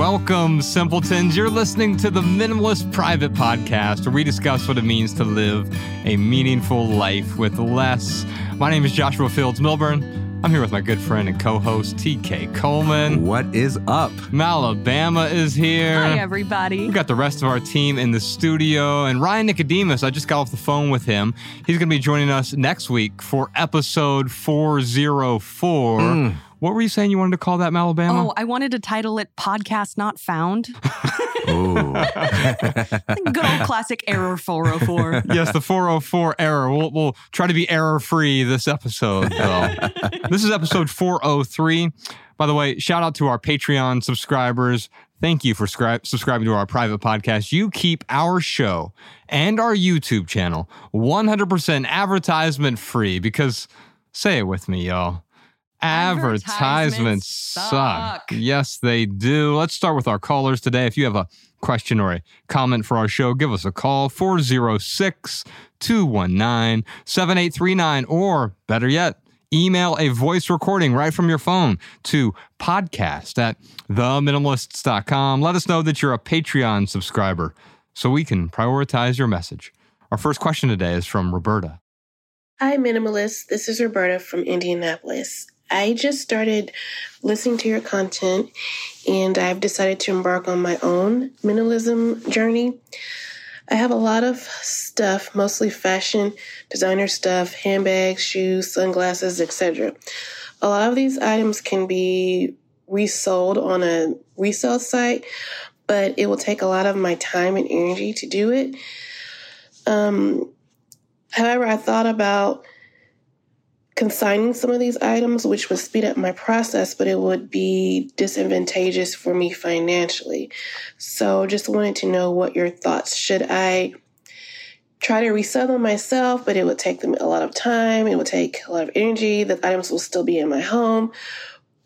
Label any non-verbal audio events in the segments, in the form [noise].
Welcome, simpletons. You're listening to the Minimalist Private Podcast, where we discuss what it means to live a meaningful life with less. My name is Joshua Fields Millburn. I'm here with my good friend and co-host TK Coleman. What is up? Malabama is here. Hi, everybody. We got the rest of our team in the studio, and Ryan Nicodemus. I just got off the phone with him. He's going to be joining us next week for episode 404. Mm. What were you saying you wanted to call that, Malabama? Oh, I wanted to title it Podcast Not Found. [laughs] [laughs] Good old classic error 404. [laughs] yes, the 404 error. We'll, we'll try to be error free this episode, though. this is episode 403. By the way, shout out to our Patreon subscribers. Thank you for scri- subscribing to our private podcast. You keep our show and our YouTube channel 100% advertisement free because, say it with me, y'all. Advertisements Advertisements suck. suck. Yes, they do. Let's start with our callers today. If you have a question or a comment for our show, give us a call 406 219 7839, or better yet, email a voice recording right from your phone to podcast at theminimalists.com. Let us know that you're a Patreon subscriber so we can prioritize your message. Our first question today is from Roberta. Hi, Minimalist. This is Roberta from Indianapolis. I just started listening to your content and I've decided to embark on my own minimalism journey. I have a lot of stuff, mostly fashion, designer stuff, handbags, shoes, sunglasses, etc. A lot of these items can be resold on a resale site, but it will take a lot of my time and energy to do it. Um, However, I thought about consigning some of these items, which would speed up my process, but it would be disadvantageous for me financially. So, just wanted to know what your thoughts. Should I try to resell them myself, but it would take them a lot of time, it would take a lot of energy, the items will still be in my home,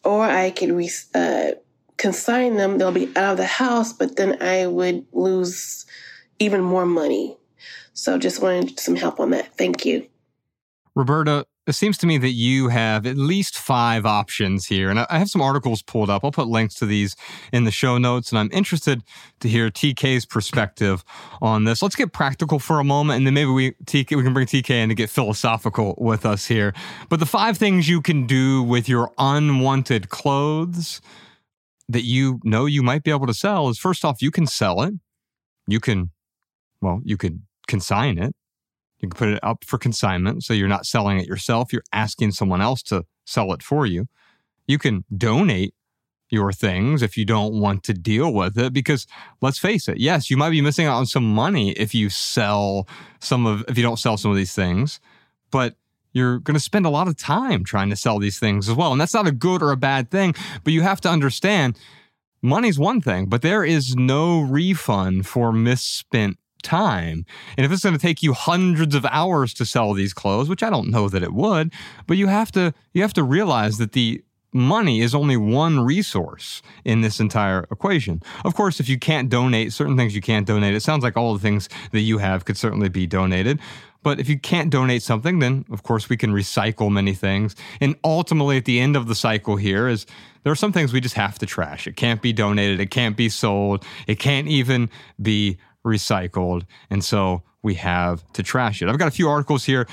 or I could re- uh, consign them, they'll be out of the house, but then I would lose even more money. So just wanted some help on that. Thank you. Roberta, it seems to me that you have at least five options here. And I have some articles pulled up. I'll put links to these in the show notes. And I'm interested to hear TK's perspective on this. Let's get practical for a moment. And then maybe we, TK, we can bring TK in to get philosophical with us here. But the five things you can do with your unwanted clothes that you know you might be able to sell is first off, you can sell it. You can, well, you could consign it. You can put it up for consignment. So you're not selling it yourself. You're asking someone else to sell it for you. You can donate your things if you don't want to deal with it. Because let's face it, yes, you might be missing out on some money if you sell some of, if you don't sell some of these things, but you're going to spend a lot of time trying to sell these things as well. And that's not a good or a bad thing, but you have to understand money's one thing, but there is no refund for misspent time. And if it's going to take you hundreds of hours to sell these clothes, which I don't know that it would, but you have to you have to realize that the money is only one resource in this entire equation. Of course, if you can't donate certain things you can't donate. It sounds like all the things that you have could certainly be donated. But if you can't donate something, then of course we can recycle many things. And ultimately, at the end of the cycle here, is there are some things we just have to trash. It can't be donated, it can't be sold, it can't even be recycled. And so we have to trash it. I've got a few articles here.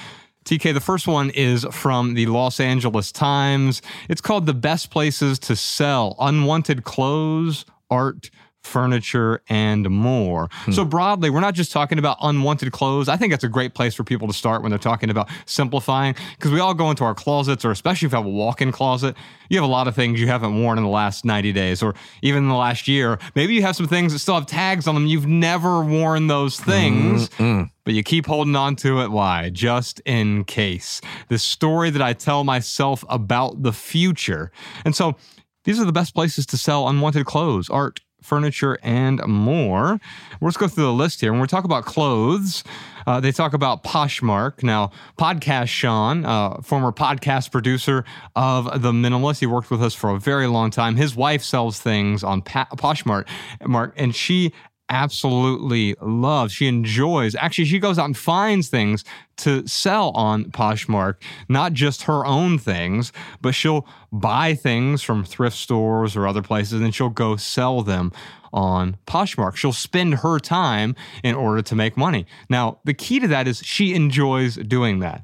TK, the first one is from the Los Angeles Times. It's called The Best Places to Sell Unwanted Clothes, Art, furniture, and more. Hmm. So, broadly, we're not just talking about unwanted clothes. I think that's a great place for people to start when they're talking about simplifying because we all go into our closets, or especially if you have a walk in closet, you have a lot of things you haven't worn in the last 90 days or even in the last year. Maybe you have some things that still have tags on them. You've never worn those things. Mm-hmm. Mm. But you keep holding on to it. Why? Just in case. The story that I tell myself about the future. And so these are the best places to sell unwanted clothes, art, furniture, and more. Let's go through the list here. When we talk about clothes, uh, they talk about Poshmark. Now, Podcast Sean, uh, former podcast producer of The Minimalist, he worked with us for a very long time. His wife sells things on pa- Poshmark, Mark, and she absolutely loves. She enjoys. Actually, she goes out and finds things to sell on Poshmark, not just her own things, but she'll buy things from thrift stores or other places and she'll go sell them on Poshmark. She'll spend her time in order to make money. Now, the key to that is she enjoys doing that.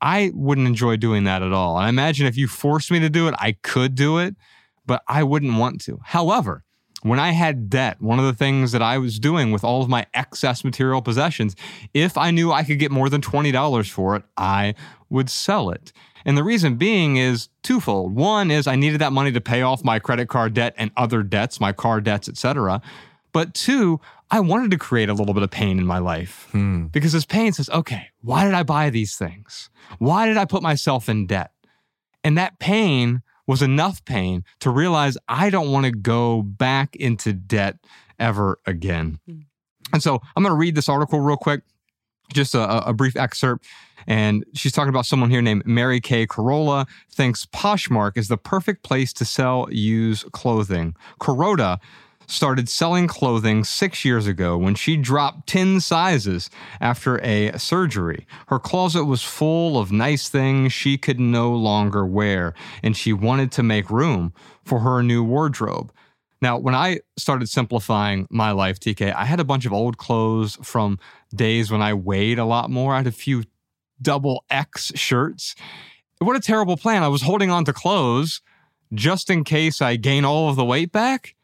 I wouldn't enjoy doing that at all. And I imagine if you forced me to do it, I could do it, but I wouldn't want to. However, when I had debt, one of the things that I was doing with all of my excess material possessions, if I knew I could get more than $20 for it, I would sell it. And the reason being is twofold. One is I needed that money to pay off my credit card debt and other debts, my car debts, etc. But two, I wanted to create a little bit of pain in my life Hmm. because this pain says, okay, why did I buy these things? Why did I put myself in debt? And that pain was enough pain to realize I don't want to go back into debt ever again. Hmm. And so I'm going to read this article real quick, just a, a brief excerpt. And she's talking about someone here named Mary Kay Kuroda thinks Poshmark is the perfect place to sell used clothing. Kuroda started selling clothing six years ago when she dropped 10 sizes after a surgery. Her closet was full of nice things she could no longer wear, and she wanted to make room for her new wardrobe. Now, when I started simplifying my life, TK, I had a bunch of old clothes from days when I weighed a lot more. I had a few double X shirts. What a terrible plan. I was holding on to clothes just in case I gain all of the weight back.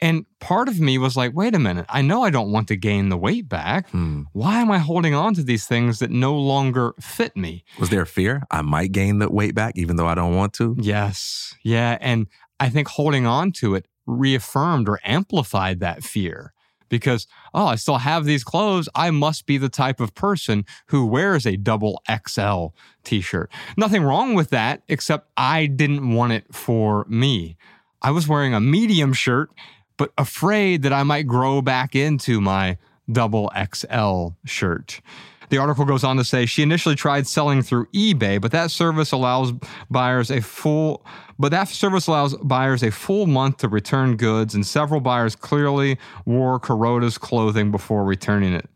And part of me was like, wait a minute, I know I don't want to gain the weight back. Hmm. Why am I holding on to these things that no longer fit me? Was there a fear I might gain the weight back even though I don't want to? Yes. Yeah. And I think holding on to it reaffirmed or amplified that fear because, oh, I still have these clothes. I must be the type of person who wears a double XL t shirt. Nothing wrong with that, except I didn't want it for me. I was wearing a medium shirt, but afraid that I might grow back into my double XL shirt. The article goes on to say she initially tried selling through eBay, but that service allows buyers a full but that service allows buyers a full month to return goods, and several buyers clearly wore Kuroda's clothing before returning it.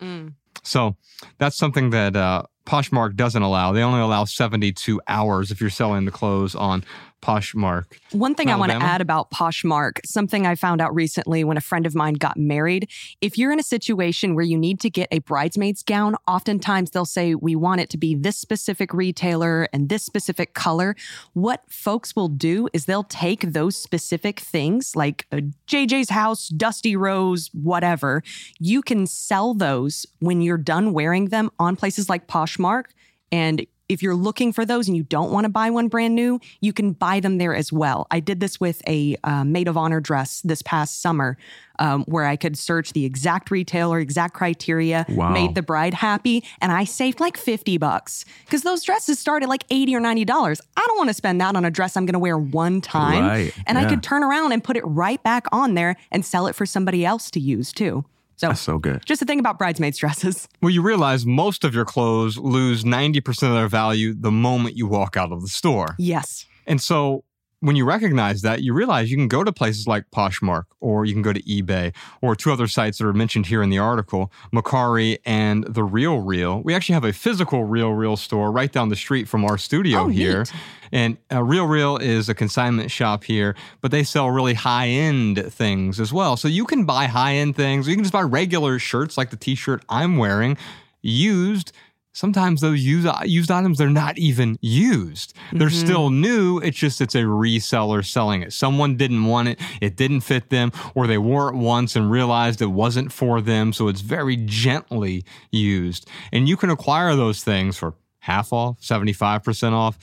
So that's something that uh, Poshmark doesn't allow. They only allow 72 hours if you're selling the clothes on Poshmark. One thing I want to add about Poshmark, something I found out recently when a friend of mine got married. If you're in a situation where you need to get a bridesmaid's gown, oftentimes they'll say, We want it to be this specific retailer and this specific color. What folks will do is they'll take those specific things, like a JJ's house, Dusty Rose, whatever. You can sell those when you're done wearing them on places like Poshmark. And if you're looking for those and you don't want to buy one brand new, you can buy them there as well. I did this with a uh, maid of honor dress this past summer, um, where I could search the exact retailer, exact criteria, Wow. made the bride happy, and I saved like 50 bucks because those dresses start at like 80 or 90 dollars. I don't want to spend that on a dress I'm going to wear one time. Right, And I could turn around and put it right back on there and sell it for somebody else to use too. So, That's so good. just a thing about bridesmaids dresses. [laughs] Well, you realize most of your clothes lose 90% of their value the moment you walk out of the store. Yes. And so when you recognize that, you realize you can go to places like Poshmark or you can go to eBay or two other sites that are mentioned here in the article, Mercari and The Real Real. We actually have a physical Real Real store right down the street from our studio Oh, here. neat. And uh, Real Real is a consignment shop here, but they sell really high end things as well. So you can buy high end things, or you can just buy regular shirts like the t shirt I'm wearing, used. Sometimes those used, used items, they're not even used. They're mm-hmm. still new. It's just it's a reseller selling it. Someone didn't want it, it didn't fit them, or they wore it once and realized it wasn't for them. So it's very gently used. And you can acquire those things for half off, 75% off.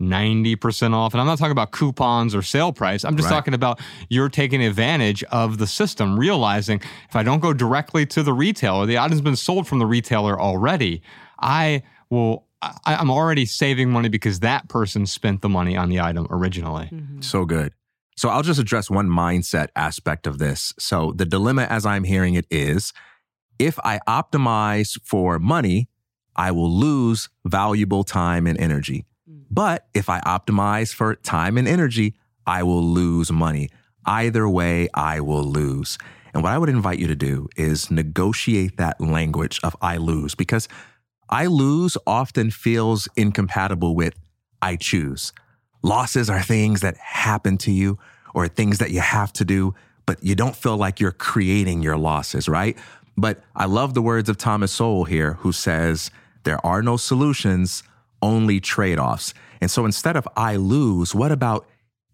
90% off. And I'm not talking about coupons or sale price. I'm just Right. talking about you're taking advantage of the system, realizing if I don't go directly to the retailer, the item's been sold from the retailer already. I will, I, I'm already saving money because that person spent the money on the item originally. So good. So I'll just address one mindset aspect of this. So the dilemma as I'm hearing it is if I optimize for money, I will lose valuable time and energy. Mm. But if I optimize for time and energy, I will lose money. Either way, I will lose. And what I would invite you to do is negotiate that language of I lose because I lose often feels incompatible with I choose. Losses are things that happen to you or things that you have to do, but you don't feel like you're creating your losses, right? But I love the words of Thomas Sowell here, who says, There are no solutions, only trade offs. And so instead of I lose, what about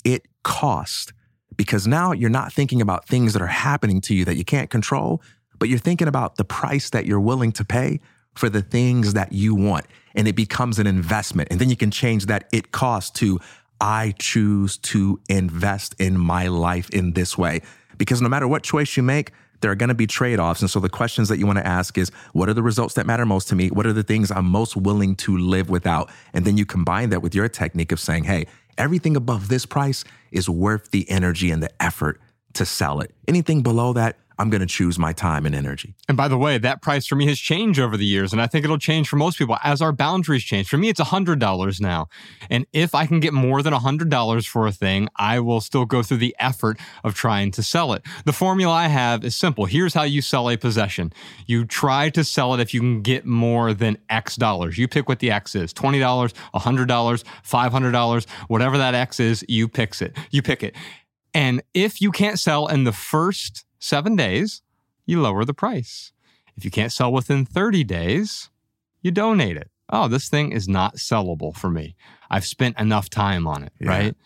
it cost? Because now you're not thinking about things that are happening to you that you can't control, but you're thinking about the price that you're willing to pay for the things that you want. And it becomes an investment. And then you can change that it cost to I choose to invest in my life in this way. Because no matter what choice you make, there are going to be trade offs. And so the questions that you want to ask is what are the results that matter most to me? What are the things I'm most willing to live without? And then you combine that with your technique of saying, hey, everything above this price is worth the energy and the effort to sell it. Anything below that, I'm going to choose my time and energy. And by the way, that price for me has changed over the years. And I think it'll change for most people as our boundaries change. For me, it's $100 now. And if I can get more than $100 for a thing, I will still go through the effort of trying to sell it. The formula I have is simple. Here's how you sell a possession you try to sell it if you can get more than X dollars. You pick what the X is $20, $100, $500, whatever that X is, you picks it. You pick it. And if you can't sell in the first seven days, you lower the price. If you can't sell within 30 days, you donate it. Oh, this thing is not sellable for me. I've spent enough time on it, yeah. right?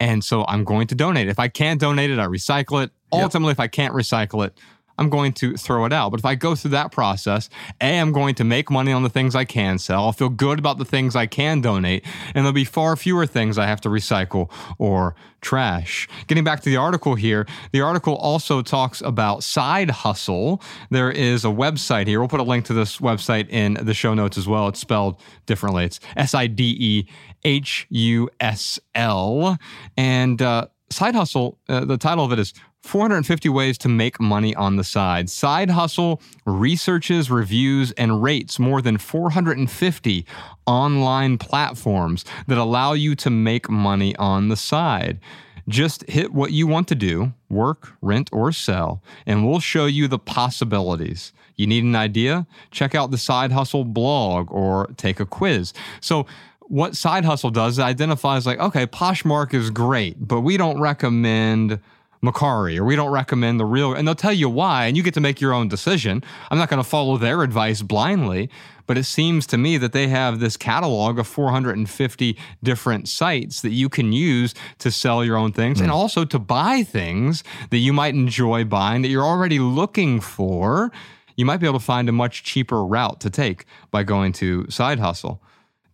And so I'm going to donate it. If I can't donate it, I recycle it. Ultimately, yep. if I can't recycle it, I'm going to throw it out. But if I go through that process, A, I'm going to make money on the things I can sell. I'll feel good about the things I can donate, and there'll be far fewer things I have to recycle or trash. Getting back to the article here, the article also talks about side hustle. There is a website here. We'll put a link to this website in the show notes as well. It's spelled differently. It's S I D E H U S L. And uh, side hustle, uh, the title of it is 450 ways to make money on the side. Side Hustle researches, reviews, and rates more than 450 online platforms that allow you to make money on the side. Just hit what you want to do work, rent, or sell and we'll show you the possibilities. You need an idea? Check out the Side Hustle blog or take a quiz. So, what Side Hustle does, it identifies like, okay, Poshmark is great, but we don't recommend Mercari or we don't recommend the real and they'll tell you why and you get to make your own decision. I'm not going to follow their advice blindly, but it seems to me that they have this catalog of 450 different sites that you can use to sell your own things mm. and also to buy things that you might enjoy buying that you're already looking for. You might be able to find a much cheaper route to take by going to Side Hustle.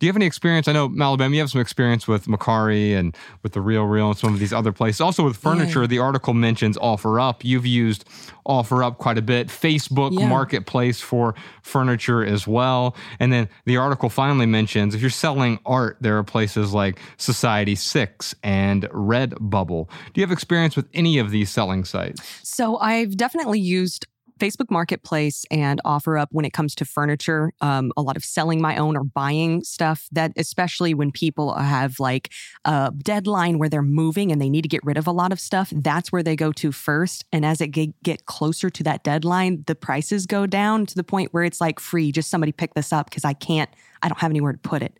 Do you have any experience? I know Malabama, you have some experience with Mercari and with the Real Real and some of these other places. Also with furniture, yeah. the article mentions OfferUp. You've used OfferUp quite a bit. Facebook yeah. Marketplace for furniture as well. And then the article finally mentions if you're selling art, there are places like Society6 and Redbubble. Do you have experience with any of these selling sites? So I've definitely used Facebook Marketplace and OfferUp when it comes to furniture, um, a lot of selling my own or buying stuff that, especially when people have like a deadline where they're moving and they need to get rid of a lot of stuff, that's where they go to first. And as it get, get closer to that deadline, the prices go down to the point where it's like free, just somebody pick this up because I can't, I don't have anywhere to put it.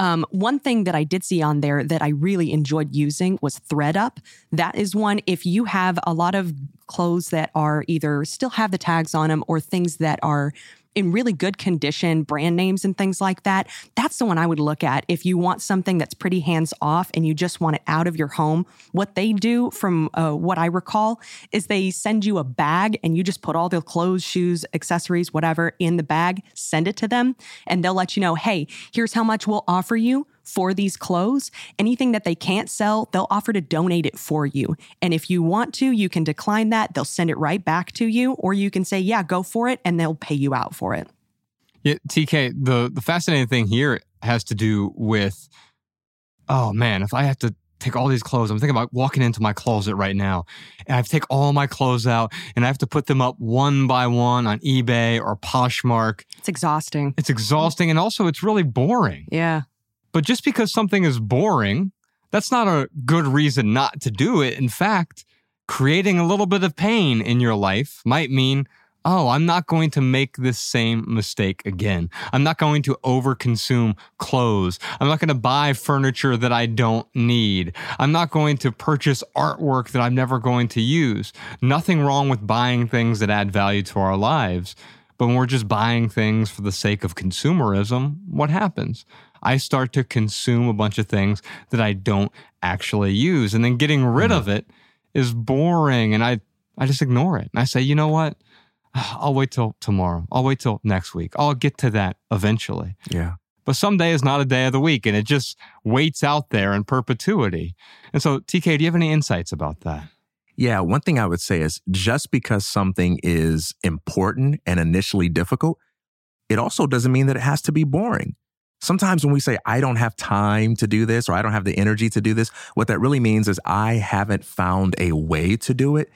Um, one thing that I did see on there that I really enjoyed using was ThredUp. That is one, if you have a lot of clothes that are either still have the tags on them or things that are in really good condition, brand names and things like that, that's the one I would look at. If you want something that's pretty hands off and you just want it out of your home, what they do, from uh, what I recall, is they send you a bag and you just put all the clothes, shoes, accessories, whatever in the bag, send it to them, and they'll let you know, hey, here's how much we'll offer you for these clothes. Anything that they can't sell, they'll offer to donate it for you. And if you want to, you can decline that. They'll send it right back to you, or you can say, yeah, go for it, and they'll pay you out for it. Yeah, TK, the, the fascinating thing here has to do with, oh man, if I have to take all these clothes. I'm thinking about walking into my closet right now and I have to take all my clothes out and I have to put them up one by one on eBay or Poshmark. It's exhausting. It's exhausting and also it's really boring. Yeah. But just because something is boring, that's not a good reason not to do it. In fact, creating a little bit of pain in your life might mean oh, I'm not going to make this same mistake again. I'm not going to overconsume clothes. I'm not going to buy furniture that I don't need. I'm not going to purchase artwork that I'm never going to use. Nothing wrong with buying things that add value to our lives. But when we're just buying things for the sake of consumerism, what happens? I start to consume a bunch of things that I don't actually use. And then getting rid of mm-hmm. it is boring. And I, I just ignore it. And I say, you know what? [sighs] I'll wait till tomorrow. I'll wait till next week. I'll get to that eventually. Yeah. But some day is not a day of the week and it just waits out there in perpetuity. And so, TK, do you have any insights about that? Yeah. One thing I would say is just because something is important and initially difficult, it also doesn't mean that it has to be boring. Sometimes when we say, I don't have time to do this or I don't have the energy to do this, what that really means is I haven't found a way to do it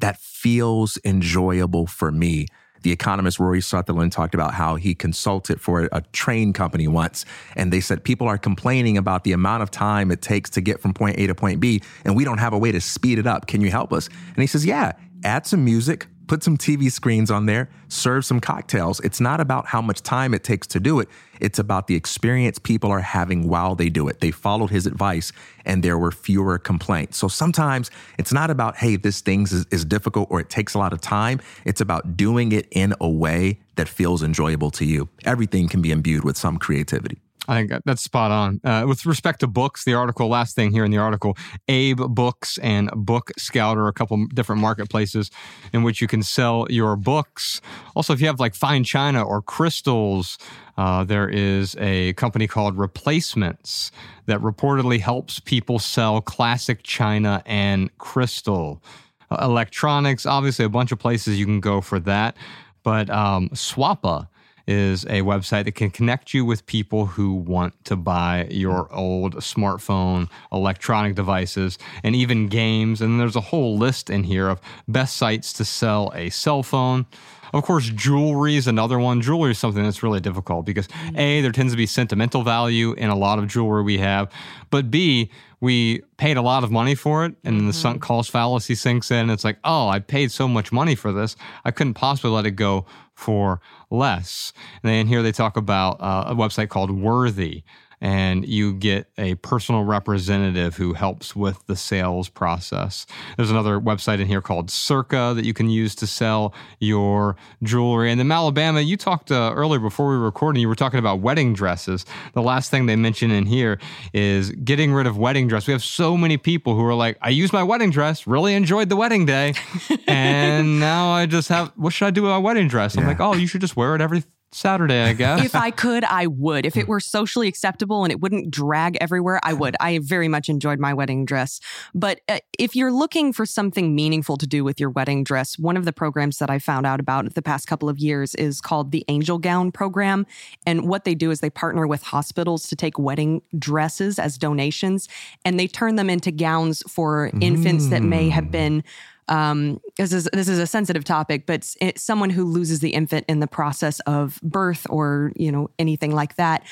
that feels enjoyable for me. The economist Rory Sutherland talked about how he consulted for a train company once, and they said people are complaining about the amount of time it takes to get from point A to point B, and we don't have a way to speed it up. Can you help us? And he says, Yeah, add some music, put some TV screens on there, serve some cocktails. It's not about how much time it takes to do it. It's about the experience people are having while they do it. They followed his advice and there were fewer complaints. So sometimes it's not about, hey, this thing is, is difficult or it takes a lot of time. It's about doing it in a way that feels enjoyable to you. Everything can be imbued with some creativity. I think that's spot on. Uh, with respect to books, the article, last thing here in the article, AbeBooks and Book Scout are a couple different marketplaces in which you can sell your books. Also, if you have like fine china or crystals, uh, there is a company called Replacements that reportedly helps people sell classic china and crystal. Uh, electronics, obviously, a bunch of places you can go for that. But um, Swappa is a website that can connect you with people who want to buy your old smartphone, electronic devices, and even games. And there's a whole list in here of best sites to sell a cell phone. Of course, jewelry is another one. Jewelry is something that's really difficult because A, there tends to be sentimental value in a lot of jewelry we have, but B, we paid a lot of money for it and mm-hmm. the sunk cost fallacy sinks in. It's like, oh, I paid so much money for this. I couldn't possibly let it go for less. And then here they talk about uh, a website called Worthy and you get a personal representative who helps with the sales process. There's another website in here called Circa that you can use to sell your jewelry. And then Alabama, you talked uh, earlier before we were recording, you were talking about wedding dresses. The last thing they mention in here is getting rid of wedding dress. We have so many people who are like, I used my wedding dress, really enjoyed the wedding day, [laughs] and now I just have, what should I do with my wedding dress? I'm yeah. like, oh, you should just wear it every Saturday, I guess. if I could, I would. If it were socially acceptable and it wouldn't drag everywhere, I would. I very much enjoyed my wedding dress. But uh, if you're looking for something meaningful to do with your wedding dress, one of the programs that I found out about the past couple of years is called the Angel Gown Program. And what they do is they partner with hospitals to take wedding dresses as donations and they turn them into gowns for infants that may have mm. been um, this is this is a sensitive topic, but it's someone who loses the infant in the process of birth or you know anything like that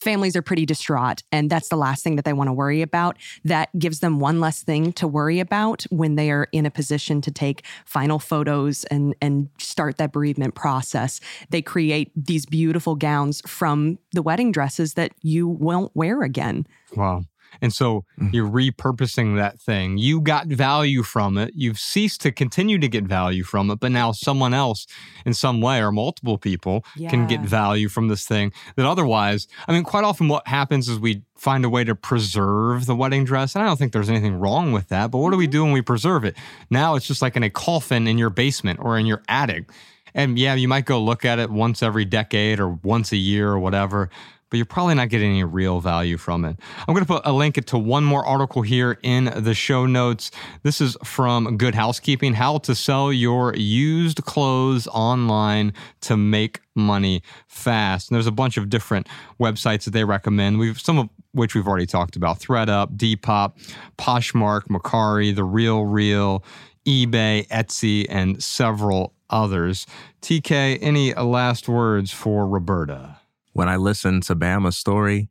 families are pretty distraught and that's the last thing that they want to worry about. That gives them one less thing to worry about when they are in a position to take final photos and and start that bereavement process. They create these beautiful gowns from the wedding dresses that you won't wear again. Wow and so mm. you're repurposing that thing. You got value from it. You've ceased to continue to get value from it, but now someone else in some way or multiple people yeah. can get value from this thing that otherwise, I mean, quite often what happens is we find a way to preserve the wedding dress. And I don't think there's anything wrong with that. But what do we mm-hmm. do when we preserve it? Now it's just like in a coffin in your basement or in your attic. And yeah, you might go look at it once every decade or once a year or whatever but you're probably not getting any real value from it. I'm going to put a link to one more article here in the show notes. This is from Good Housekeeping How to Sell Your Used Clothes Online to Make Money Fast. And there's a bunch of different websites that they recommend. We've some of which we've already talked about ThredUp, Depop, Poshmark, Mercari, The Real Real, eBay, Etsy, and several others. TK, any last words for Roberta? When I listen to Bama's story,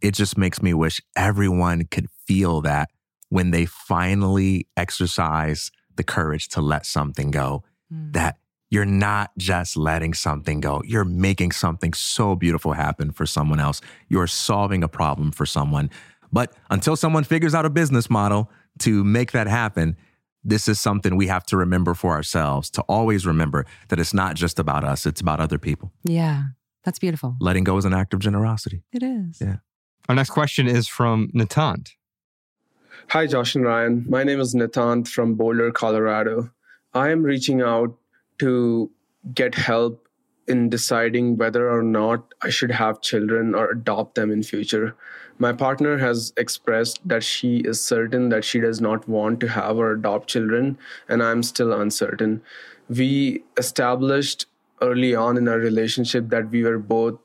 it just makes me wish everyone could feel that when they finally exercise the courage to let something go, mm. that you're not just letting something go. You're making something so beautiful happen for someone else. You're solving a problem for someone. But until someone figures out a business model to make that happen, this is something we have to remember for ourselves to always remember that it's not just about us, it's about other people. Yeah, that's beautiful. Letting go is an act of generosity. It is. Yeah. Our next question is from Nitant. Hi, Josh and Ryan. My name is Nitant from Boulder, Colorado. I am reaching out to get help in deciding whether or not I should have children or adopt them in future. My partner has expressed that she is certain that she does not want to have or adopt children, and I'm still uncertain. We established early on in our relationship that we were both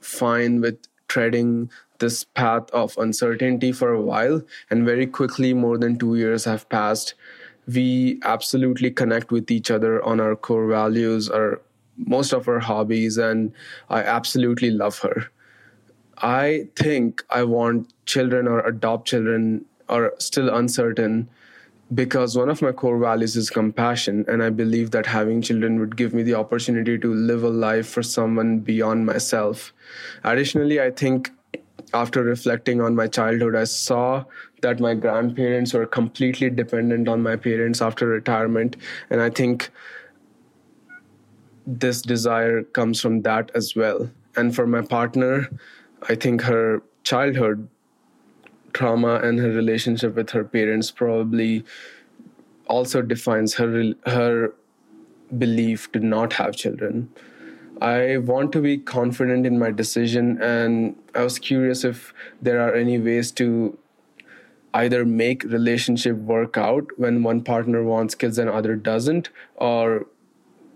fine with treading this path of uncertainty for a while, and very quickly, more than two years have passed. We absolutely connect with each other on our core values, our most of her hobbies, and I absolutely love her. I think I want children or adopt children are still uncertain because one of my core values is compassion and i believe that having children would give me the opportunity to live a life for someone beyond myself additionally i think after reflecting on my childhood i saw that my grandparents were completely dependent on my parents after retirement and i think this desire comes from that as well. And for my partner, I think her childhood trauma and her relationship with her parents probably also defines her her belief to not have children. I want to be confident in my decision and I was curious if there are any ways to either make relationship work out when one partner wants kids and other doesn't or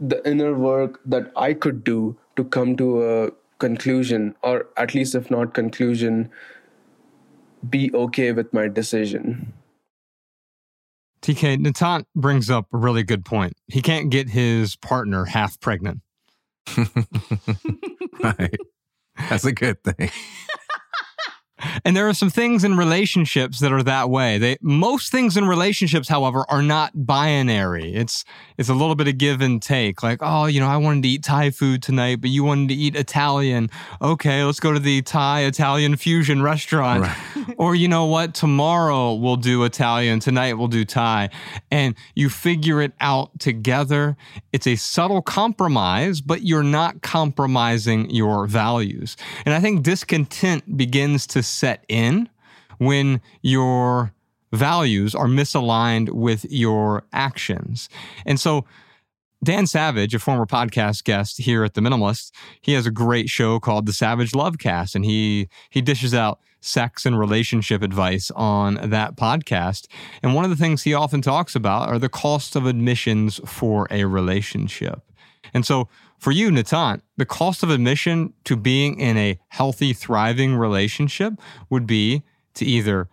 the inner work that I could do to come to a conclusion, or at least if not conclusion, be okay with my decision. TK, Nitant brings up a really good point. He can't get his partner half pregnant. [laughs] right. That's a good thing. [laughs] And there are some things in relationships that are that way. They most things in relationships, however, are not binary. It's it's a little bit of give and take. Like, oh, you know, I wanted to eat Thai food tonight, but you wanted to eat Italian. Okay, let's go to the Thai Italian fusion restaurant. Right. [laughs] or you know what? Tomorrow we'll do Italian, tonight we'll do Thai. And you figure it out together. It's a subtle compromise, but you're not compromising your values. And I think discontent begins to set in when your values are misaligned with your actions. And so, Dan Savage, a former podcast guest here at The Minimalist, he has a great show called The Savage Lovecast, and he he dishes out sex and relationship advice on that podcast. And one of the things he often talks about are the cost of admissions for a relationship. And so for you, Nitant, the cost of admission to being in a healthy, thriving relationship would be to either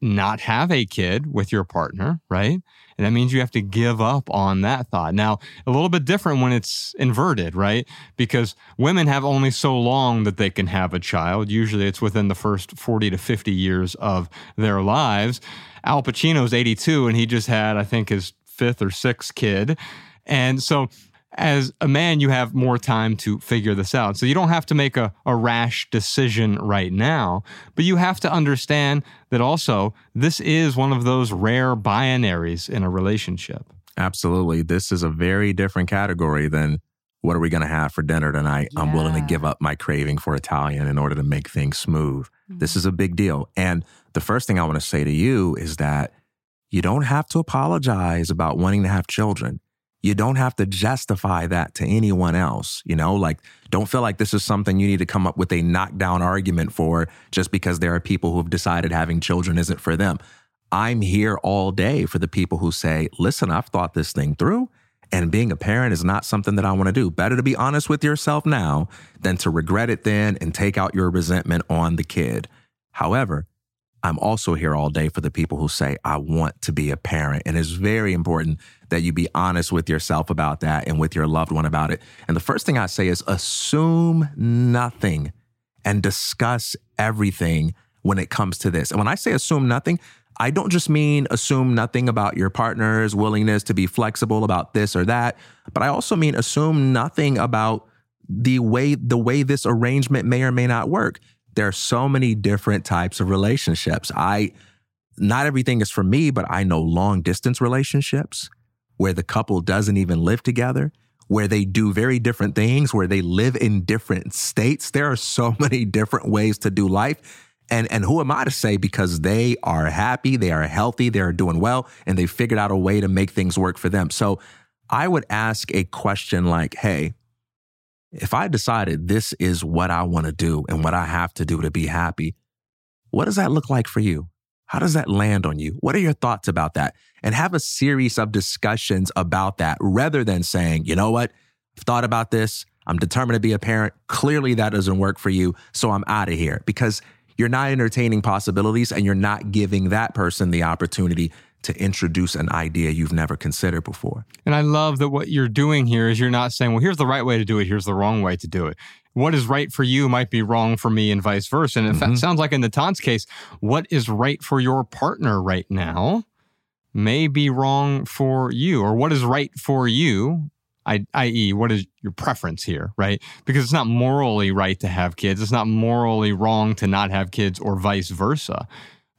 not have a kid with your partner, right? And that means you have to give up on that thought. Now, a little bit different when it's inverted, right? Because women have only so long that they can have a child. Usually it's within the first 40 to 50 years of their lives. Al Pacino's 82 and he just had, I think, his fifth or sixth kid. And so as a man, you have more time to figure this out. So you don't have to make a, a rash decision right now, but you have to understand that also this is one of those rare binaries in a relationship. Absolutely. This is a very different category than what are we going to have for dinner tonight? Yeah. I'm willing to give up my craving for Italian in order to make things smooth. Mm-hmm. This is a big deal. And the first thing I want to say to you is that you don't have to apologize about wanting to have children you don't have to justify that to anyone else. You know, like don't feel like this is something you need to come up with a knockdown argument for just because there are people who have decided having children isn't for them. I'm here all day for the people who say, listen, I've thought this thing through. And being a parent is not something that I want to do. Better to be honest with yourself now than to regret it then and take out your resentment on the kid. However, I'm also here all day for the people who say, I want to be a parent. And it's very important that you be honest with yourself about that and with your loved one about it. And the first thing I say is assume nothing and discuss everything when it comes to this. And when I say assume nothing, I don't just mean assume nothing about your partner's willingness to be flexible about this or that, but I also mean assume nothing about the way the way this arrangement may or may not work there are so many different types of relationships. I, not everything is for me, but I know long distance relationships where the couple doesn't even live together, where they do very different things, where they live in different states. There are so [laughs] many different ways to do life. And, and who am I to say because they are happy, they are healthy, they are doing well, and they figured out a way to make things work for them. So I would ask a question like, hey, if I decided this is what I want to do and what I have to do to be happy, what does that look like for you? How does that land on you? What are your thoughts about that? And have a series of discussions about that rather than saying, you know what? I've thought about this. I'm determined to be a parent. Clearly that doesn't work for you. So I'm out of here because you're not entertaining possibilities and you're not giving that person the opportunity to introduce an idea you've never considered before. And I love that what you're doing here is you're not saying, well, here's the right way to do it, here's the wrong way to do it. What is right for you might be wrong for me, and vice versa. And mm-hmm. it sounds like in the Nitant's case, what is right for your partner right now may be wrong for you, or what is right for you I, i.e., what is your preference here, right? Because it's not morally right to have kids. It's not morally wrong to not have kids or vice versa.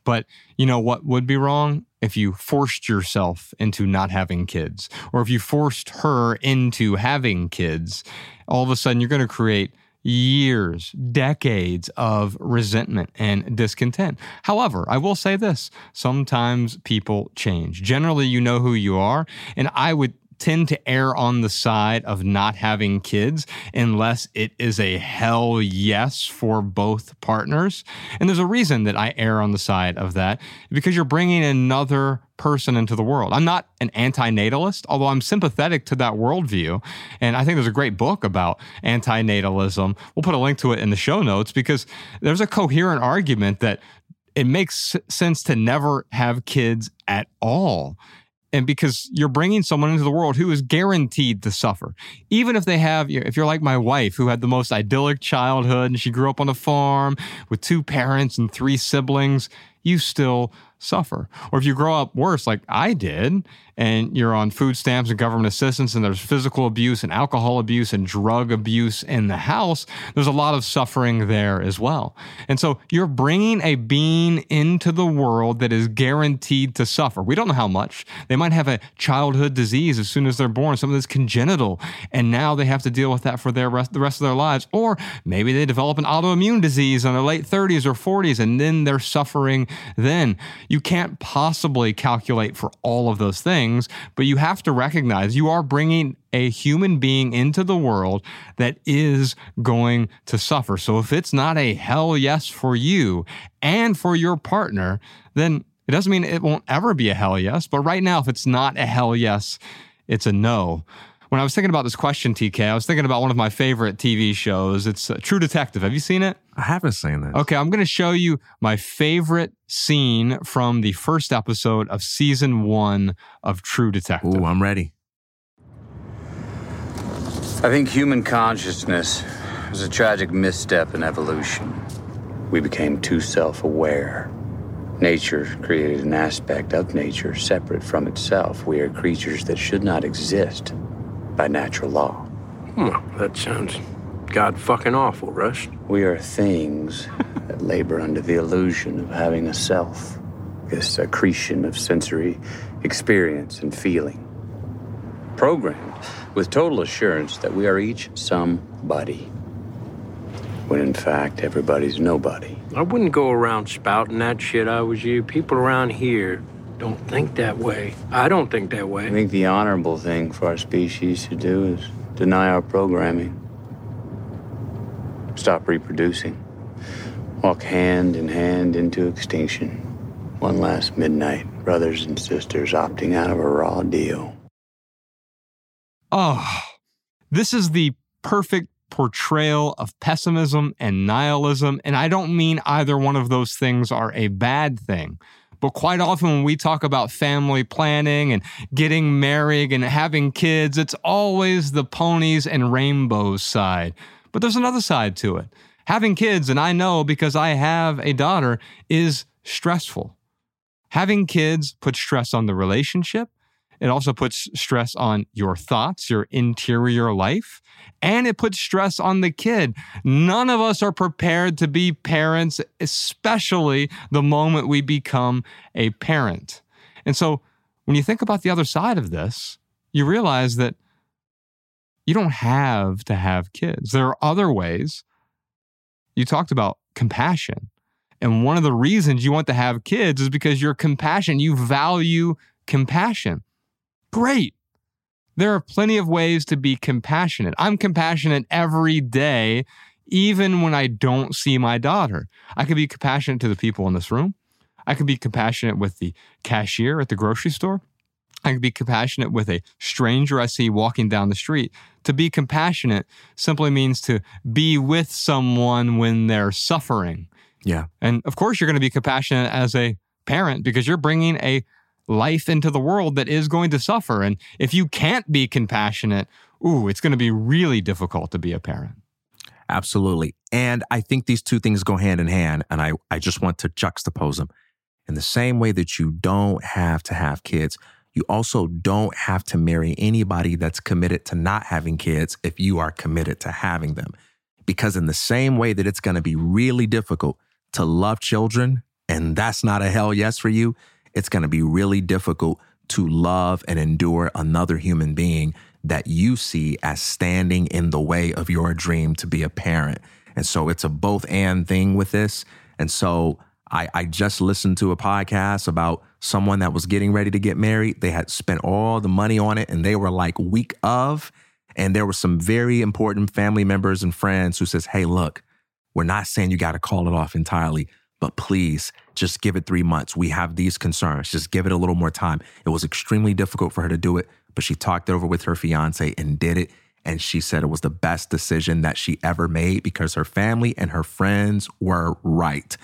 But you know what would be wrong? If you forced yourself into not having kids, or if you forced her into having kids, all of a sudden you're going to create years, decades of resentment and discontent. However, I will say this sometimes people change. Generally, you know who you are. And I would tend to err on the side of not having kids unless it is a hell yes for both partners. And there's a reason that I err on the side of that because you're bringing another person into the world. I'm not an antinatalist, although I'm sympathetic to that worldview. And I think there's a great book about antinatalism. We'll put a link to it in the show notes because there's a coherent argument that it makes sense to never have kids at all and because you're bringing someone into the world who is guaranteed to suffer. Even if they have if you're like my wife who had the most idyllic childhood and she grew up on a farm with two parents and three siblings you still suffer. Or if you grow up worse, like I did, and you're on food stamps and government assistance, and there's physical abuse and alcohol abuse and drug abuse in the house, there's a lot of suffering there as well. And so you're bringing a being into the world that is guaranteed to suffer. We don't know how much. They might have a childhood disease as soon as they're born, some of this congenital, and now they have to deal with that for their rest, the rest of their lives. Or maybe they develop an autoimmune disease in their late 30s or 40s, and then they're suffering then. You can't possibly calculate for all of those things, but you have to recognize you are bringing a human being into the world that is going to suffer. So if it's not a hell yes for you and for your partner, then it doesn't mean it won't ever be a hell yes. But right now, if it's not a hell yes, it's a no when I was thinking about this question, TK, I was thinking about one of my favorite TV shows. It's uh, True Detective. Have you seen it? I haven't seen it. Okay, I'm going to show you my favorite scene from the first episode of season one of True Detective. Ooh, I'm ready. I think human consciousness was a tragic misstep in evolution. We became too self aware. Nature created an aspect of nature separate from itself. We are creatures that should not exist by natural law. Well, that sounds god fucking awful, Rust. We are things [laughs] that labor under the illusion of having a self, this accretion of sensory experience and feeling. Programmed with total assurance that we are each somebody, when in fact everybody's nobody. I wouldn't go around spouting that shit I was you. People around here don't think that way. I don't think that way. I think the honorable thing for our species to do is deny our programming. Stop reproducing. Walk hand in hand into extinction. One last midnight, brothers and sisters opting out of a raw deal. Oh, this is the perfect portrayal of pessimism and nihilism. And I don't mean either one of those things are a bad thing. But quite often, when we talk about family planning and getting married and having kids, it's always the ponies and rainbows side. But there's another side to it. Having kids, and I know because I have a daughter, is stressful. Having kids puts stress on the relationship. It also puts stress on your thoughts, your interior life, and it puts stress on the kid. None of us are prepared to be parents, especially the moment we become a parent. And so when you think about the other side of this, you realize that you don't have to have kids. There are other ways. You talked about compassion. And one of the reasons you want to have kids is because you're compassionate. You value compassion. Great. There are plenty of ways to be compassionate. I'm compassionate every day, even when I don't see my daughter. I could be compassionate to the people in this room. I could be compassionate with the cashier at the grocery store. I could be compassionate with a stranger I see walking down the street. To be compassionate simply means to be with someone when they're suffering. Yeah. And of course, you're going to be compassionate as a parent because you're bringing a life into the world that is going to suffer. And if you can't be compassionate, ooh, it's going to be really difficult to be a parent. Absolutely. And I think these two things go hand in hand. And I, I just want to juxtapose them. In the same way that you don't have to have kids, you also don't have to marry anybody that's committed to not having kids if you are committed to having them. Because, in the same way that it's going to be really difficult to love children, and that's not a hell yes for you, it's going to be really difficult to love and endure another human being that you see as standing in the way of your dream to be a parent. And so it's a both and thing with this. And so I, I just listened to a podcast about someone that was getting ready to get married. They had spent all the money on it and they were like week of. And there were some very important family members and friends who says, Hey, look, we're not saying you got to call it off entirely, but please just give it three months. We have these concerns. Just give it a little more time. It was extremely difficult for her to do it, but she talked it over with her fiance and did it. And she said it was the best decision that she ever made because her family and her friends were right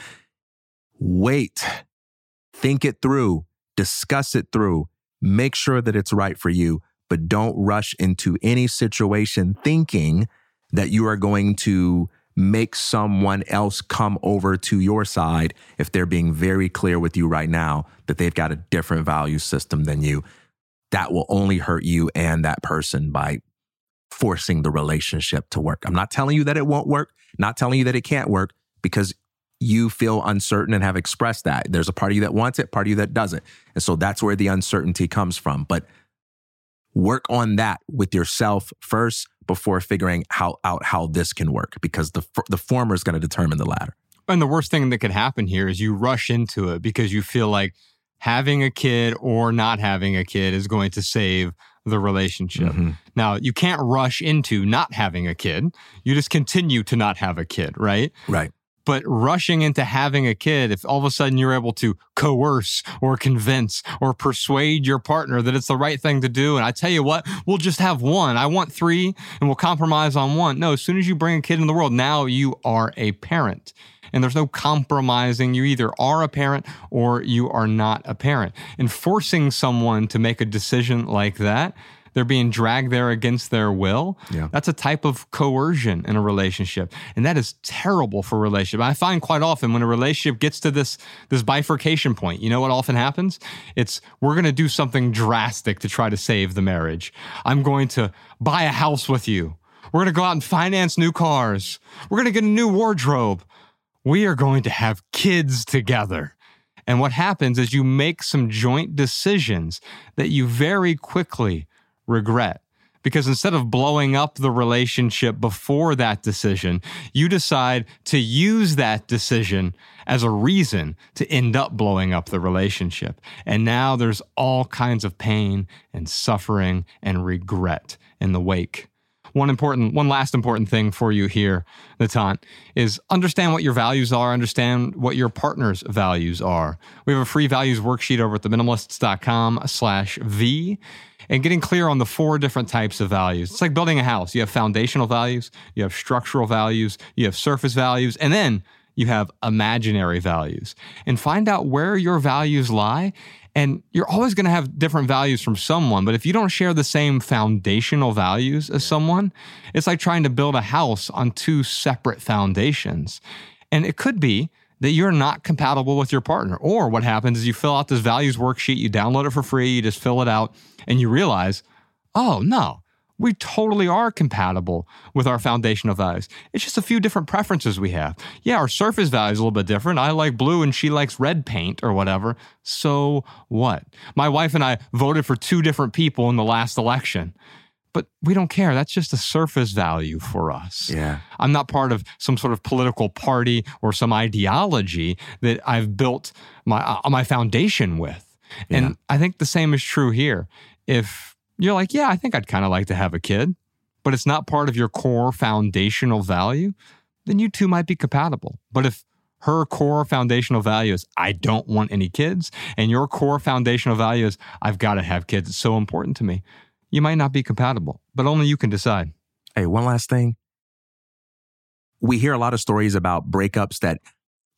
wait, think it through, discuss it through, make sure that it's right for you, but don't rush into any situation thinking that you are going to make someone else come over to your side if they're being very clear with you right now that they've got a different value system than you. That will only hurt you and that person by forcing the relationship to work. I'm not telling you that it won't work, not telling you that it can't work because you feel uncertain and have expressed that. There's a part of you that wants it, part of you that doesn't. And so that's where the uncertainty comes from. But work on that with yourself first before figuring how out how this can work because the the former is going to determine the latter. And the worst thing that could happen here is you rush into it because you feel like having a kid or not having a kid is going to save the relationship. Mm-hmm. Now, you can't rush into not having a kid. You just continue to not have a kid, right? Right. But rushing into having a kid, if all of a sudden you're able to coerce or convince or persuade your partner that it's the right thing to do, and I tell you what, we'll just have one. I want three and we'll compromise on one. No, as soon as you bring a kid in the world, now you are a parent. And there's no compromising. You either are a parent or you are not a parent. And forcing someone to make a decision like that they're being dragged there against their will. Yeah. That's a type of coercion in a relationship. And that is terrible for a relationship. I find quite often when a relationship gets to this, this bifurcation point, you know what often happens? It's we're going to do something drastic to try to save the marriage. I'm going to buy a house with you. We're going to go out and finance new cars. We're going to get a new wardrobe. We are going to have kids together. And what happens is you make some joint decisions that you very quickly regret Because instead of blowing up the relationship before that decision, you decide to use that decision as a reason to end up blowing up the relationship. And now there's all kinds of pain and suffering and regret in the wake one important, one last important thing for you here, Nitant, is understand what your values are, understand what your partner's values are. We have a free values worksheet over at theminimalists.com slash V and getting clear on the four different types of values. It's like building a house. You have foundational values, you have structural values, you have surface values, and then you have imaginary values. And find out where your values lie and you're always going to have different values from someone, but if you don't share the same foundational values as someone, it's like trying to build a house on two separate foundations. And it could be that you're not compatible with your partner. Or what happens is you fill out this values worksheet, you download it for free, you just fill it out, and you realize, oh, no, we totally are compatible with our foundational values. It's just a few different preferences we have. Yeah, our surface value is a little bit different. I like blue and she likes red paint or whatever. So what? My wife and I voted for two different people in the last election. But we don't care. That's just a surface value for us. Yeah. I'm not part of some sort of political party or some ideology that I've built my uh, my foundation with. Yeah. And I think the same is true here. If you're like, yeah, I think I'd kind of like to have a kid, but it's not part of your core foundational value, then you two might be compatible. But if her core foundational value is, I don't want any kids, and your core foundational value is, I've got to have kids, it's so important to me, you might not be compatible, but only you can decide. Hey, one last thing. We hear a lot of stories about breakups that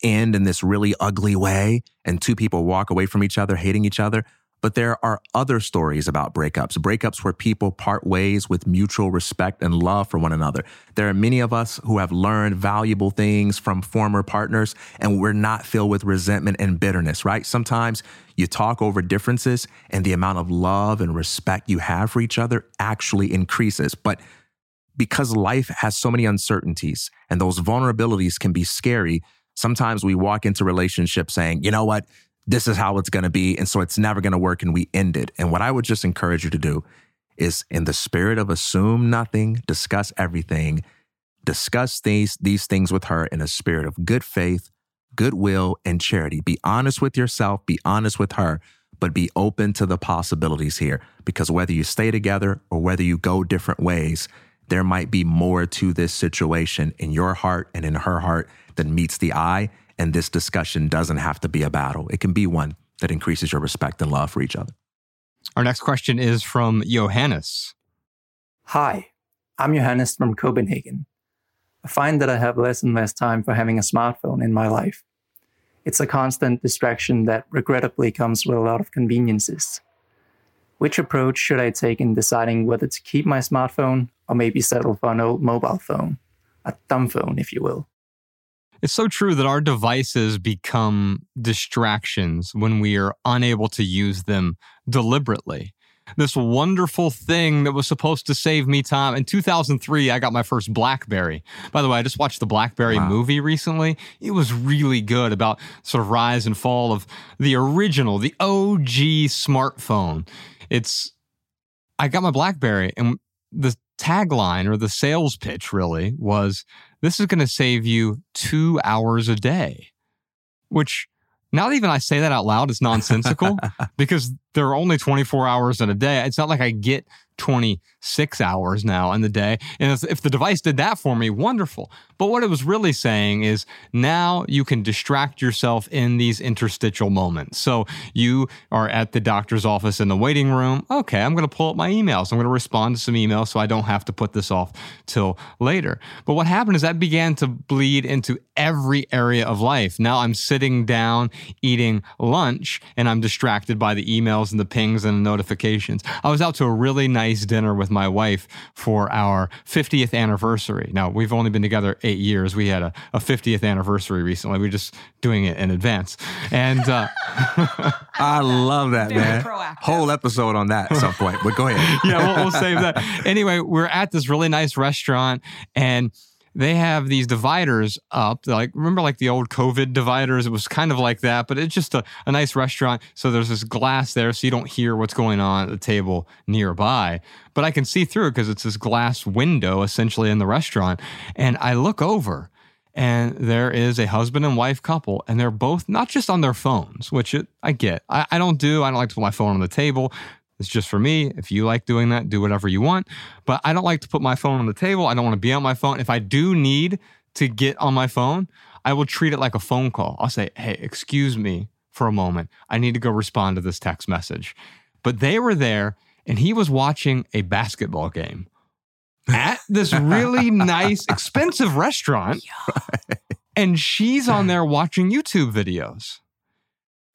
end in this really ugly way, and two people walk away from each other hating each other. But there are other stories about breakups, breakups where people part ways with mutual respect and love for one another. There are many of us who have learned valuable things from former partners and we're not filled with resentment and bitterness, right? Sometimes you talk over differences and the amount of love and respect you have for each other actually increases. But because life has so many uncertainties and those vulnerabilities can be scary, sometimes we walk into relationships saying, you know what? This is how it's going to be. And so it's never going to work. And we end it. And what I would just encourage you to do is in the spirit of assume nothing, discuss everything, discuss these, these things with her in a spirit of good faith, goodwill, and charity. Be honest with yourself, be honest with her, but be open to the possibilities here. Because whether you stay together or whether you go different ways, there might be more to this situation in your heart and in her heart than meets the eye. And this discussion doesn't have to be a battle, it can be one that increases your respect and love for each other. Our next question is from Johannes. Hi, I'm Johannes from Copenhagen. I find that I have less and less time for having a smartphone in my life. It's a constant distraction that regrettably comes with a lot of conveniences. Which approach should I take in deciding whether to keep my smartphone or maybe settle for an old mobile phone? A dumb phone, if you will. It's so true that our devices become distractions when we are unable to use them deliberately. This wonderful thing that was supposed to save me time. In 2003, I got my first Blackberry. By the way, I just watched the Blackberry wow. movie recently. It was really good about sort of rise and fall of the original, the OG smartphone. It's, I got my Blackberry and the tagline or the sales pitch really was this is going to save you two hours a day, which now that even I say that out loud, is nonsensical [laughs] because there are only 24 hours in a day. It's not like I get 26 hours now in the day. And if the device did that for me, wonderful. But what it was really saying is now you can distract yourself in these interstitial moments. So you are at the doctor's office in the waiting room. Okay, I'm going to pull up my emails. I'm going to respond to some emails so I don't have to put this off till later. But what happened is that began to bleed into every area of life. Now I'm sitting down eating lunch and I'm distracted by the emails and the pings and the notifications. I was out to a really nice dinner with my wife for our 50th anniversary. Now, we've only been together eight years. We had a, a 50th anniversary recently. We are just doing it in advance. And uh, [laughs] I love that, Very man. Proactive. Whole episode on that at some point. But go ahead. [laughs] yeah, we'll, we'll save that. Anyway, we're at this really nice restaurant and they have these dividers up. Like remember, like the old COVID dividers. It was kind of like that, but it's just a, a nice restaurant. So there's this glass there, so you don't hear what's going on at the table nearby. But I can see through it because it's this glass window essentially in the restaurant. And I look over, and there is a husband and wife couple, and they're both not just on their phones, which it, I get. I, I don't do. I don't like to put my phone on the table. It's just for me. If you like doing that, do whatever you want. But I don't like to put my phone on the table. I don't want to be on my phone. If I do need to get on my phone, I will treat it like a phone call. I'll say, hey, excuse me for a moment. I need to go respond to this text message. But they were there and he was watching a basketball game at this really nice, [laughs] expensive restaurant. And she's on [laughs] there watching YouTube videos.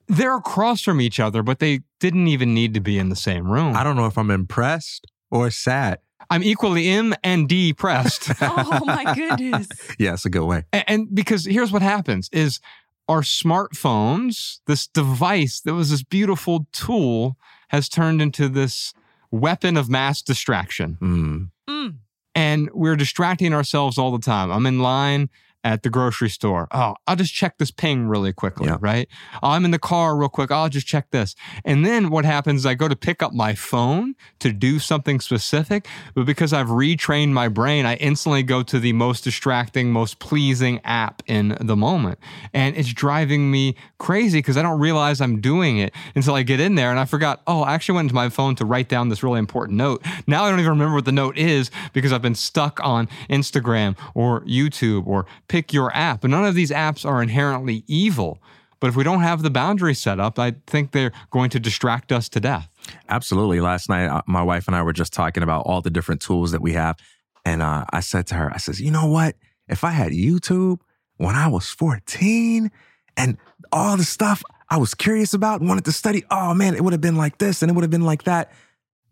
They're across from each other, but they didn't even need to be in the same room. I don't know if I'm impressed or sad. I'm equally M and D pressed. [laughs] oh my goodness. [laughs] Yeah, it's a good way. and, and because here's what happens is our smartphones, this device that was this beautiful tool has turned into this weapon of mass distraction. Mm. Mm. And we're distracting ourselves all the time. I'm in line at the grocery store. Oh, I'll just check this ping really quickly, Yeah. right? Oh, I'm in the car real quick. I'll just check this. And then what happens is I go to pick up my phone to do something specific, but because I've retrained my brain, I instantly go to the most distracting, most pleasing app in the moment. And it's driving me crazy because I don't realize I'm doing it until I get in there and I forgot, oh, I actually went into my phone to write down this really important note. Now I don't even remember what the note is because I've been stuck on Instagram or YouTube or pick your app. And none of these apps are inherently evil. But if we don't have the boundary set up, I think they're going to distract us to death. Absolutely. Last night, uh, my wife and I were just talking about all the different tools that we have. And uh, I said to her, I says, you know what? If I had YouTube when I was 14 and all the stuff I was curious about and wanted to study, oh man, it would have been like this and it would have been like that.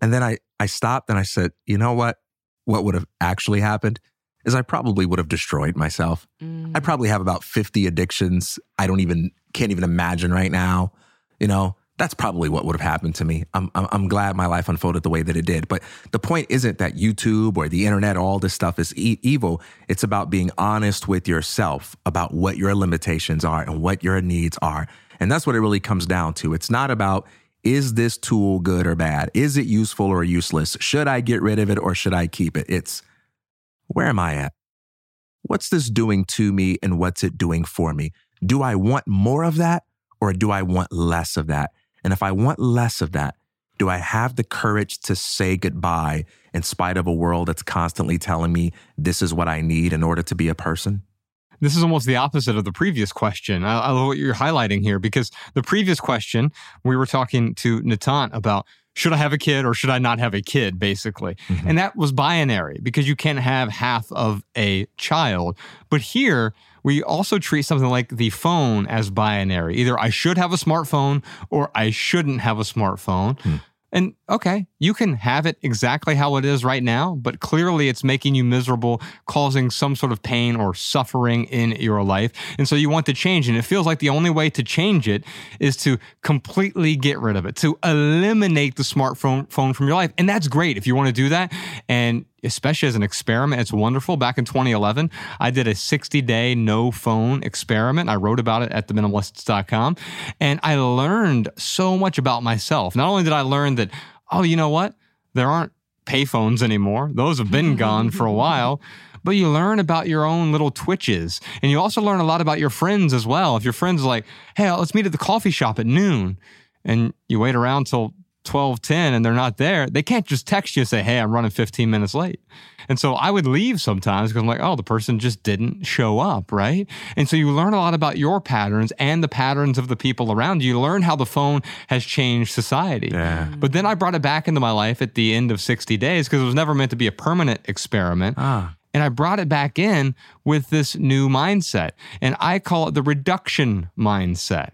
And then I, I stopped and I said, you know what? What would have actually happened is I probably would have destroyed myself. I mm. probably have about 50 addictions I don't even, can't even imagine right now. You know, that's probably what would have happened to me. I'm, I'm, I'm glad my life unfolded the way that it did. But the point isn't that YouTube or the internet, all this stuff is e- evil. It's about being honest with yourself about what your limitations are and what your needs are. And that's what it really comes down to. It's not about, is this tool good or bad? Is it useful or useless? Should I get rid of it or should I keep it? It's, where am I at? What's this doing to me and what's it doing for me? Do I want more of that or do I want less of that? And if I want less of that, do I have the courage to say goodbye in spite of a world that's constantly telling me this is what I need in order to be a person? This is almost the opposite of the previous question. I, I love what you're highlighting here because the previous question, we were talking to Nitant about should I have a kid or should I not have a kid, basically. Mm-hmm. And that was binary because you can't have half of a child. But here, we also treat something like the phone as binary. Either I should have a smartphone or I shouldn't have a smartphone. Hmm. And okay, you can have it exactly how it is right now, but clearly it's making you miserable, causing some sort of pain or suffering in your life. And so you want to change. And it feels like the only way to change it is to completely get rid of it, to eliminate the smartphone phone from your life. And that's great if you want to do that. And especially as an experiment, it's wonderful. Back in 2011, I did a 60 day no phone experiment. I wrote about it at theminimalists.com. And I learned so much about myself. Not only did I learn that, oh, you know what? There aren't payphones anymore, those have been gone for a [laughs] while. But you learn about your own little twitches. And you also learn a lot about your friends as well. If your friend's like, hey, let's meet at the coffee shop at noon, and you wait around till 1210 and they're not there, they can't just text you and say, Hey, I'm running 15 minutes late. And so I would leave sometimes because I'm like, oh, the person just didn't show up, right? And so you learn a lot about your patterns and the patterns of the people around you. You learn how the phone has changed society. Yeah. But then I brought it back into my life at the end of 60 days because it was never meant to be a permanent experiment. Ah. And I brought it back in with this new mindset. And I call it the reduction mindset.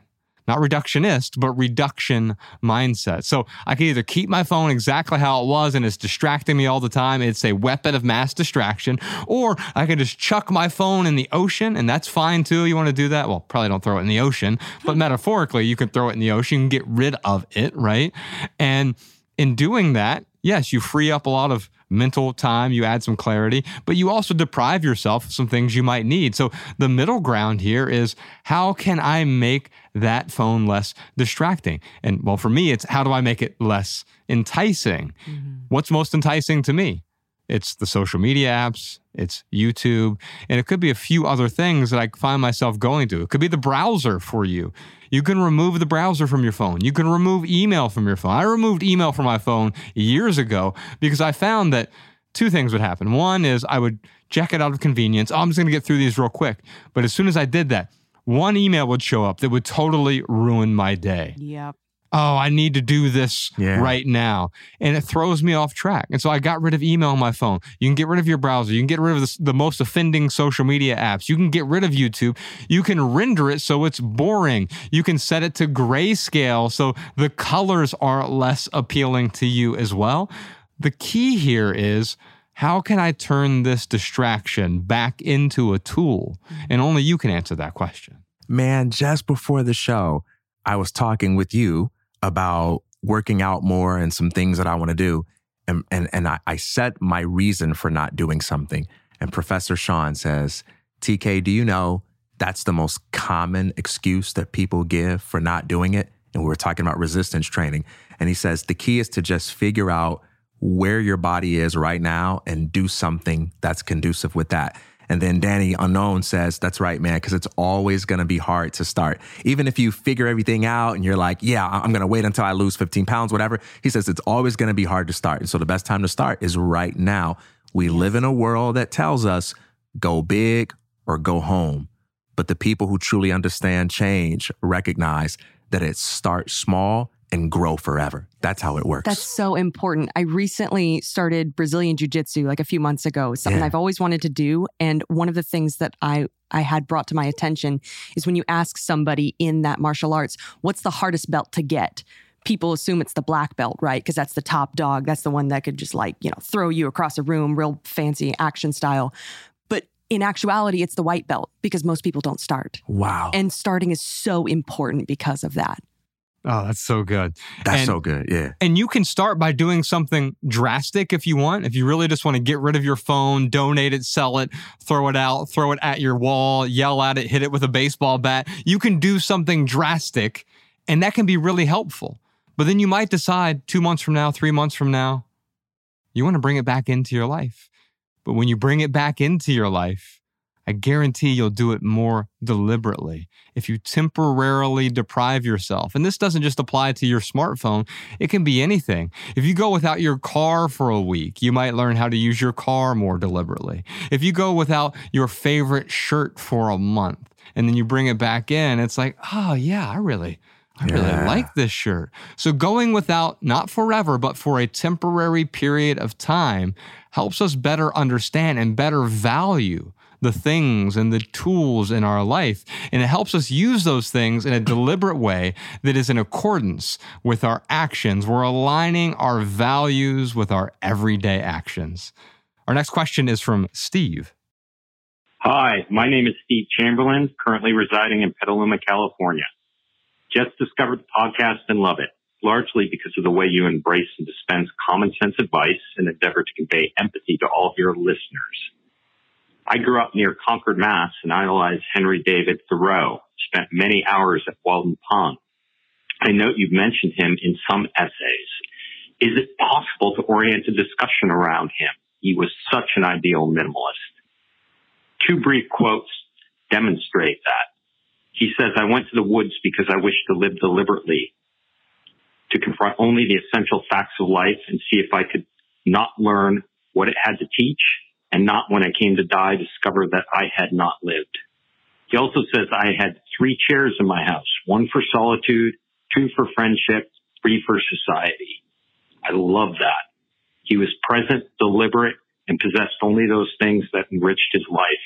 Not reductionist, but reduction mindset. So I can either keep my phone exactly how it was and it's distracting me all the time. It's a weapon of mass distraction. Or I can just chuck my phone in the ocean and that's fine too. You want to do that? Well, probably don't throw it in the ocean, [laughs] but metaphorically, you can throw it in the ocean and get rid of it, right? And in doing that, yes, you free up a lot of mental time, you add some clarity, but you also deprive yourself of some things you might need. So the middle ground here is how can I make that phone less distracting? And well, for me, it's how do I make it less enticing? Mm-hmm. What's most enticing to me? It's the social media apps, it's YouTube, and it could be a few other things that I find myself going to. It could be the browser for you. You can remove the browser from your phone. You can remove email from your phone. I removed email from my phone years ago because I found that two things would happen. One is I would check it out of convenience. Oh, I'm just going to get through these real quick. But as soon as I did that, one email would show up that would totally ruin my day. Yep oh, I need to do this yeah. right now. And it throws me off track. And so I got rid of email on my phone. You can get rid of your browser. You can get rid of the, the, most offending social media apps. You can get rid of YouTube. You can render it so it's boring. You can set it to grayscale so the colors are less appealing to you as well. The key here is how can I turn this distraction back into a tool? Mm-hmm. And only you can answer that question. Man, just before the show, I was talking with you about working out more and some things that I want to do. And, and, and I, I set my reason for not doing something. And Professor Sean says, TK, do you know that's the most common excuse that people give for not doing it? And we were talking about resistance training. And he says the key is to just figure out where your body is right now and do something that's conducive with that. And then Danny Unknown says, That's right, man, because it's always going to be hard to start. Even if you figure everything out and you're like, Yeah, I'm going to wait until I lose 15 pounds, whatever. He says, It's always going to be hard to start. And so the best time to start is right now. We live in a world that tells us go big or go home. But the people who truly understand change recognize that it starts small and grow forever. That's how it works. That's so important. I recently started Brazilian Jiu Jitsu like a few months ago, something yeah. I've always wanted to do. And one of the things that I, I had brought to my attention is when you ask somebody in that martial arts, what's the hardest belt to get? People assume it's the black belt, right? Because that's the top dog. That's the one that could just like, you know, throw you across a room, real fancy action style. But in actuality, it's the white belt because most people don't start. Wow. And starting is so important because of that. Oh, that's so good. That's and, so good. Yeah. And you can start by doing something drastic if you want. If you really just want to get rid of your phone, donate it, sell it, throw it out, throw it at your wall, yell at it, hit it with a baseball bat, you can do something drastic and that can be really helpful. But then you might decide two months from now, three months from now, you want to bring it back into your life. But when you bring it back into your life, I guarantee you'll do it more deliberately if you temporarily deprive yourself. And this doesn't just apply to your smartphone, it can be anything. If you go without your car for a week, you might learn how to use your car more deliberately. If you go without your favorite shirt for a month and then you bring it back in, it's like, oh, yeah, I really. I really yeah. like this shirt. So going without, not forever, but for a temporary period of time helps us better understand and better value the things and the tools in our life. And it helps us use those things in a deliberate way that is in accordance with our actions. We're aligning our values with our everyday actions. Our next question is from Steve. Hi, my name is Steve Chamberlain, currently residing in Petaluma, California. Just discovered the podcast and love it, largely because of the way you embrace and dispense common sense advice and endeavor to convey empathy to all of your listeners. I grew up near Concord, Mass, and idolized Henry David Thoreau. Spent many hours at Walden Pond. I note you've mentioned him in some essays. Is it possible to orient a discussion around him? He was such an ideal minimalist. Two brief quotes demonstrate that. He says, I went to the woods because I wished to live deliberately, to confront only the essential facts of life and see if I could not learn what it had to teach and not when I came to die discover that I had not lived. He also says I had three chairs in my house, one for solitude, two for friendship, three for society. I love that. He was present, deliberate, and possessed only those things that enriched his life.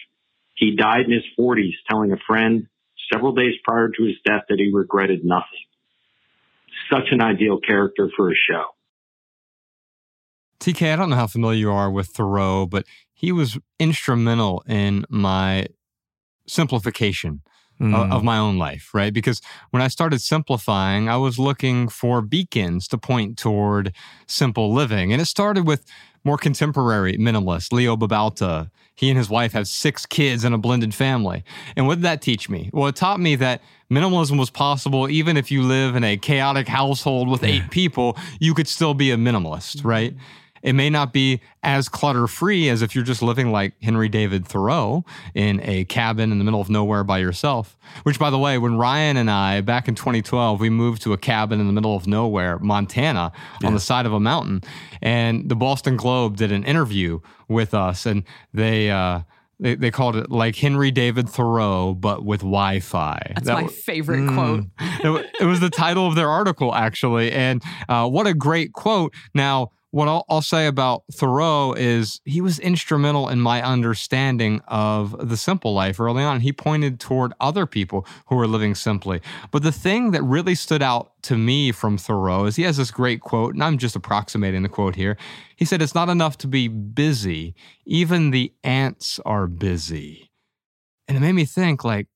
He died in his forties telling a friend several days prior to his death that he regretted nothing. Such an ideal character for a show. TK, I don't know how familiar you are with Thoreau, but he was instrumental in my simplification of, hmm. of my own life, right? Because when I started simplifying, I was looking for beacons to point toward simple living. And it started with more contemporary minimalist, Leo Babauta. He and his wife have six kids and a blended family. And what did that teach me? Well, it taught me that minimalism was possible even if you live in a chaotic household with eight people, you could still be a minimalist, right? Mm-hmm. It may not be as clutter free as if you're just living like Henry David Thoreau in a cabin in the middle of nowhere by yourself. Which, by the way, when Ryan and I, back in 2012, we moved to a cabin in the middle of nowhere, Montana, on the side of a mountain. And the Boston Globe did an interview with us, and they, uh, they, they called it like Henry David Thoreau, but with Wi Fi. That's my favorite quote. it, it was the title of their article, actually. And uh, what a great quote. Now, what I'll, I'll say about Thoreau is he was instrumental in my understanding of the simple life early on. He pointed toward other people who were living simply. But the thing that really stood out to me from Thoreau is he has this great quote, and I'm just approximating the quote here. He said, It's not enough to be busy, even the ants are busy. And it made me think like,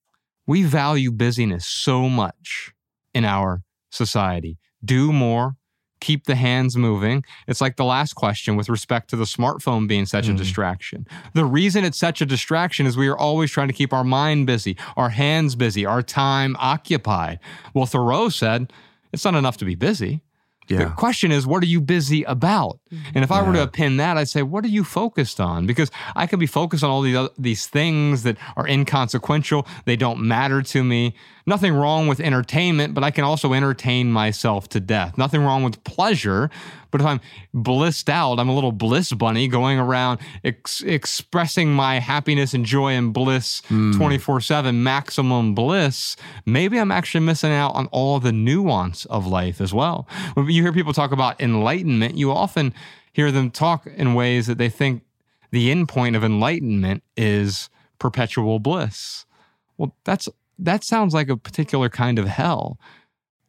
we value busyness so much in our society. Do more, keep the hands moving. It's like the last question with respect to the smartphone being such a mm. distraction. The reason it's such a distraction is we are always trying to keep our mind busy, our hands busy, our time occupied. Well, Thoreau said, it's not enough to be busy. The question is, what are you busy about? Mm-hmm. And if I were to pin that, I'd say, what are you focused on? Because I could be focused on all these oth- these things that are inconsequential. They don't matter to me. Nothing wrong with entertainment, but I can also entertain myself to death. Nothing wrong with pleasure, but if I'm blissed out, I'm a little bliss bunny going around ex- expressing my happiness and joy and bliss hmm. 24 7, maximum bliss. Maybe I'm actually missing out on all the nuance of life as well. When you hear people talk about enlightenment, you often hear them talk in ways that they think the end point of enlightenment is perpetual bliss. Well, that's that sounds like a particular kind of hell.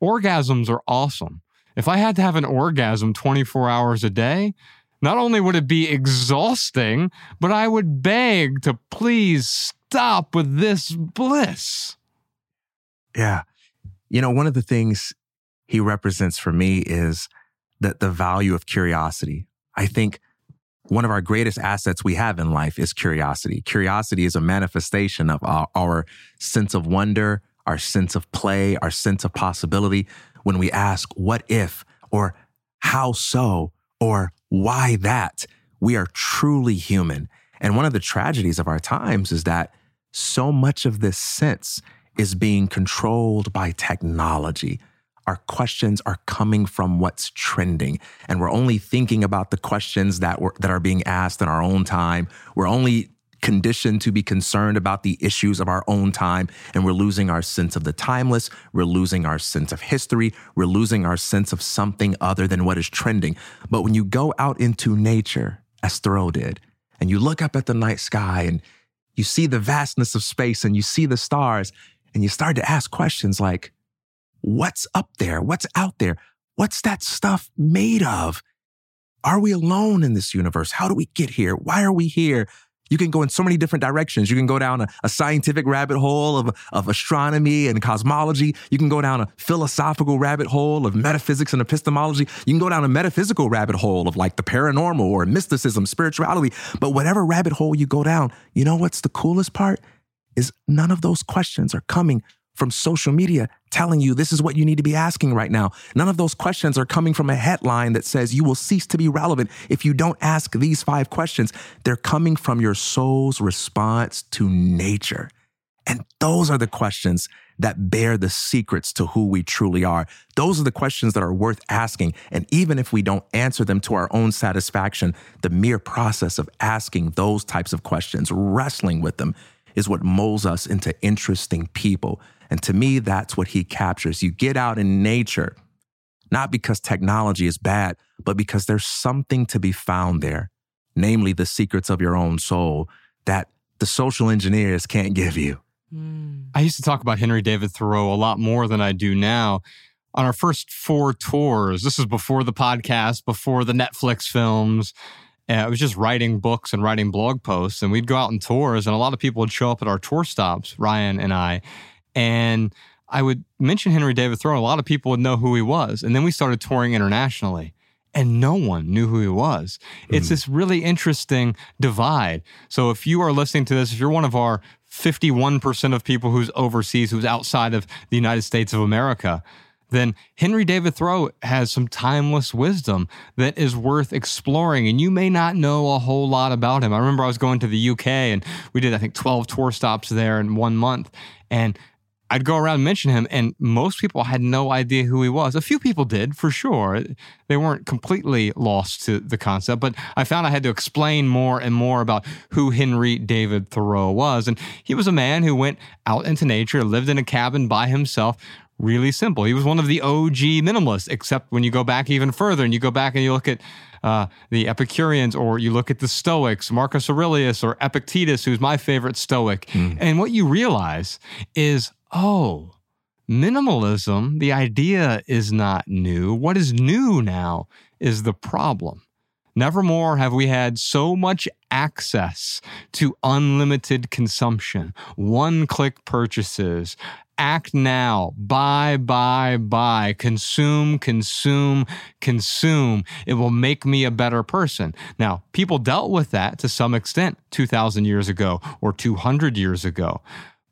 Orgasms are awesome. If I had to have an orgasm 24 hours a day, not only would it be exhausting, but I would beg to please stop with this bliss. Yeah. You know, one of the things he represents for me is that the value of curiosity. I think one of our greatest assets we have in life is curiosity. Curiosity is a manifestation of our, our sense of wonder, our sense of play, our sense of possibility. When we ask, what if, or how so, or why that, we are truly human. And one of the tragedies of our times is that so much of this sense is being controlled by technology. Our questions are coming from what's trending, and we're only thinking about the questions that were that are being asked in our own time. We're only conditioned to be concerned about the issues of our own time, and we're losing our sense of the timeless. We're losing our sense of history. We're losing our sense of something other than what is trending. But when you go out into nature, as Thoreau did, and you look up at the night sky and you see the vastness of space and you see the stars, and you start to ask questions like, what's up there? What's out there? What's that stuff made of? Are we alone in this universe? How do we get here? Why are we here? You can go in so many different directions. You can go down a, a scientific rabbit hole of, of astronomy and cosmology. You can go down a philosophical rabbit hole of metaphysics and epistemology. You can go down a metaphysical rabbit hole of like the paranormal or mysticism, spirituality. But whatever rabbit hole you go down, you know what's the coolest part? Is none of those questions are coming from social media telling you this is what you need to be asking right now. None of those questions are coming from a headline that says you will cease to be relevant if you don't ask these five questions. They're coming from your soul's response to nature. And those are the questions that bear the secrets to who we truly are. Those are the questions that are worth asking. And even if we don't answer them to our own satisfaction, the mere process of asking those types of questions, wrestling with them, is what molds us into interesting people. And to me, that's what he captures. You get out in nature, not because technology is bad, but because there's something to be found there, namely the secrets of your own soul that the social engineers can't give you. I used to talk about Henry David Thoreau a lot more than I do now. On our first four tours, this is before the podcast, before the Netflix films. uh, I was just writing books and writing blog posts, and we'd go out on tours, and a lot of people would show up at our tour stops, Ryan and I. And I would mention Henry David Thoreau. A lot of people would know who he was. And then we started touring internationally and no one knew who he was. It's hmm. this really interesting divide. So if you are listening to this, if you're one of our 51% of people who's overseas, who's outside of the United States of America, then Henry David Thoreau has some timeless wisdom that is worth exploring. And you may not know a whole lot about him. I remember I was going to the UK and we did, I think, 12 tour stops there in one month. And I'd go around and mention him, and most people had no idea who he was. A few people did, for sure. They weren't completely lost to the concept, but I found I had to explain more and more about who Henry David Thoreau was. And he was a man who went out into nature, lived in a cabin by himself, really simple. He was one of the OG minimalists, except when you go back even further and you go back and you look at uh, the Epicureans or you look at the Stoics, Marcus Aurelius or Epictetus, who's my favorite Stoic. Mm. And what you realize is oh, minimalism, the idea is not new. What is new now is the problem. Nevermore have we had so much access to unlimited consumption, one click purchases, act now, buy, buy, buy, consume, consume, consume. It will make me a better person. Now, people dealt with that to some extent 2,000 years ago or 200 years ago.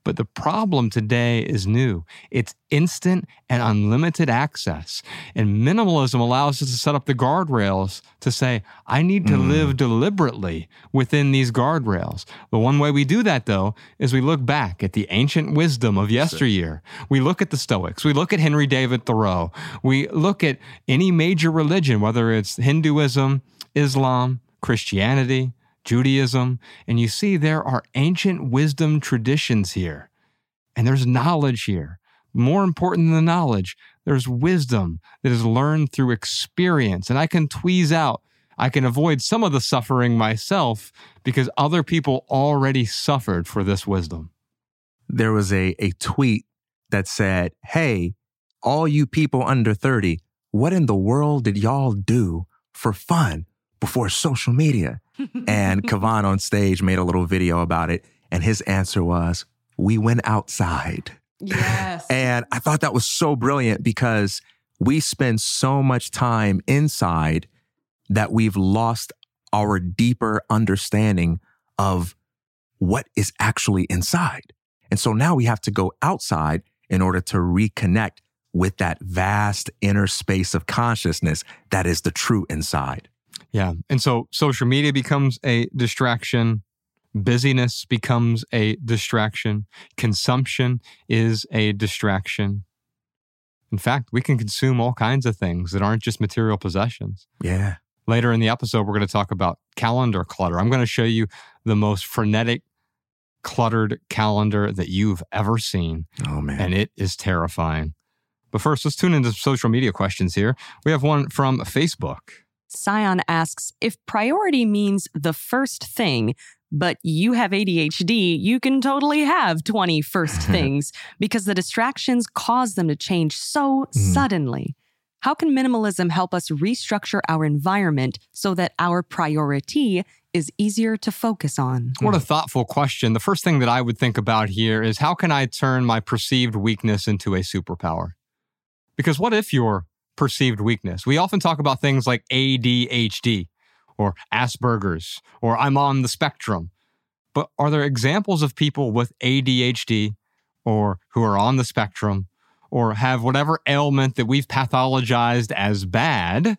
But the problem today is new. It's instant and unlimited access. And minimalism allows us to set up the guardrails to say, I need to mm. live deliberately within these guardrails. The one way we do that, though, is we look back at the ancient wisdom of yesteryear. We look at the Stoics. We look at Henry David Thoreau. We look at any major religion, whether it's Hinduism, Islam, Christianity, Judaism, and you see there are ancient wisdom traditions here. And there's knowledge here. More important than knowledge, there's wisdom that is learned through experience. And I can tweeze out, I can avoid some of the suffering myself because other people already suffered for this wisdom. There was a, a tweet that said, Hey, all you people under 30, what in the world did y'all do for fun before social media? And Kavan on stage made a little video about it. And his answer was, We went outside. Yes. [laughs] and I thought that was so brilliant because we spend so much time inside that we've lost our deeper understanding of what is actually inside. And so now we have to go outside in order to reconnect with that vast inner space of consciousness that is the true inside. Yeah. And so social media becomes a distraction. Busyness becomes a distraction. Consumption is a distraction. In fact, we can consume all kinds of things that aren't just material possessions. Yeah. Later in the episode, we're going to talk about calendar clutter. I'm going to show you the most frenetic, cluttered calendar that you've ever seen. Oh, man. And it is terrifying. But first, let's tune into social media questions here. We have one from Facebook. Scion asks if priority means the first thing, but you have ADHD, you can totally have 20 first [laughs] things because the distractions cause them to change so mm. suddenly. How can minimalism help us restructure our environment so that our priority is easier to focus on? What a thoughtful question. The first thing that I would think about here is how can I turn my perceived weakness into a superpower? Because what if you're perceived weakness. We often talk about things like ADHD or Asperger's or I'm on the spectrum. But are there examples of people with ADHD or who are on the spectrum or have whatever ailment that we've pathologized as bad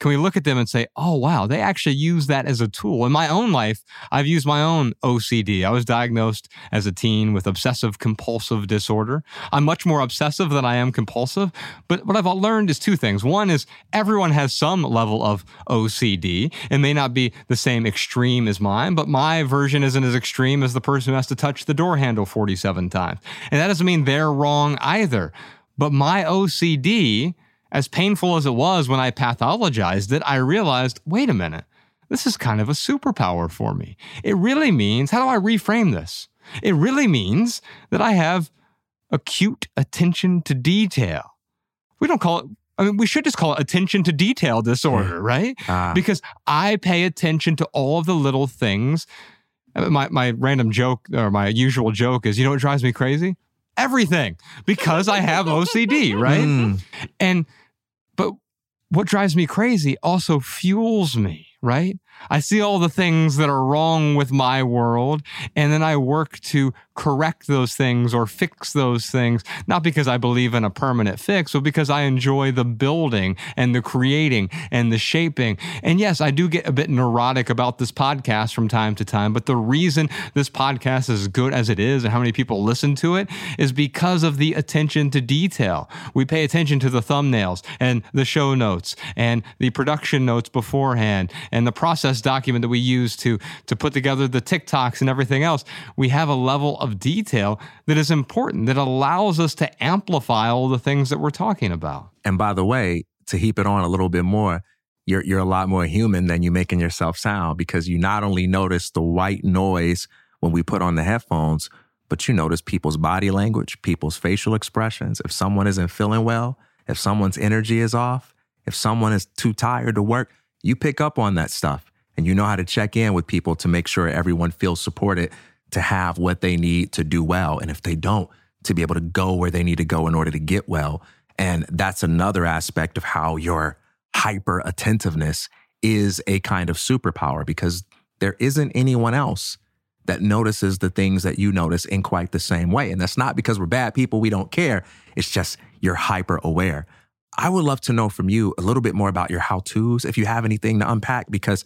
can we look at them and say, oh, wow, they actually use that as a tool? In my own life, I've used my own OCD. I was diagnosed as a teen with obsessive compulsive disorder. I'm much more obsessive than I am compulsive. But what I've learned is two things. One is everyone has some level of OCD. It may not be the same extreme as mine, but my version isn't as extreme as the person who has to touch the door handle 47 times. And that doesn't mean they're wrong either. But my OCD, as painful as it was when I pathologized it, I realized wait a minute, this is kind of a superpower for me. It really means, how do I reframe this? It really means that I have acute attention to detail. We don't call it, I mean, we should just call it attention to detail disorder, right? Ah. Because I pay attention to all of the little things. My, my random joke or my usual joke is, you know what drives me crazy? everything because I have OCD, right? Mm. And, what drives me crazy also fuels me, right? I see all the things that are wrong with my world, and then I work to correct those things or fix those things, not because I believe in a permanent fix, but because I enjoy the building and the creating and the shaping. And yes, I do get a bit neurotic about this podcast from time to time, but the reason this podcast is as good as it is and how many people listen to it is because of the attention to detail. We pay attention to the thumbnails and the show notes and the production notes beforehand and the process document that we use to to put together the TikToks and everything else. We have a level of detail that is important that allows us to amplify all the things that we're talking about. And by the way, to heap it on a little bit more, you're you're a lot more human than you making yourself sound because you not only notice the white noise when we put on the headphones, but you notice people's body language, people's facial expressions. If someone isn't feeling well, if someone's energy is off, if someone is too tired to work, you pick up on that stuff and you know how to check in with people to make sure everyone feels supported to have what they need to do well. And if they don't, to be able to go where they need to go in order to get well. And that's another aspect of how your hyper attentiveness is a kind of superpower because there isn't anyone else that notices the things that you notice in quite the same way. And that's not because we're bad people, we don't care. It's just you're hyper aware. I would love to know from you a little bit more about your how to's, if you have anything to unpack, because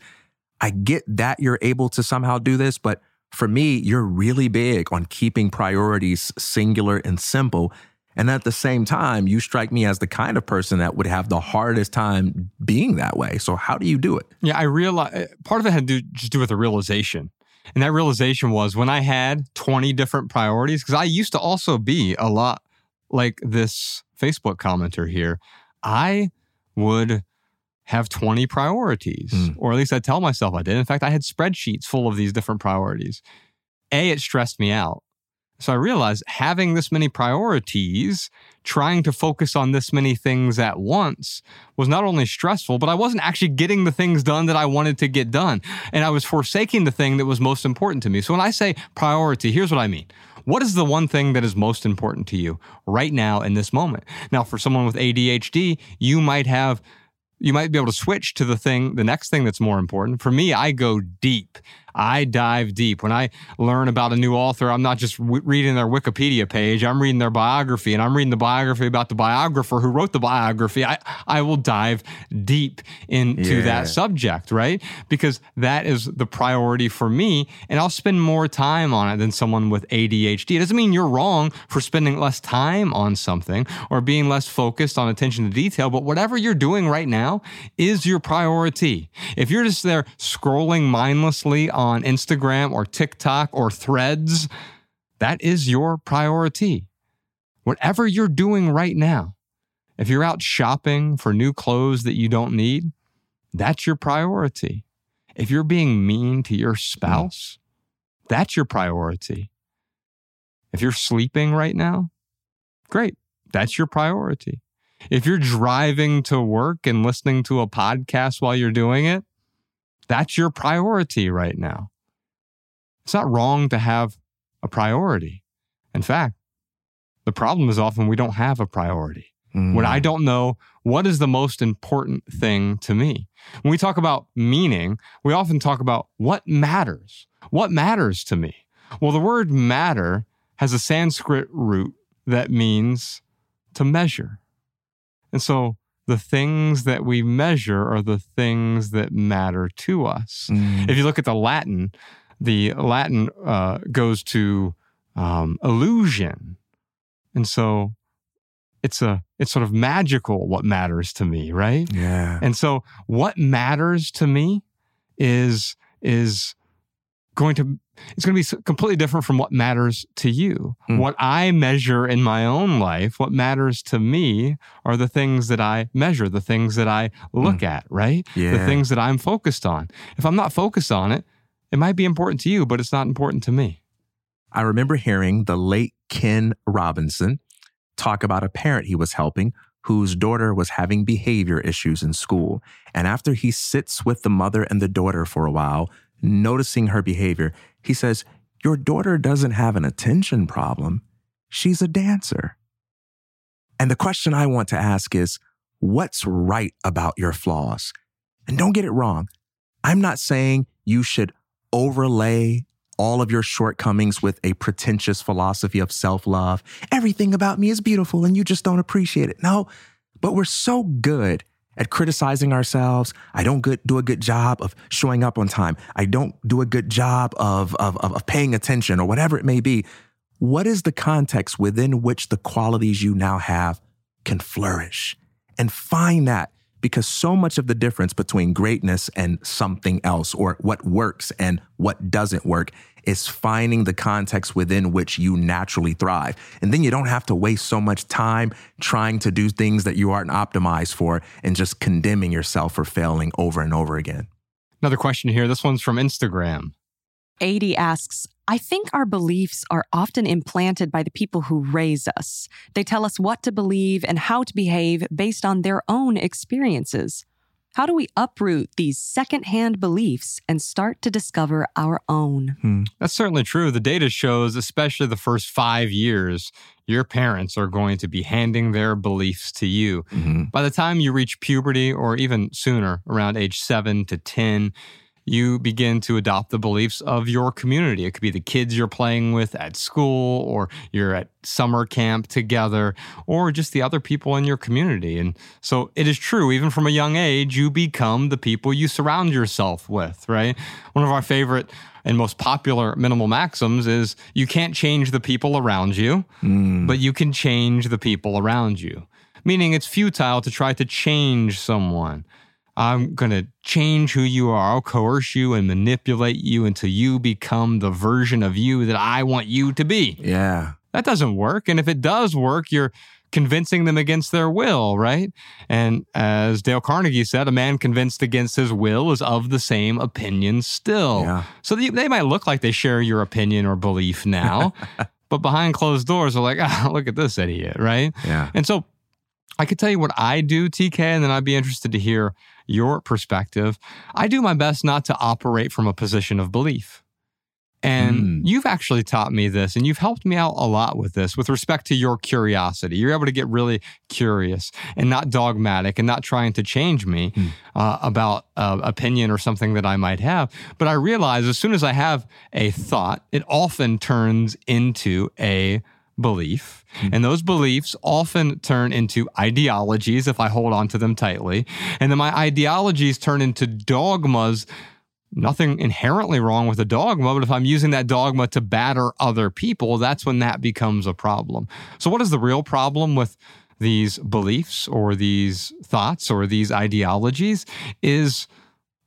I get that you're able to somehow do this, but for me, you're really big on keeping priorities singular and simple. And at the same time, you strike me as the kind of person that would have the hardest time being that way. So, how do you do it? Yeah, I realize eh, part of it had to just do with the realization. And that realization was when I had 20 different priorities, because I used to also be a lot like this Facebook commenter here. I would have 20 priorities, mm. or at least I tell myself I did. In fact, I had spreadsheets full of these different priorities. A, it stressed me out. So I realized having this many priorities, trying to focus on this many things at once was not only stressful, but I wasn't actually getting the things done that I wanted to get done. And I was forsaking the thing that was most important to me. So when I say priority, here's what I mean. What is the one thing that is most important to you right now in this moment? Now, for someone with ADHD, you might have you might be able to switch to the thing, the next thing that's more important. For me, I go deep. I dive deep. When I learn about a new author, I'm not just w- reading their Wikipedia page, I'm reading their biography and I'm reading the biography about the biographer who wrote the biography. I, I will dive deep into yeah. that subject, right? Because that is the priority for me. And I'll spend more time on it than someone with ADHD. It doesn't mean you're wrong for spending less time on something or being less focused on attention to detail, but whatever you're doing right now is your priority. If you're just there scrolling mindlessly on Instagram or TikTok or threads, that is your priority. Whatever you're doing right now, if you're out shopping for new clothes that you don't need, that's your priority. If you're being mean to your spouse, that's your priority. If you're sleeping right now, great, that's your priority. If you're driving to work and listening to a podcast while you're doing it, that's your priority right now. It's not wrong to have a priority. In fact, the problem is often we don't have a priority. Mm. When I mm. don't know what is the most important thing to me. When we talk about meaning, we often talk about what matters. What matters to me? Well, the word matter has a Sanskrit root that means to measure. And so the things that we measure are the things that matter to us. Mm. If you look at the Latin, the Latin uh, goes to um, illusion. And so it's a it's sort of magical what matters to me, right? Yeah. And so what matters to me is is going to it's going to be completely different from what matters to you. Mm. What I measure in my own life, what matters to me are the things that I measure, the things that I look mm. at, right? Yeah. The things that I'm focused on. If I'm not focused on it, it might be important to you, but it's not important to me. I remember hearing the late Ken Robinson talk about a parent he was helping whose daughter was having behavior issues in school. And after he sits with the mother and the daughter for a while, noticing her behavior, he says, Your daughter doesn't have an attention problem. she's a dancer. And the question I want to ask is what's right about your flaws? And don't get it wrong. I'm not saying you should overlay all of your shortcomings with a pretentious philosophy of self love. Everything about me is beautiful and you just don't appreciate it. No, but we're so good at criticizing ourselves. I don't good, do a good job of showing up on time. I don't do a good job of, of, of, of paying attention or whatever it may be. What is the context within which the qualities you now have can flourish? And find that because so much of the difference between greatness and something else or what works and what doesn't work is finding the context within which you naturally thrive. And then you don't have to waste so much time trying to do things that you aren't optimized for and just condemning yourself for failing over and over again. Another question here. This one's from Instagram. 80 asks, I think our beliefs are often implanted by the people who raise us. They tell us what to believe and how to behave based on their own experiences. How do we uproot these secondhand beliefs and start to discover our own? Hmm. That's certainly true. The data shows, especially the first five years, your parents are going to be handing their beliefs to you. Mm-hmm. By the time you reach puberty, or even sooner, around age seven to 10, you begin to adopt the beliefs of your community. It could be the kids you're playing with at school, or you're at summer camp together, or just the other people in your community. And so it is true, even from a young age, you become the people you surround yourself with, right? One of our favorite and most popular minimal maxims is you can't change the people around you, mm. but you can change the people around you. Meaning it's futile to try to change someone. I'm going to change who you are. I'll coerce you and manipulate you until you become the version of you that I want you to be. Yeah. That doesn't work. And if it does work, you're convincing them against their will, right? And as Dale Carnegie said, a man convinced against his will is of the same opinion still. Yeah. So they, they might look like they share your opinion or belief now, [laughs] but behind closed doors, they're like, oh, look at this idiot, right? Yeah. And so I could tell you what I do, TK, and then I'd be interested to hear your perspective. I do my best not to operate from a position of belief. And mm. you've actually taught me this, and you've helped me out a lot with this with respect to your curiosity. You're able to get really curious and not dogmatic and not trying to change me mm. uh, about uh, opinion or something that I might have. But I realize as soon as I have a thought, it often turns into a belief. Mm-hmm. And those beliefs often turn into ideologies if I hold on to them tightly. And then my ideologies turn into dogmas. Nothing inherently wrong with a dogma, but if I'm using that dogma to batter other people, that's when that becomes a problem. So, what is the real problem with these beliefs or these thoughts or these ideologies? Is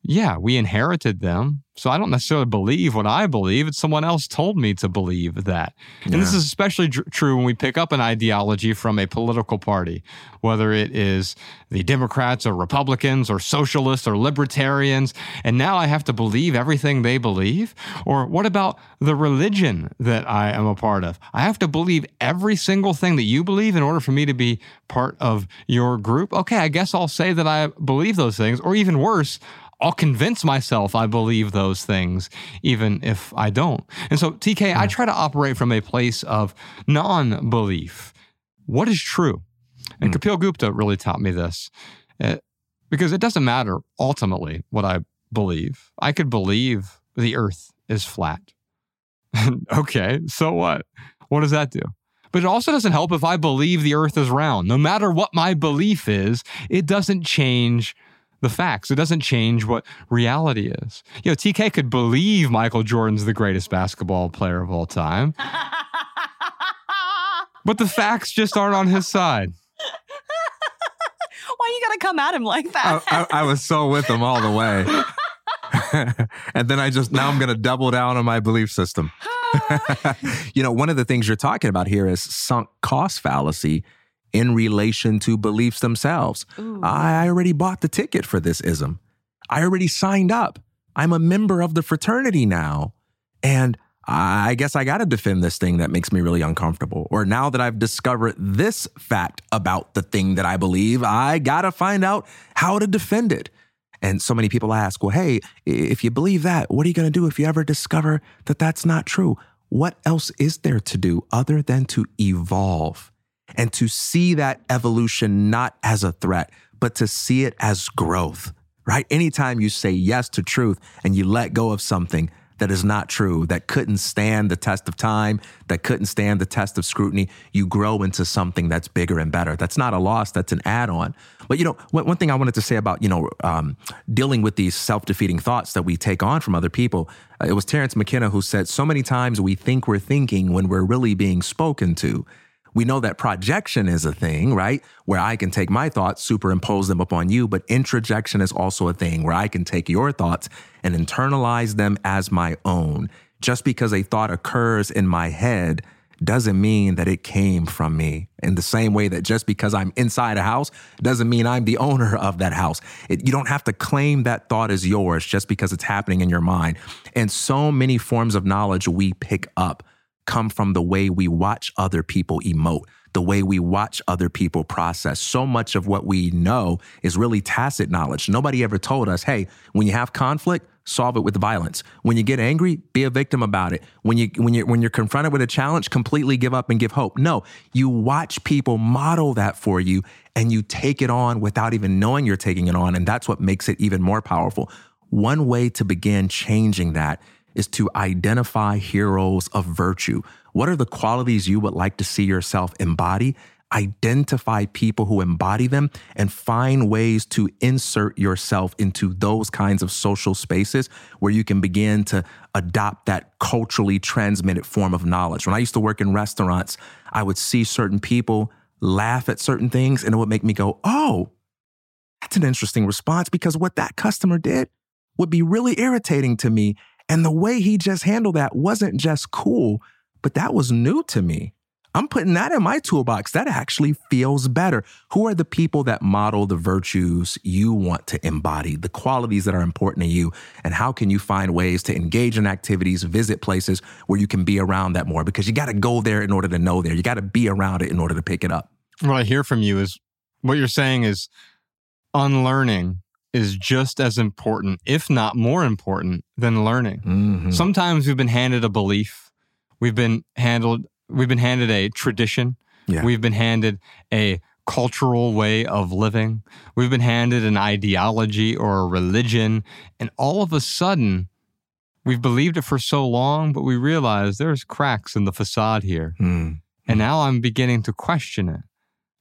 yeah, we inherited them. So I don't necessarily believe what I believe. It's someone else told me to believe that. And yeah. this is especially tr- true when we pick up an ideology from a political party, whether it is the Democrats or Republicans or socialists or libertarians. And now I have to believe everything they believe. Or what about the religion that I am a part of? I have to believe every single thing that you believe in order for me to be part of your group. Okay, I guess I'll say that I believe those things. Or even worse, I'll convince myself I believe those things, even if I don't. And so, TK, yeah. I try to operate from a place of non belief. What is true? And mm. Kapil Gupta really taught me this uh, because it doesn't matter ultimately what I believe. I could believe the earth is flat. [laughs] okay, so what? What does that do? But it also doesn't help if I believe the earth is round. No matter what my belief is, it doesn't change the facts. It doesn't change what reality is. You know, TK could believe Michael Jordan's the greatest basketball player of all time, [laughs] but the facts just aren't on his side. Why you gotta come at him like that? I, I, I was so with him all the way. [laughs] and then I just, now I'm gonna double down on my belief system. [laughs] you know, one of the things you're talking about here is sunk cost fallacy in relation to beliefs themselves. Ooh. I already bought the ticket for this ism. I already signed up. I'm a member of the fraternity now. And I guess I got to defend this thing that makes me really uncomfortable. Or now that I've discovered this fact about the thing that I believe, I got to find out how to defend it. And so many people ask, well, hey, if you believe that, what are you going to do if you ever discover that that's not true? what else is there to do other than to evolve and to see that evolution not as a threat, but to see it as growth, right? Anytime you say yes to truth and you let go of something, that is not true, that couldn't stand the test of time, that couldn't stand the test of scrutiny, you grow into something that's bigger and better. That's not a loss, that's an add on. But, you know, one, thing I wanted to say about, you know, um, dealing with these self defeating thoughts that we take on from other people, uh, it was Terence McKenna who said, so many times we think we're thinking when we're really being spoken to we know that projection is a thing, right? Where I can take my thoughts, superimpose them upon you, but introjection is also a thing where I can take your thoughts and internalize them as my own. Just because a thought occurs in my head doesn't mean that it came from me. In the same way that just because I'm inside a house doesn't mean I'm the owner of that house. It, you don't have to claim that thought is yours just because it's happening in your mind. And so many forms of knowledge we pick up come from the way we watch other people emote, the way we watch other people process. So much of what we know is really tacit knowledge. Nobody ever told us, hey, when you have conflict, solve it with violence. When you get angry, be a victim about it. When you when you when you're confronted with a challenge, completely give up and give hope. No, you watch people model that for you and you take it on without even knowing you're taking it on and that's what makes it even more powerful. One way to begin changing that is to identify heroes of virtue. What are the qualities you would like to see yourself embody? Identify people who embody them and find ways to insert yourself into those kinds of social spaces where you can begin to adopt that culturally transmitted form of knowledge. When I used to work in restaurants, I would see certain people laugh at certain things and it would make me go, oh, that's an interesting response because what that customer did would be really irritating to me. And the way he just handled that wasn't just cool, but that was new to me. I'm putting that in my toolbox. That actually feels better. Who are the people that model the virtues you want to embody, the qualities that are important to you? And how can you find ways to engage in activities, visit places where you can be around that more? Because you got to go there in order to know there. You got to be around it in order to pick it up. What I hear from you is what you're saying is unlearning is just as important, if not more important, than learning. Mm-hmm. Sometimes we've been handed a belief, we've been handled, we've been handed a tradition, Yeah. we've been handed a cultural way of living, we've been handed an ideology or a religion, and all of a sudden, we've believed it for so long, but we realize there's cracks in the facade here. Mm. And now I'm beginning to question it.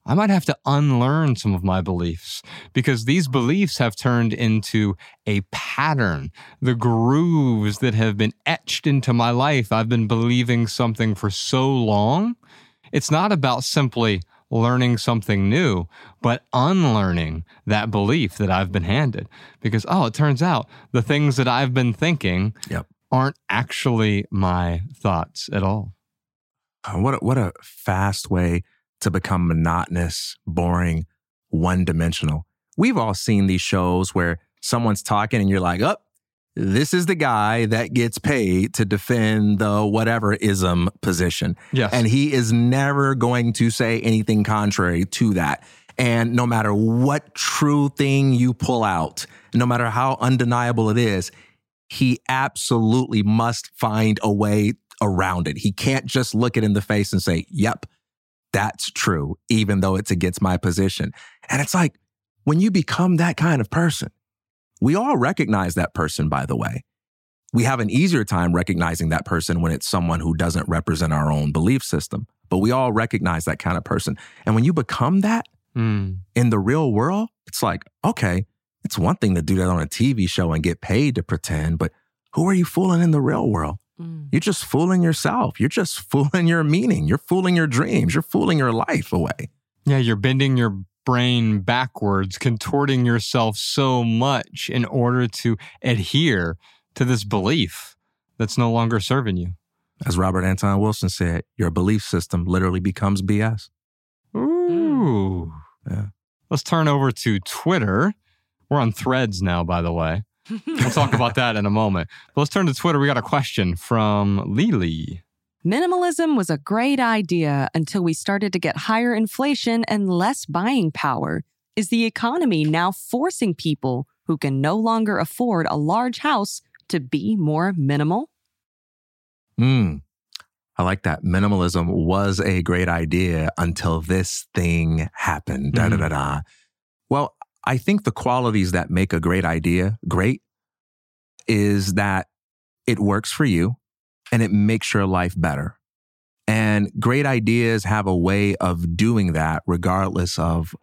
I might have to unlearn some of my beliefs because these beliefs have turned into a pattern. The grooves that have been etched into my life. I've been believing something for so long. It's not about simply learning something new, but unlearning that belief that I've been handed. Because, oh, it turns out the things that I've been thinking Yep. aren't actually my thoughts at all. Uh, What a, what a fast way to become monotonous, boring, one dimensional. We've all seen these shows where someone's talking and you're like, oh, this is the guy that gets paid to defend the whatever ism position. Yes. And he is never going to say anything contrary to that. And no matter what true thing you pull out, no matter how undeniable it is, he absolutely must find a way around it. He can't just look it in the face and say, yep, that's true, even though it's against my position. And it's like, when you become that kind of person, we all recognize that person, by the way. We have an easier time recognizing that person when it's someone who doesn't represent our own belief system, but we all recognize that kind of person. And when you become that Mm. in the real world, it's like, okay, it's one thing to do that on a TV show and get paid to pretend, but who are you fooling in the real world? Mm. You're just fooling yourself. You're just [laughs] fooling your meaning. You're fooling your dreams. You're fooling your life away. Yeah, you're bending your brain backwards, contorting yourself so much in order to adhere to this belief that's no longer serving you. As Robert Anton Wilson said, your belief system literally becomes BS. Ooh. Yeah. Let's turn over to Twitter. We're on threads now, by the way. [laughs] We'll talk about that in a moment. But let's turn to Twitter. We got a question from Lily. Minimalism was a great idea until we started to get higher inflation and less buying power. Is the economy now forcing people who can no longer afford a large house to be more minimal? Hmm. I like that. Minimalism was a great idea until this thing happened. Da da da da. Well, I think the qualities that make a great idea great is that it works for you and it makes your life better. And great ideas have a way of doing that regardless of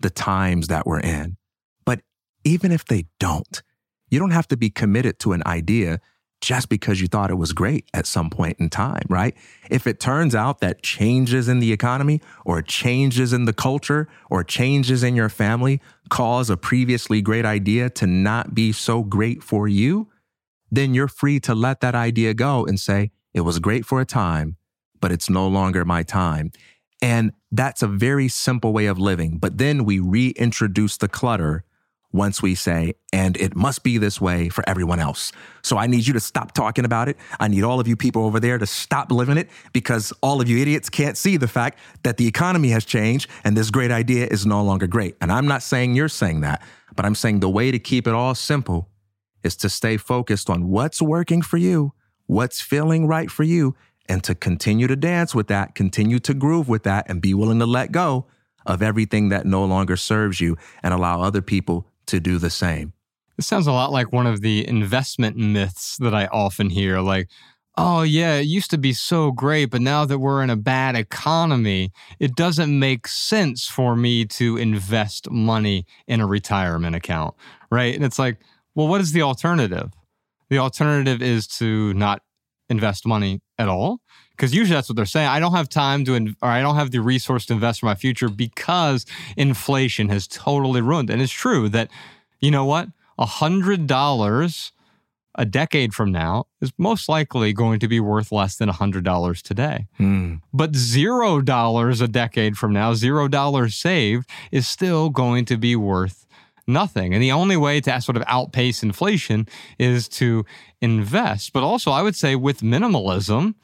the times that we're in. But even if they don't, you don't have to be committed to an idea just because you thought it was great at some point in time, right? If it turns out that changes in the economy or changes in the culture or changes in your family cause a previously great idea to not be so great for you, then you're free to let that idea go and say, it was great for a time, but it's no longer my time. And that's a very simple way of living. But then we reintroduce the clutter once we say, and it must be this way for everyone else. So I need you to stop talking about it. I need all of you people over there to stop living it because all of you idiots can't see the fact that the economy has changed and this great idea is no longer great. And I'm not saying you're saying that, but I'm saying the way to keep it all simple is to stay focused on what's working for you, what's feeling right for you, and to continue to dance with that, continue to groove with that, and be willing to let go of everything that no longer serves you and allow other people to do the same. This sounds a lot like one of the investment myths that I often hear like, oh, yeah, it used to be so great, but now that we're in a bad economy, it doesn't make sense for me to invest money in a retirement account, right? And it's like, well, what is the alternative? The alternative is to not invest money at all because usually that's what they're saying. I don't have time to, in, or I don't have the resource to invest for my future because inflation has totally ruined. And it's true that, you know what, a hundred dollars a decade from now is most likely going to be worth less than a hundred dollars today. Mm. But zero dollars a decade from now, zero dollars saved, is still going to be worth nothing. And the only way to sort of outpace inflation is to invest. But also, I would say with minimalism,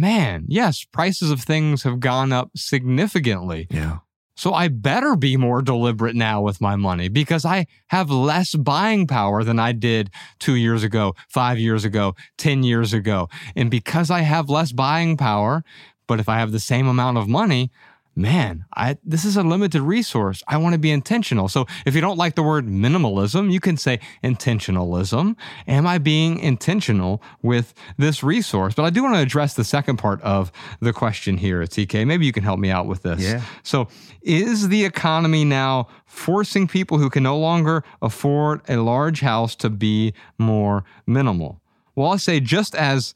man, yes, prices of things have gone up significantly. Yeah. So I better be more deliberate now with my money because I have less buying power than I did two years ago, five years ago, 10 years ago. And because I have less buying power, but if I have the same amount of money, man, I this is a limited resource. I want to be intentional. So if you don't like the word minimalism, you can say intentionalism. Am I being intentional with this resource? But I do want to address the second part of the question here, TK. Maybe you can help me out with this. Yeah. So is the economy now forcing people who can no longer afford a large house to be more minimal? Well, I'll say just as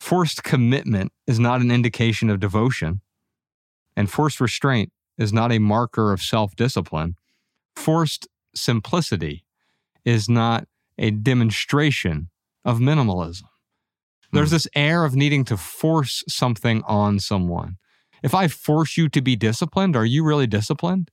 forced commitment is not an indication of devotion, and forced restraint is not a marker of self discipline. Forced simplicity is not a demonstration of minimalism. There's Hmm. this air of needing to force something on someone. If I force you to be disciplined, are you really disciplined?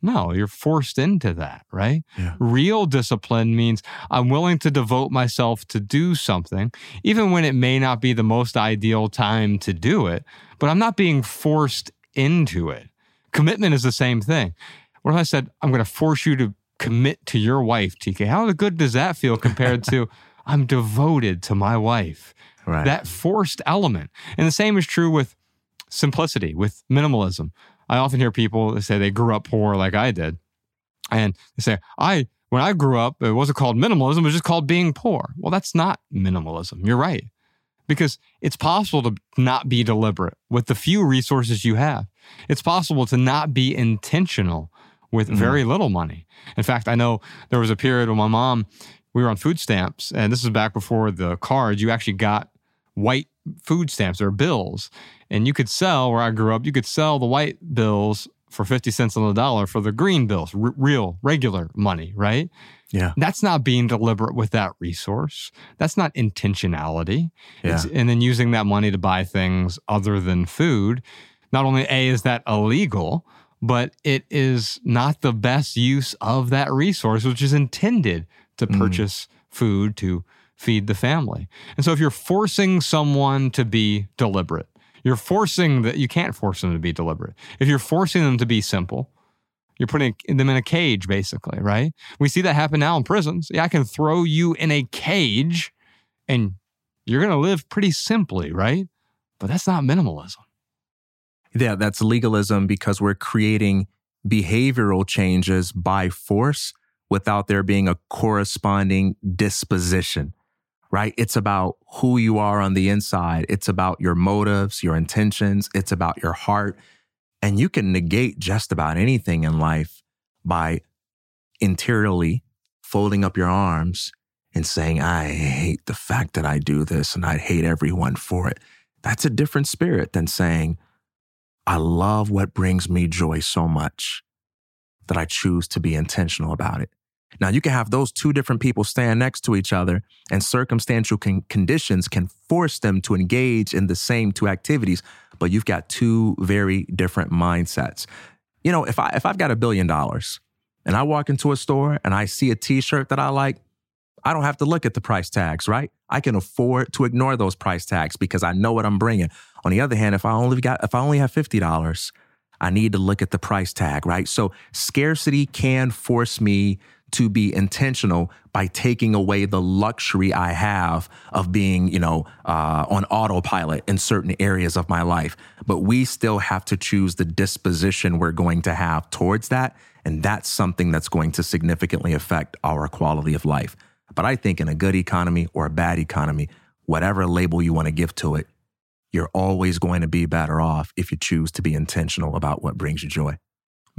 No, you're forced into that, right? Yeah. Real discipline means I'm willing to devote myself to do something, even when it may not be the most ideal time to do it, but I'm not being forced into it. Commitment is the same thing. What if I said, I'm going to force you to commit to your wife, TK? How good does that feel compared to [laughs] I'm devoted to my wife? Right. That forced element. And the same is true with simplicity, with minimalism. I often hear people that say they grew up poor like I did. And they say, I when I grew up, it wasn't called minimalism, it was just called being poor. Well, that's not minimalism. You're right. Because it's possible to not be deliberate with the few resources you have. It's possible to not be intentional with mm-hmm. very little money. In fact, I know there was a period when my mom, we were on food stamps, and this is back before the cards. You actually got white food stamps or bills, and you could sell where I grew up. You could sell the white bills for fifty cents on the dollar for the green bills, r- real regular money, right? Yeah. That's not being deliberate with that resource. That's not intentionality. It's, Yeah. and then using that money to buy things other than food. Not only A, is that illegal, but it is not the best use of that resource, which is intended to Mm. purchase food to feed the family. And so if you're forcing someone to be deliberate, you're forcing that you can't force them to be deliberate. If you're forcing them to be simple, you're putting them in a cage, basically, right? We see that happen now in prisons. Yeah, I can throw you in a cage and you're going to live pretty simply, right? but that's not minimalism. Yeah, that's legalism because we're creating behavioral changes by force without there being a corresponding disposition, right? It's about who you are on the inside. It's about your motives, your intentions. It's about your heart. And you can negate just about anything in life by interiorly folding up your arms and saying, I hate the fact that I do this and I hate everyone for it. That's a different spirit than saying, I love what brings me joy so much that I choose to be intentional about it. Now, you can have those two different people stand next to each other, and circumstantial con- conditions can force them to engage in the same two activities, but you've got two very different mindsets. You know, if I if I've got a billion dollars and I walk into a store and I see a t-shirt that I like, I don't have to look at the price tags, right? I can afford to ignore those price tags because I know what I'm bringing. On the other hand, if I only got if I only have $50, I need to look at the price tag, right? So scarcity can force me to be intentional by taking away the luxury I have of being, you know, uh, on autopilot in certain areas of my life. But we still have to choose the disposition we're going to have towards that. And that's something that's going to significantly affect our quality of life. But I think in a good economy or a bad economy, whatever label you want to give to it, you're always going to be better off if you choose to be intentional about what brings you joy.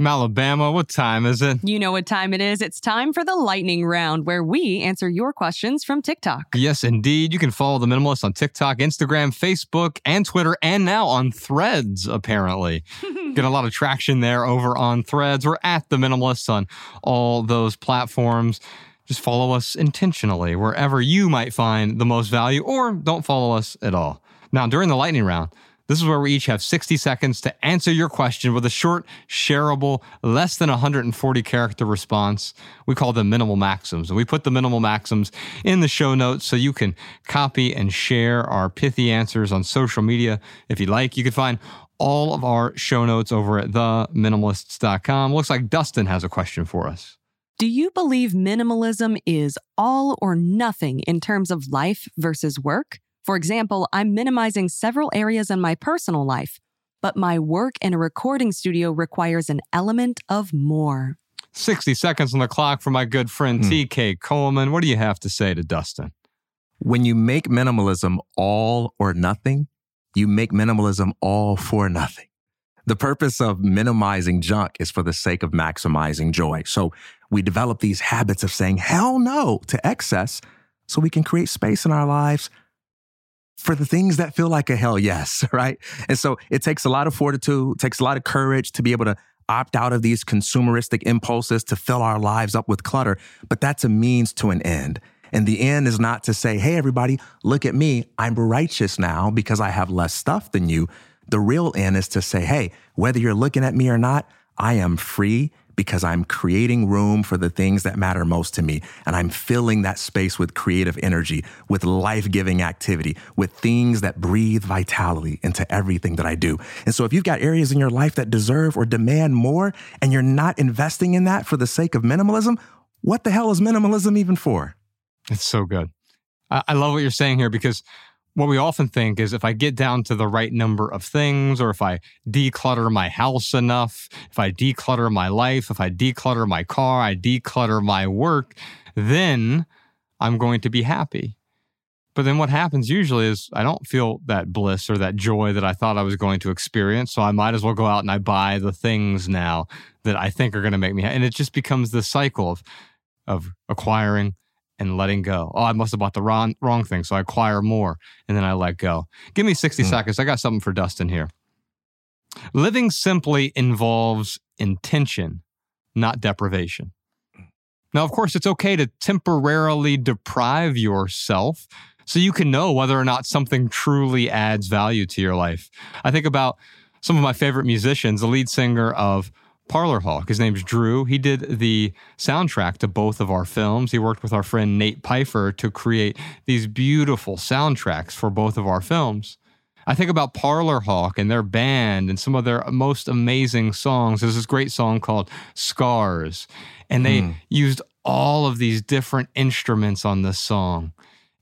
Malabama, what time is it? You know what time it is. It's time for the lightning round where we answer your questions from TikTok. Yes, indeed. You can follow The Minimalist on TikTok, Instagram, Facebook, and Twitter, and now on Threads, apparently. [laughs] Get a lot of traction there over on Threads. We're at The Minimalist on all those platforms. Just follow us intentionally wherever you might find the most value, or don't follow us at all. Now, during the lightning round, this is where we each have 60 seconds to answer your question with a short, shareable, less than 140 character response. We call them minimal maxims. And we put the minimal maxims in the show notes so you can copy and share our pithy answers on social media if you like. You can find all of our show notes over at theminimalists.com. Looks like Dustin has a question for us. Do you believe minimalism is all or nothing in terms of life versus work? For example, I'm minimizing several areas in my personal life, but my work in a recording studio requires an element of more. 60 seconds on the clock for my good friend Hmm. TK Coleman. What do you have to say to Dustin? When you make minimalism all or nothing, you make minimalism all for nothing. The purpose of minimizing junk is for the sake of maximizing joy. So we develop these habits of saying hell no to excess so we can create space in our lives for the things that feel like a hell yes, [laughs] right? And so it takes a lot of fortitude, takes a lot of courage to be able to opt out of these consumeristic impulses to fill our lives up with clutter, but that's a means to an end. And the end is not to say, hey, everybody, look at me. I'm righteous now because I have less stuff than you. The real end is to say, hey, whether you're looking at me or not, I am free because I'm creating room for the things that matter most to me. And I'm filling that space with creative energy, with life giving activity, with things that breathe vitality into everything that I do. And so if you've got areas in your life that deserve or demand more and you're not investing in that for the sake of minimalism, what the hell is minimalism even for? It's so good. I, I love what you're saying here because what we often think is if I get down to the right number of things, or if I declutter my house enough, if I declutter my life, if I declutter my car, I declutter my work, then I'm going to be happy. But then what happens usually is I don't feel that bliss or that joy that I thought I was going to experience. So I might as well go out and I buy the things now that I think are going to make me happy. And it just becomes this cycle of, of acquiring and letting go. Oh, I must have bought the wrong, wrong thing. So I acquire more and then I let go. Give me 60 hmm. seconds. I got something for Dustin here. Living simply involves intention, not deprivation. Now, of course, it's okay to temporarily deprive yourself so you can know whether or not something truly adds value to your life. I think about some of my favorite musicians, the lead singer of Parlor Hawk. His name's Drew. He did the soundtrack to both of our films. He worked with our friend Nate Pfeiffer to create these beautiful soundtracks for both of our films. I think about Parlor Hawk and their band and some of their most amazing songs. There's this great song called Scars, and they Hmm. used all of these different instruments on this song.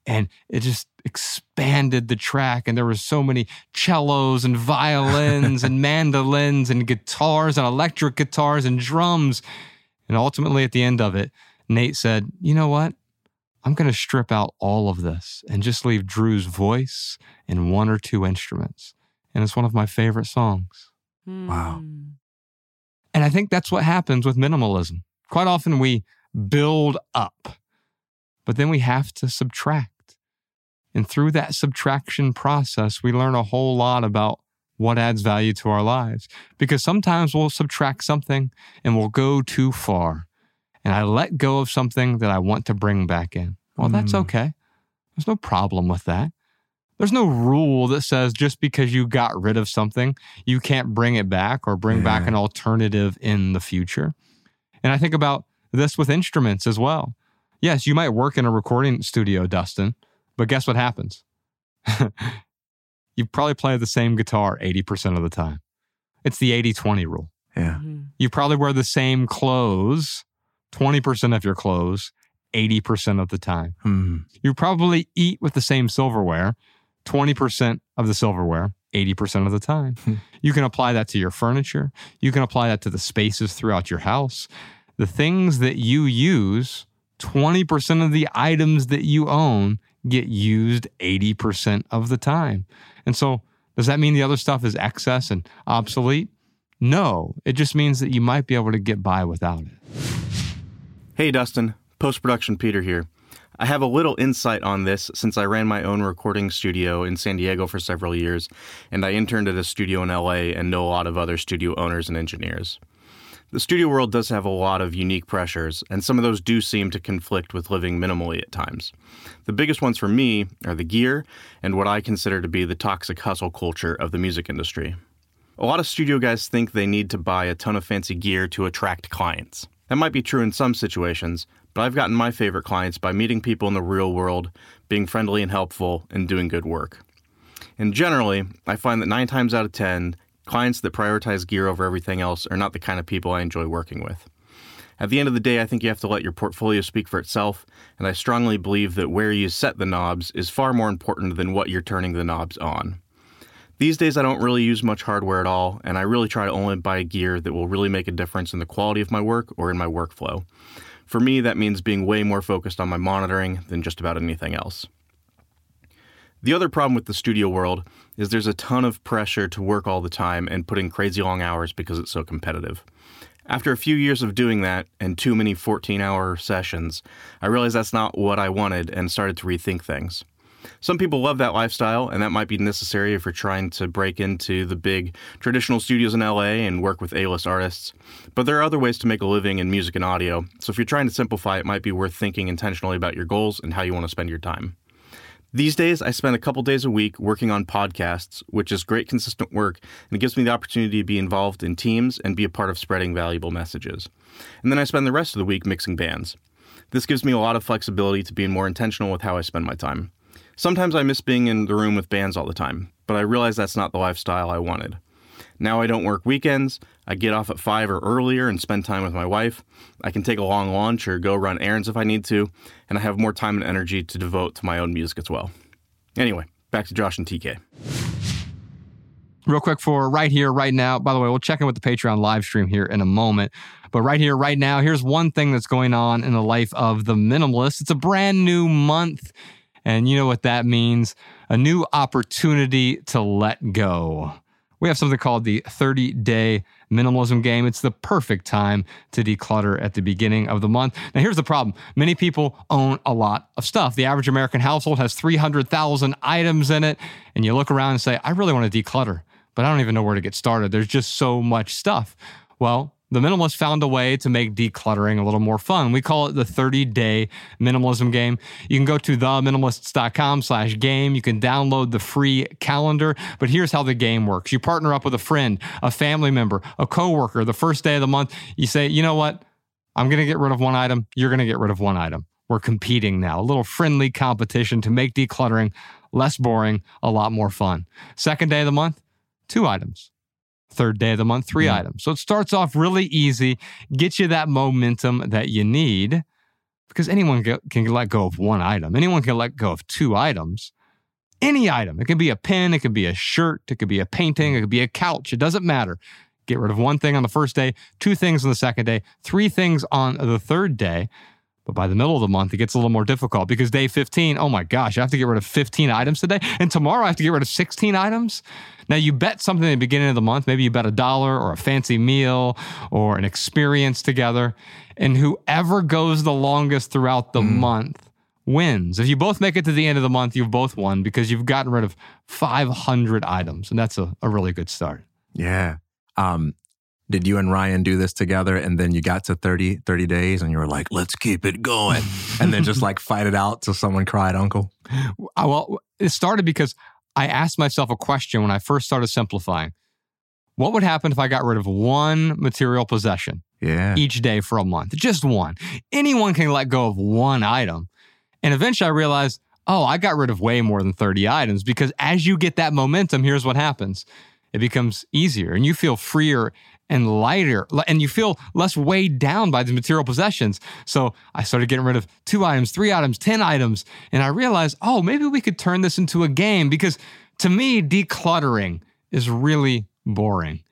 And it just expanded the track and there were so many cellos and violins and [laughs] mandolins and guitars and electric guitars and drums. And ultimately, at the end of it, Nate said, You know what? I'm going to strip out all of this and just leave Drew's voice and one or two instruments. And it's one of my favorite songs. Wow. Hmm. And I think that's what happens with minimalism. Quite often we build up, but then we have to subtract. And through that subtraction process, we learn a whole lot about what adds value to our lives. Because sometimes we'll subtract something and we'll go too far. And I let go of something that I want to bring back in. Well, that's Mm. okay. There's no problem with that. There's no rule that says just because you got rid of something, you can't bring it back or bring back an alternative in the future. And I think about this with instruments as well. Yes, you might work in a recording studio, Dustin, but guess what happens? [laughs] you probably play the same guitar 80% of the time. It's the 80 20 rule. Yeah. Mhm. You probably wear the same clothes 20% of your clothes 80% of the time. Hmm. You probably eat with the same silverware 20% of the silverware 80% of the time. Hmm. you can apply that to your furniture. You can apply that to the spaces throughout your house. The things that you use, 20% of the items that you own get used 80% of the time. And so, does that mean the other stuff is excess and obsolete? No, it just means that you might be able to get by without it. Hey, Dustin. Post production Peter here. I have a little insight on this since I ran my own recording studio in San Diego for several years, and I interned at a studio in LA and know a lot of other studio owners and engineers. The studio world does have a lot of unique pressures, and some of those do seem to conflict with living minimally at times. The biggest ones for me are the gear and what I consider to be the toxic hustle culture of the music industry. A lot of studio guys think they need to buy a ton of fancy gear to attract clients. That might be true in some situations, but I've gotten my favorite clients by meeting people in the real world, being friendly and helpful, and doing good work. And generally, I find that nine times out of ten, clients that prioritize gear over everything else are not the kind of people I enjoy working with. At the end of the day, I think you have to let your portfolio speak for itself, and I strongly believe that where you set the knobs is far more important than what you're turning the knobs on. These days, I don't really use much hardware at all, and I really try to only buy gear that will really make a difference in the quality of my work or in my workflow. For me, that means being way more focused on my monitoring than just about anything else. The other problem with the studio world is there's a ton of pressure to work all the time and put in crazy long hours because it's so competitive. After a few years of doing that and too many 14 hour sessions, I realized that's not what I wanted and started to rethink things. Some people love that lifestyle, and that might be necessary if you're trying to break into the big traditional studios in LA and work with A list artists. But there are other ways to make a living in music and audio, so if you're trying to simplify, it might be worth thinking intentionally about your goals and how you want to spend your time. These days, I spend a couple days a week working on podcasts, which is great, consistent work, and it gives me the opportunity to be involved in teams and be a part of spreading valuable messages. And then I spend the rest of the week mixing bands. This gives me a lot of flexibility to be more intentional with how I spend my time. Sometimes I miss being in the room with bands all the time, but I realize that's not the lifestyle I wanted. Now I don't work weekends. I get off at 5 or earlier and spend time with my wife. I can take a long lunch or go run errands if I need to, and I have more time and energy to devote to my own music as well. Anyway, back to Josh and TK. real quick for right here, right now. By the way, we'll check in with the Patreon live stream here in a moment. But right here, right now, here's one thing that's going on in the life of the minimalist. It's a brand new month. And you know what that means a new opportunity to let go. We have something called the 30 day minimalism game. It's the perfect time to declutter at the beginning of the month. Now, here's the problem many people own a lot of stuff. The average American household has 300,000 items in it. And you look around and say, I really want to declutter, but I don't even know where to get started. There's just so much stuff. Well, the minimalist found a way to make decluttering a little more fun. We call it the 30 day minimalism game. You can go to theminimalists.com slash game. You can download the free calendar. But here's how the game works. You partner up with a friend, a family member, a coworker. The first day of the month, you say, you know what? I'm going to get rid of one item. You're going to get rid of one item. We're competing now. A little friendly competition to make decluttering less boring, a lot more fun. Second day of the month, two items third day of the month, 3 Mm. items. So it starts off really easy, gets you that momentum that you need because anyone can let go of one item. Anyone can let go of two items. any item. It can be a pen, it could be a shirt, it could be a painting, it could be a couch. It doesn't matter. Get rid of one thing on the first day, two things on the second day, three things on the third day. But by the middle of the month, it gets a little more difficult because day 15, oh my gosh, I have to get rid of 15 items today. And tomorrow I have to get rid of 16 items. Now you bet something at the beginning of the month. Maybe you bet a dollar or a fancy meal or an experience together. And whoever goes the longest throughout the mm. month wins. If you both make it to the end of the month, you've both won because you've gotten rid of 500 items. And that's a, a really good start. Yeah. Um, did you and Ryan do this together and then you got to 30, 30 days and you were like, let's keep it going? [laughs] and then just like fight it out till someone cried uncle? Well, it started because I asked myself a question when I first started simplifying. What would happen if I got rid of one material possession yeah. each day for a month? Just one. Anyone can let go of one item. And eventually I realized, oh, I got rid of way more than 30 items because as you get that momentum, here's what happens it becomes easier and you feel freer and lighter and you feel less weighed down by the material possessions. So I started getting rid of two items, three items, 10 items. And I realized, oh, maybe we could turn this into a game because to me, decluttering is really boring.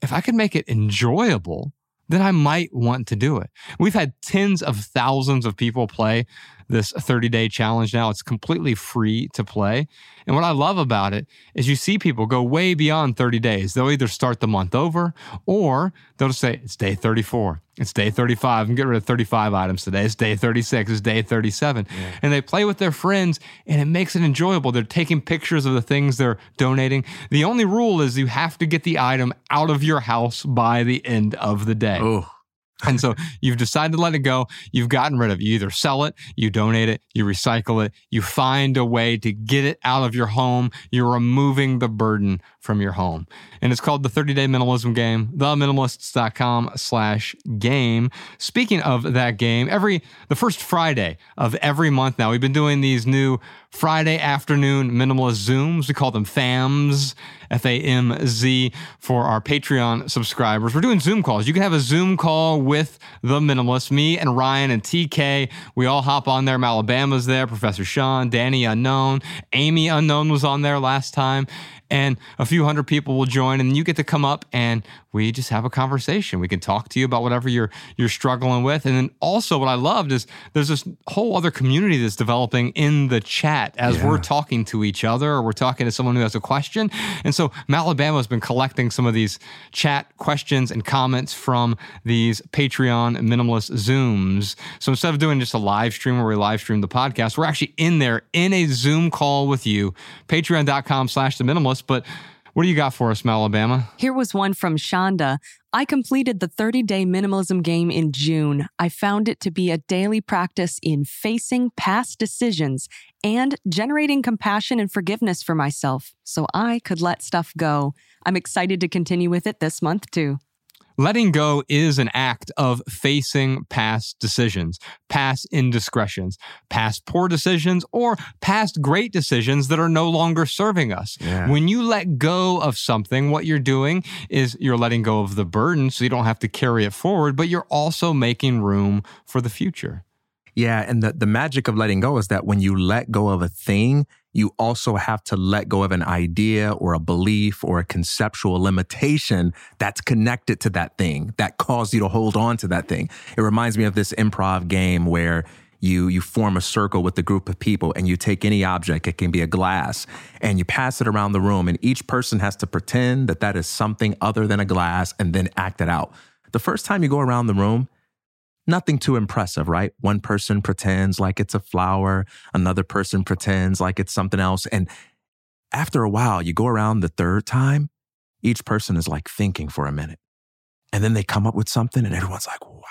If I could make it enjoyable, then I might want to do it. We've had tens of thousands of people play this 30 day challenge now. It's completely free to play. And what I love about it is you see people go way beyond 30 days. They'll either start the month over or they'll just say, it's day 34, it's day 35, and get rid of 35 items today. It's day 36, it's day 37. Yeah. And they play with their friends and it makes it enjoyable. They're taking pictures of the things they're donating. The only rule is you have to get the item out of your house by the end of the day. Oh. [laughs] And so you've decided to let it go. You've gotten rid of it. You either sell it, you donate it, you recycle it, you find a way to get it out of your home. You're removing the burden from your home. And it's called the 30 Day Minimalism Game, theminimalists.com slash game. Speaking of that game, every the first Friday of every month now, we've been doing these new Friday afternoon minimalist Zooms. We call them FAMs, F A M Z, for our Patreon subscribers. We're doing Zoom calls. You can have a Zoom call with the minimalist, me and Ryan and TK. We all hop on there. Alabama's there, Professor Sean, Danny Unknown, Amy Unknown was on there last time and a few hundred people will join and you get to come up and we just have a conversation. We can talk to you about whatever you're you're struggling with. And then also what I loved is there's this whole other community that's developing in the chat as yeah. we're talking to each other or we're talking to someone who has a question. And so Malabama has been collecting some of these chat questions and comments from these Patreon minimalist Zooms. So instead of doing just a live stream where we live stream the podcast, we're actually in there in a Zoom call with you. Patreon.com slash the minimalist. But what do you got for us, Alabama? Here was one from Shonda. I completed the 30 day minimalism game in June. I found it to be a daily practice in facing past decisions and generating compassion and forgiveness for myself so I could let stuff go. I'm excited to continue with it this month, too. Letting go is an act of facing past decisions, past indiscretions, past poor decisions, or past great decisions that are no longer serving us. Yeah. When you let go of something, what you're doing is you're letting go of the burden so you don't have to carry it forward, but you're also making room for the future. Yeah. And the, the magic of letting go is that when you let go of a thing, you also have to let go of an idea or a belief or a conceptual limitation that's connected to that thing that caused you to hold on to that thing. It reminds me of this improv game where you you form a circle with a group of people and you take any object it can be a glass and you pass it around the room and each person has to pretend that that is something other than a glass and then act it out the first time you go around the room nothing too impressive, right? One person pretends like it's a flower, another person pretends like it's something else. And after a while, you go around the third time, each person is like thinking for a minute. And then they come up with something, and everyone's like, wow.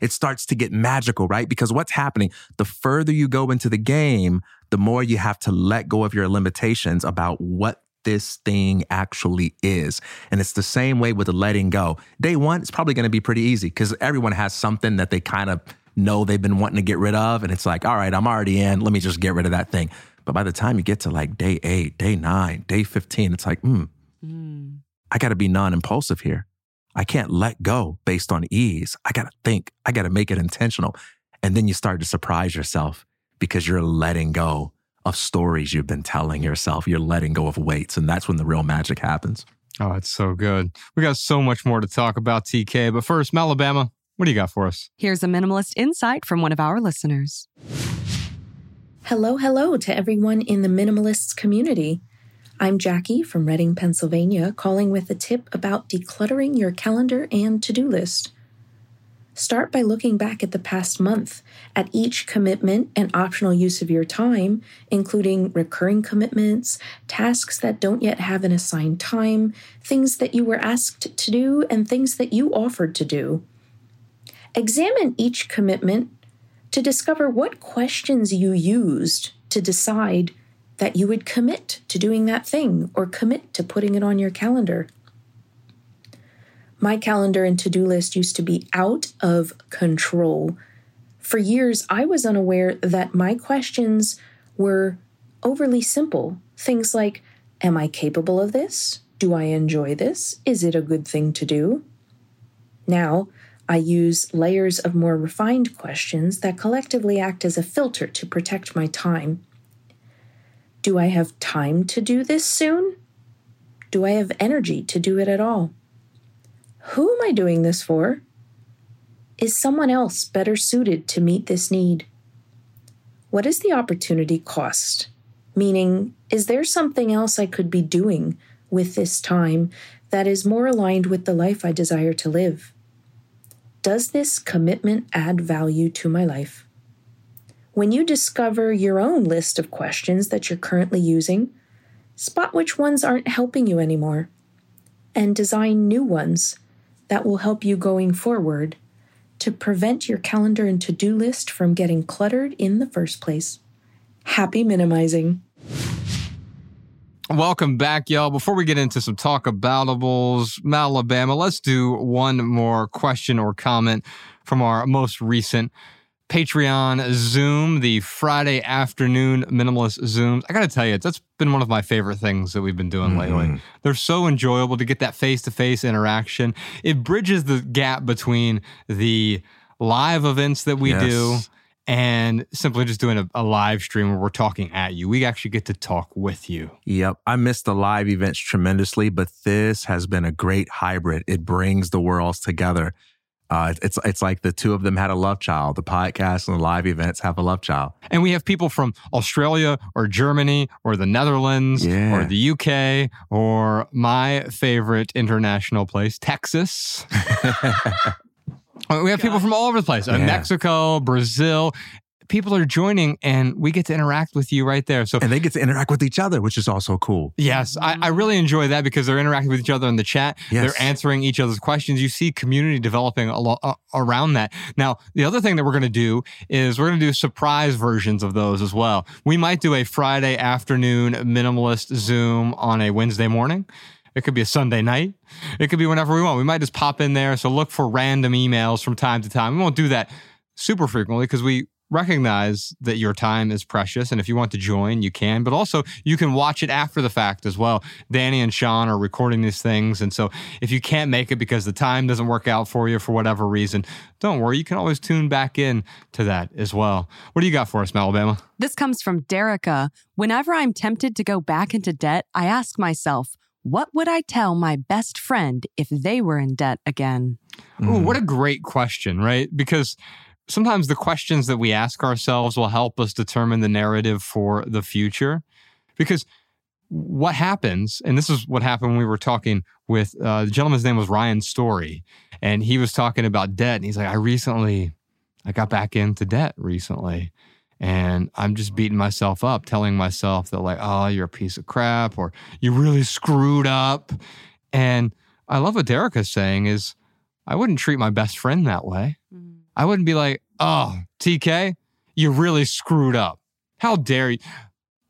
It starts to get magical, right? Because what's happening, the further you go into the game, the more you have to let go of your limitations about what this thing actually is. And it's the same way with the letting go. Day one, it's probably going to be pretty easy because everyone has something that they kind of know they've been wanting to get rid of. And it's like, all right, I'm already in. Let me just get rid of that thing. But by the time you get to like day eight, day nine, day 15, it's like, hmm, mm. I got to be non impulsive here. I can't let go based on ease. I got to think, I got to make it intentional. And then you start to surprise yourself because you're letting go of stories you've been telling yourself. You're letting go of weights, and that's when the real magic happens. Oh, it's so good. We got so much more to talk about, TK. But first, Alabama, what do you got for us? Here's a minimalist insight from one of our listeners. Hello, hello to everyone in the minimalists community. I'm Jackie from Reading, Pennsylvania, calling with a tip about decluttering your calendar and to do list. Start by looking back at the past month at each commitment and optional use of your time, including recurring commitments, tasks that don't yet have an assigned time, things that you were asked to do, and things that you offered to do. Examine each commitment to discover what questions you used to decide that you would commit to doing that thing or commit to putting it on your calendar. My calendar and to do list used to be out of control. For years, I was unaware that my questions were overly simple. Things like Am I capable of this? Do I enjoy this? Is it a good thing to do? Now, I use layers of more refined questions that collectively act as a filter to protect my time. Do I have time to do this soon? Do I have energy to do it at all? Who am I doing this for? Is someone else better suited to meet this need? What is the opportunity cost? Meaning, is there something else I could be doing with this time that is more aligned with the life I desire to live? Does this commitment add value to my life? When you discover your own list of questions that you're currently using, spot which ones aren't helping you anymore and design new ones that will help you going forward to prevent your calendar and to do list from getting cluttered in the first place. Happy minimizing. Welcome back, y'all. Before we get into some talk aboutables, Alabama, let's do one more question or comment from our most recent Patreon Zoom, the Friday afternoon minimalist Zooms. I got to tell you, that's been one of my favorite things that we've been doing mm-hmm. lately. They're so enjoyable to get that face to face interaction. It bridges the gap between the live events that we yes. do and simply just doing a, a, live stream where we're talking at you. We actually get to talk with you. Yep. I miss the live events tremendously, but this has been a great hybrid. It brings the worlds together. Uh, it's it's like the two of them had a love child. The podcast and the live events have a love child. And we have people from Australia or Germany or the Netherlands yeah. or the UK or my favorite international place, Texas. [laughs] we have people from all over the place uh, yeah. Mexico, Brazil, people are joining and we get to interact with you right there. So and they get to interact with each other, which is also cool. Yes, I, I really enjoy that because they're interacting with each other in the chat. Yes. They're answering each other's questions. You see community developing a lot uh, around that. Now, the other thing that we're going to do is we're going to do surprise versions of those as well. We might do a Friday afternoon minimalist Zoom on a Wednesday morning. It could be a Sunday night. It could be whenever we want. We might just pop in there. So look for random emails from time to time. We won't do that super frequently because we recognize that your time is precious. And if you want to join, you can, but also you can watch it after the fact as well. Danny and Sean are recording these things. And so if you can't make it because the time doesn't work out for you for whatever reason, don't worry. You can always tune back in to that as well. What do you got for us, Alabama? This comes from Derica. Whenever I'm tempted to go back into debt, I ask myself, what would I tell my best friend if they were in debt again? Ooh, what mm. a great question, right? Because sometimes the questions that we ask ourselves will help us determine the narrative for the future. Because what happens, and this is what happened when we were talking with uh, the gentleman's name was Ryan Story, and he was talking about debt. And he's like, I recently, I got back into debt recently. And I'm just beating myself up, telling myself that, like, oh, you're a piece of crap, or you really screwed up. And I love what Derek is saying is, I wouldn't treat my best friend that way. I wouldn't be like, oh, TK, you really screwed up. How dare you?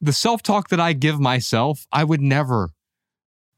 The self talk that I give myself, I would never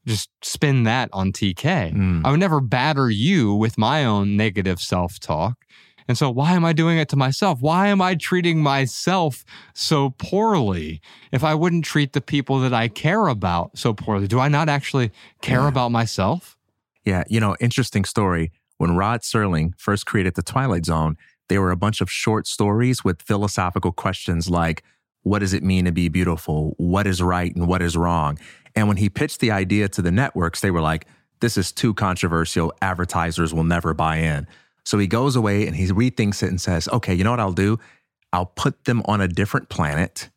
just spin that on TK. Mm. I would never batter you with my own negative self talk. And so, why am I doing it to myself? Why am I treating myself so poorly if I wouldn't treat the people that I care about so poorly? Do I not actually care yeah. about myself? Yeah. You know, interesting story. When Rod Serling first created The Twilight Zone, there were a bunch of short stories with philosophical questions like, what does it mean to be beautiful? What is right and what is wrong? And when he pitched the idea to the networks, they were like, this is too controversial. Advertisers will never buy in. So he goes away and he rethinks it and says, okay, you know what I'll do? I'll put them on a different planet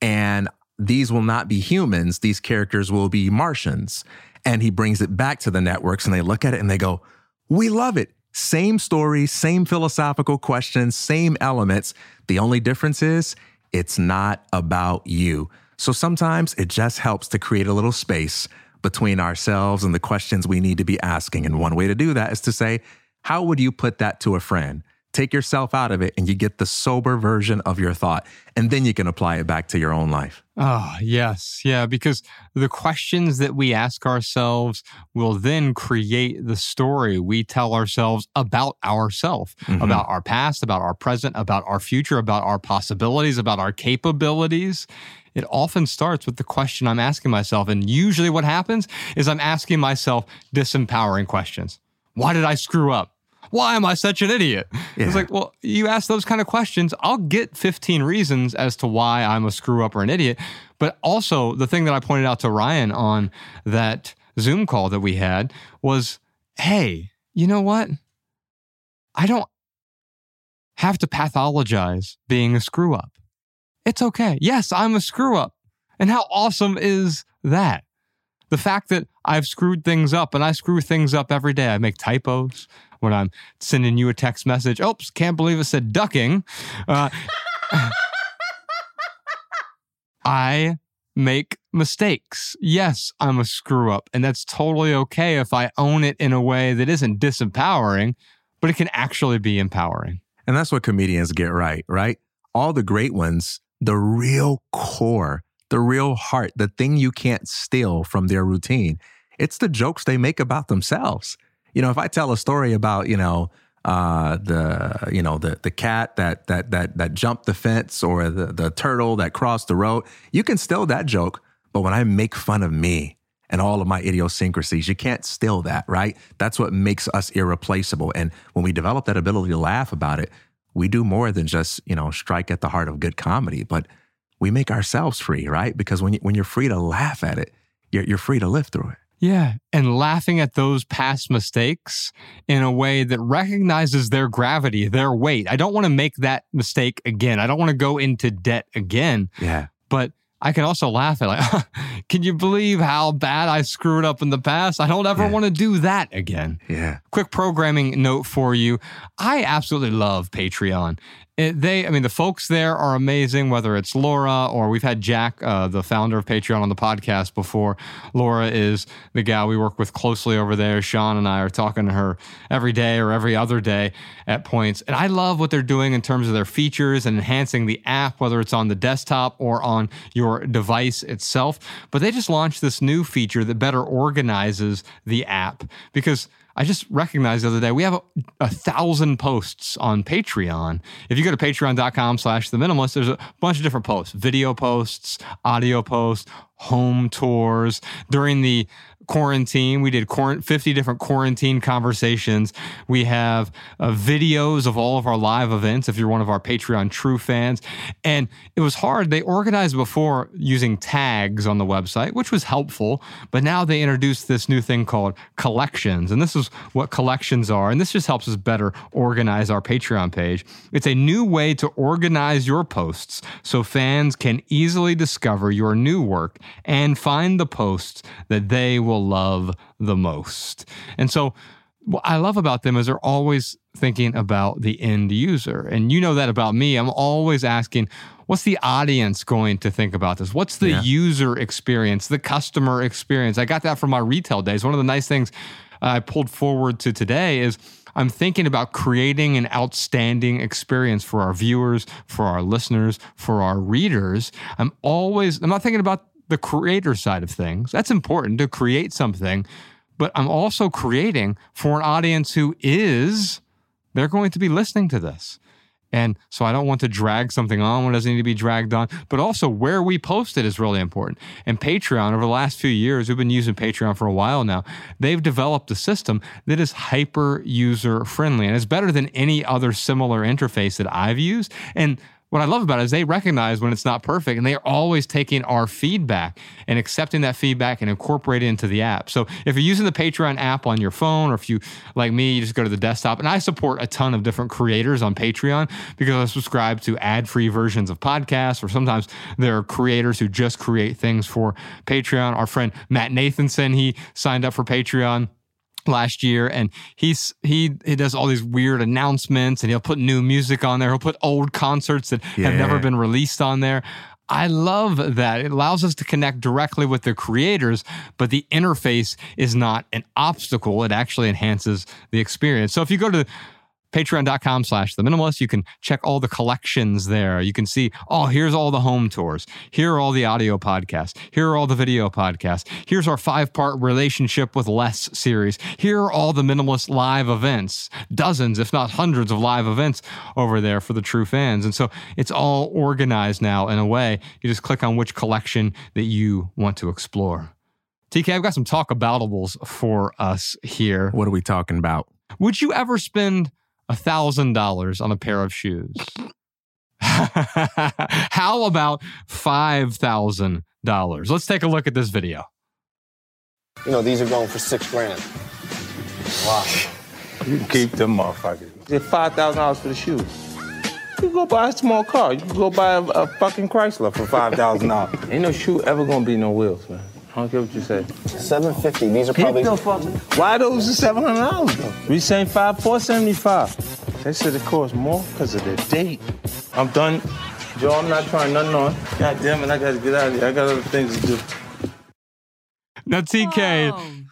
and these will not be humans. These characters will be Martians. And he brings it back to the networks and they look at it and they go, we love it. Same story, same philosophical questions, same elements. The only difference is it's not about you. So sometimes it just helps to create a little space between ourselves and the questions we need to be asking. And one way to do that is to say, how would you put that to a friend? Take yourself out of it and you get the sober version of your thought. And then you can apply it back to your own life. Oh, yes. Yeah. Because the questions that we ask ourselves will then create the story we tell ourselves about ourselves, mm-hmm. about our past, about our present, about our future, about our possibilities, about our capabilities. It often starts with the question I'm asking myself. And usually what happens is I'm asking myself disempowering questions. Why did I screw up? Why am I such an idiot? Yeah. It's like, well, you ask those kind of questions, I'll get 15 reasons as to why I'm a screw up or an idiot. But also, the thing that I pointed out to Ryan on that Zoom call that we had was hey, you know what? I don't have to pathologize being a screw up. It's okay. Yes, I'm a screw up. And how awesome is that? The fact that I've screwed things up and I screw things up every day. I make typos when I'm sending you a text message. Oops, can't believe it said ducking. Uh, I make mistakes. Yes, I'm a screw up, and that's totally okay if I own it in a way that isn't disempowering, but it can actually be empowering. And that's what comedians get right, right? All the great ones, the real core, the real heart, the thing you can't steal from their routine, it's the jokes they make about themselves you know, if I tell a story about, you know, uh, the you know the the cat that that that that jumped the fence or the the turtle that crossed the road, you can steal that joke. But when I make fun of me and all of my idiosyncrasies, you can't steal that, right? That's what makes us irreplaceable. And when we develop that ability to laugh about it, we do more than just you know strike at the heart of good comedy, but we make ourselves free, right? Because when you, when you're free to laugh at it, you're, you're free to live through it. Yeah. And laughing at those past mistakes in a way that recognizes their gravity, their weight. I don't want to make that mistake again. I don't want to go into debt again. Yeah. But I can also laugh at like, [laughs] can you believe how bad I screwed up in the past? I don't ever yeah. want to do that again. Yeah. Quick programming note for you. I absolutely love Patreon it, they, I mean, the folks there are amazing, whether it's Laura or we've had Jack, uh, the founder of Patreon, on the podcast before. Laura is the gal we work with closely over there. Sean and I are talking to her every day or every other day at points. And I love what they're doing in terms of their features and enhancing the app, whether it's on the desktop or on your device itself. But they just launched this new feature that better organizes the app because I just recognized the other day we have a, a, thousand posts on Patreon. If you go to patreon.com slash the minimalist, there's a bunch of different posts, video posts, audio posts, home tours. During the quarantine. We did 50 different quarantine conversations. We have uh, videos of all of our live events if you're one of our Patreon true fans. And it was hard. They organized before using tags on the website, which was helpful. But now they introduced this new thing called collections. And this is what collections are. And this just helps us better organize our Patreon page. It's a new way to organize your posts so fans can easily discover your new work and find the posts that they will love the most. And so, what I love about them is they're always thinking about the end user. And you know that about me. I'm always asking, what's the audience going to think about this? What's the yeah. user experience, the customer experience? I got that from my retail days. One of the nice things I pulled forward to today is I'm thinking about creating an outstanding experience for our viewers, for our listeners, for our readers. I'm always, I'm not thinking about the creator side of things. That's important to create something, but I'm also creating for an audience who is, they're going to be listening to this. And so I don't want to drag something on when it doesn't need to be dragged on, but also where we post it is really important. And Patreon, over the last few years, we've been using Patreon for a while now. They've developed a system that is hyper user friendly and it's better than any other similar interface that I've used. And what I love about it is they recognize when it's not perfect and they are always taking our feedback and accepting that feedback and incorporating it into the app. So if you're using the Patreon app on your phone, or if you, like me, you just go to the desktop, and I support a ton of different creators on Patreon because I subscribe to ad free versions of podcasts, or sometimes there are creators who just create things for Patreon. Our friend Matt Nathanson, he signed up for Patreon last year and he's he he does all these weird announcements and he'll put new music on there he'll put old concerts that Yeah. have never been released on there I love that. It allows us to connect directly with the creators, but the interface is not an obstacle. It actually enhances the experience. So if you go to patreon.com slash the minimalist. You can check all the collections there. You can see oh here's all the home tours. Here are all the audio podcasts. Here are all the video podcasts. Here's our five part relationship with less series. Here are all the minimalist live events. Dozens if not hundreds of live events over there for the true fans. And so it's all organized now in a way. You just click on which collection that you want to explore. Tk i've got some talk aboutables for us here. What are we talking about? would you ever spend a thousand dollars on a pair of shoes? [laughs] How about five thousand dollars? Let's take a look at this video. You know, these are going for six grand. Wow. You can keep them motherfuckers. It's five thousand dollars for the shoes. You can go buy a small car. You can go buy a, a fucking Chrysler for five thousand dollars. [laughs] Ain't no shoe ever gonna be no wheels, man. I don't care what you say. 750. These are probably. Keep the fuck. Why those are seven hundred dollars though? We saying five four seventy five. They said it costs more because of the date. I'm done. Joe, I'm not trying nothing on. God damn it, I gotta get out of here. I got other things to do. Now, TK,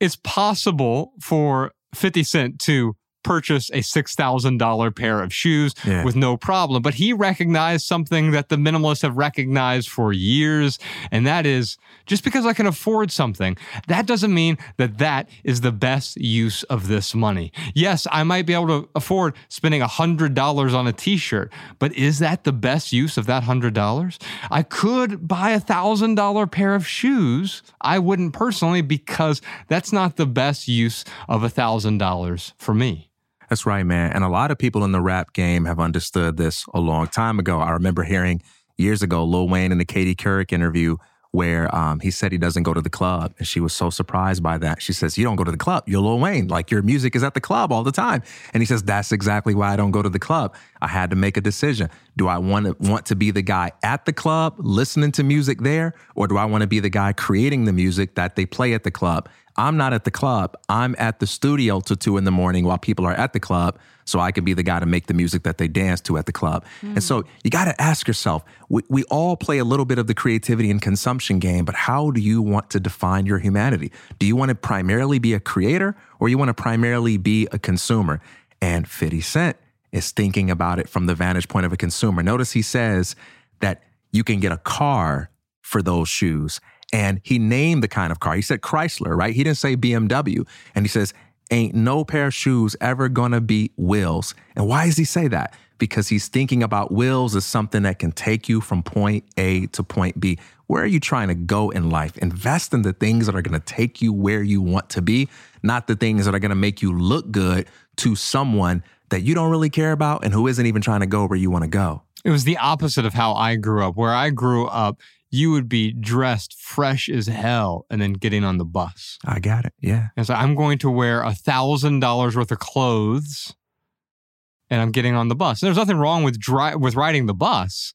it's possible for 50 Cent to purchase a $6,000 pair of shoes Yeah. with no problem, but he recognized something that the minimalists have recognized for years, and that is just because I can afford something, that doesn't mean that that is the best use of this money. Yes, I might be able to afford spending $100 on a t-shirt, but is that the best use of that $100? I could buy a $1,000 pair of shoes. I wouldn't personally because that's not the best use of a $1,000 for me. That's right, man. And a lot of people in the rap game have understood this a long time ago. I remember hearing years ago Lil Wayne in the Katie Couric interview where um, he said he doesn't go to the club. And she was so surprised by that. She says, You don't go to the club. You're Lil Wayne. Like your music is at the club all the time. And he says, That's exactly why I don't go to the club. I had to make a decision. Do I want to want to be the guy at the club listening to music there? Or do I want to be the guy creating the music that they play at the club? I'm not at the club. I'm at the studio till two in the morning while people are at the club. So I can be the guy to make the music that they dance to at the club. And so you got to ask yourself we, we all play a little bit of the creativity and consumption game, but how do you want to define your humanity? Do you want to primarily be a creator or you want to primarily be a consumer? And 50 Cent is thinking about it from the vantage point of a consumer. Notice he says that you can get a car for those shoes. And he named the kind of car. He said Chrysler, right? He didn't say BMW. And he says, ain't no pair of shoes ever gonna beat Wills. And why does he say that? Because he's thinking about Wills as something that can take you from point A to point B. Where are you trying to go in life? Invest in the things that are gonna take you where you want to be, not the things that are gonna make you look good to someone that you don't really care about and who isn't even trying to go where you wanna go. It was the opposite of how I grew up. Where I grew up, you would be dressed fresh as hell and then getting on the bus. I got it. Yeah. And so I'm going to wear a thousand dollars worth of clothes and I'm getting on the bus. And there's nothing wrong with dri- with riding the bus,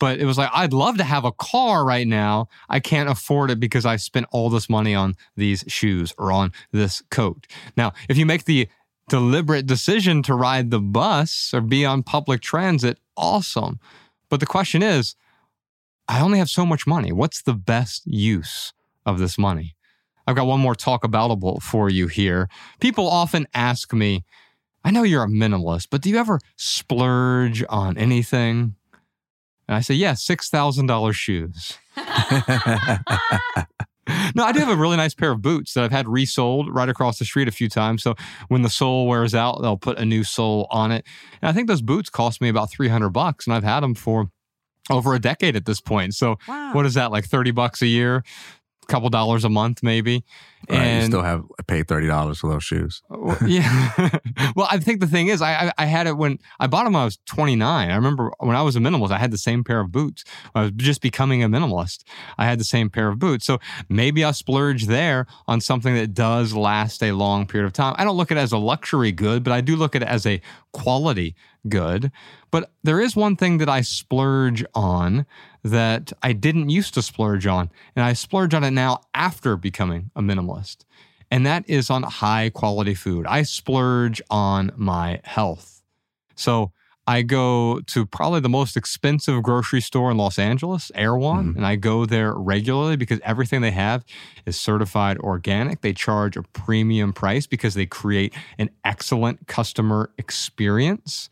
but it was like I'd love to have a car right now. I can't afford it because I spent all this money on these shoes or on this coat. Now, if you make the deliberate decision to ride the bus or be on public transit, awesome. But the question is, I only have so much money. What's the best use of this money? I've got one more talk aboutable for you here. People often ask me, I know you're a minimalist, but do you ever splurge on anything? And I say, yeah, $6,000 shoes. [laughs] no, I do have a really nice pair of boots that I've had resold right across the street a few times. So when the sole wears out, they'll put a new sole on it. And I think those boots cost me about 300 bucks and I've had them for over a decade at this point. So what is that like 30 bucks a year? Couple dollars a month, maybe. Right, and you still have pay thirty dollars for those shoes. [laughs] Well, yeah. [laughs] well, I think the thing is, I, I, I had it when I bought them when I was 29. I remember when I was a minimalist, I had the same pair of boots. I was just becoming a minimalist. I had the same pair of boots. So maybe I'll splurge there on something that does last a long period of time. I don't look at it as a luxury good, but I do look at it as a quality good. But there is one thing that I splurge on that I didn't used to splurge on, and I splurge on it now after becoming a minimalist. And that is on high quality food. I splurge on my health. So I go to probably the most expensive grocery store in Los Angeles, Erewhon, mm-hmm. and I go there regularly because everything they have is certified organic. They charge a premium price because they create an excellent customer experience.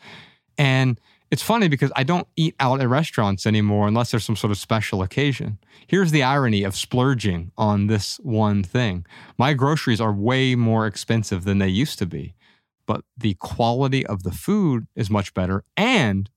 And it's funny because I don't eat out at restaurants anymore unless there's some sort of special occasion. Here's the irony of splurging on this one thing my groceries are way more expensive than they used to be, but the quality of the food is much better. And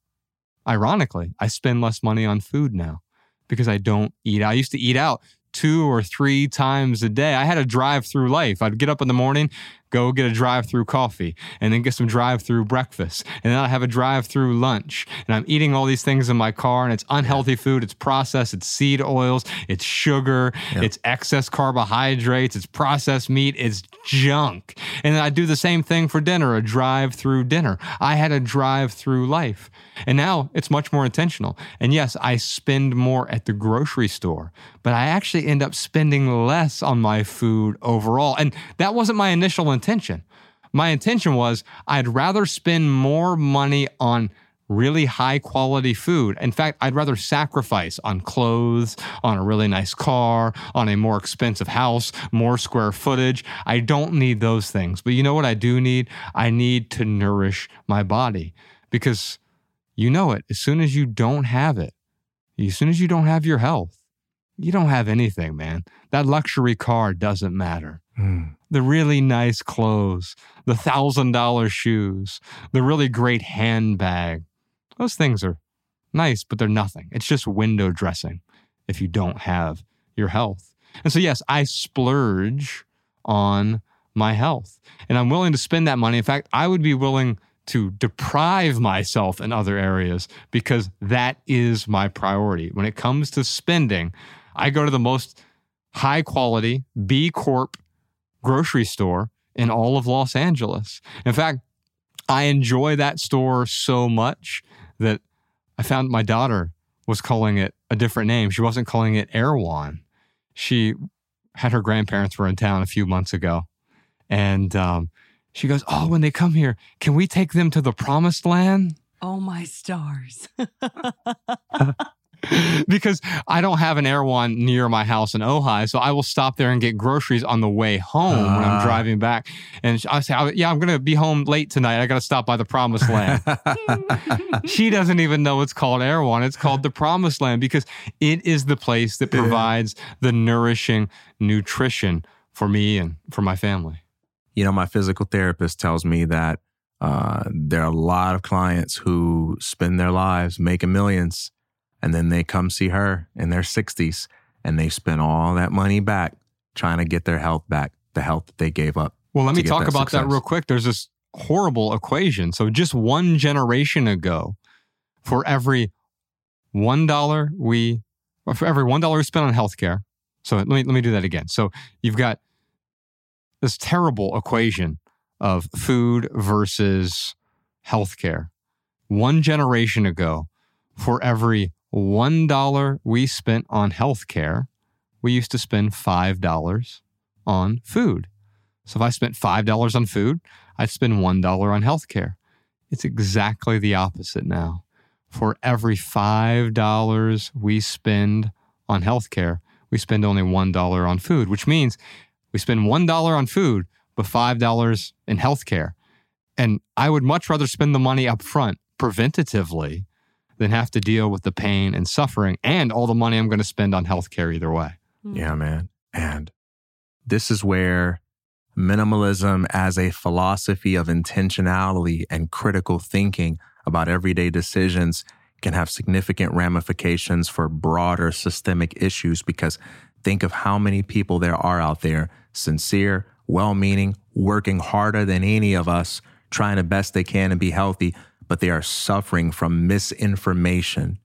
ironically, I spend less money on food now because I don't eat. I used to eat out two or three times a day. I had a drive through life. I'd get up in the morning, go get a drive through coffee, and then get some drive through breakfast. And then I have a drive through lunch. And I'm eating all these things in my car, and it's unhealthy food. It's processed, it's seed oils, it's sugar, Yep. it's excess carbohydrates, it's processed meat, it's junk. And then I do the same thing for dinner, a drive through dinner. I had a drive through life. And now it's much more intentional. And yes, I spend more at the grocery store, but I actually end up spending less on my food overall. And that wasn't my initial intention. My intention was I'd rather spend more money on really high quality food. In fact, I'd rather sacrifice on clothes, on a really nice car, on a more expensive house, more square footage. I don't need those things. But you know what I do need? I need to nourish my body because you know it. As soon as you don't have it, as soon as you don't have your health, you don't have anything, man. That luxury car doesn't matter. Hmm. The really nice clothes, the thousand dollar shoes, the really great handbag. Those things are nice, but they're nothing. It's just window dressing if you don't have your health. And so, yes, I splurge on my health and I'm willing to spend that money. In fact, I would be willing to deprive myself in other areas because that is my priority. When it comes to spending, I go to the most high quality B Corp grocery store in all of Los Angeles. In fact, I enjoy that store so much that I found my daughter was calling it a different name. She wasn't calling it Erewhon. She had her grandparents were in town a few months ago, and um, she goes, "Oh, when they come here, can we take them to the promised land?" Oh my stars. [laughs] [laughs] because I don't have an Erewhon near my house in Ojai, so I will stop there and get groceries on the way home when I'm Ah. driving back. And I say, "Oh, "Yeah, I'm going to be home late tonight. I got to stop by the Promised Land." [laughs] she doesn't even know it's called Erewhon. It's called the Promised Land because it is the place that provides the nourishing nutrition for me and for my family. You know, my physical therapist tells me that uh, there are a lot of clients who spend their lives making millions and then they come see her in their 60s and they spend all that money back trying to get their health back, the health that they gave up. Well, let me talk about that real quick. There's this horrible equation. So just one generation ago, for every one dollar we, or for every one dollar we spend on healthcare. So let me let me do that again. So you've got this terrible equation of food versus healthcare. One generation ago, for every one dollar we spent on healthcare, we used to spend five dollars on food. So if I spent $5 on food, I'd spend $1 on healthcare. It's exactly the opposite now. For every $5 we spend on healthcare, we spend only $1 on food, which means we spend $1 on food, but $5 in healthcare. And I would much rather spend the money up front preventatively than have to deal with the pain and suffering and all the money I'm going to spend on healthcare either way. Hmm. Yeah, man. And this is where minimalism as a philosophy of intentionality and critical thinking about everyday decisions can have significant ramifications for broader systemic issues because Think of how many people there are out there, sincere, well meaning, working harder than any of us, trying the best they can to be healthy, but they are suffering from misinformation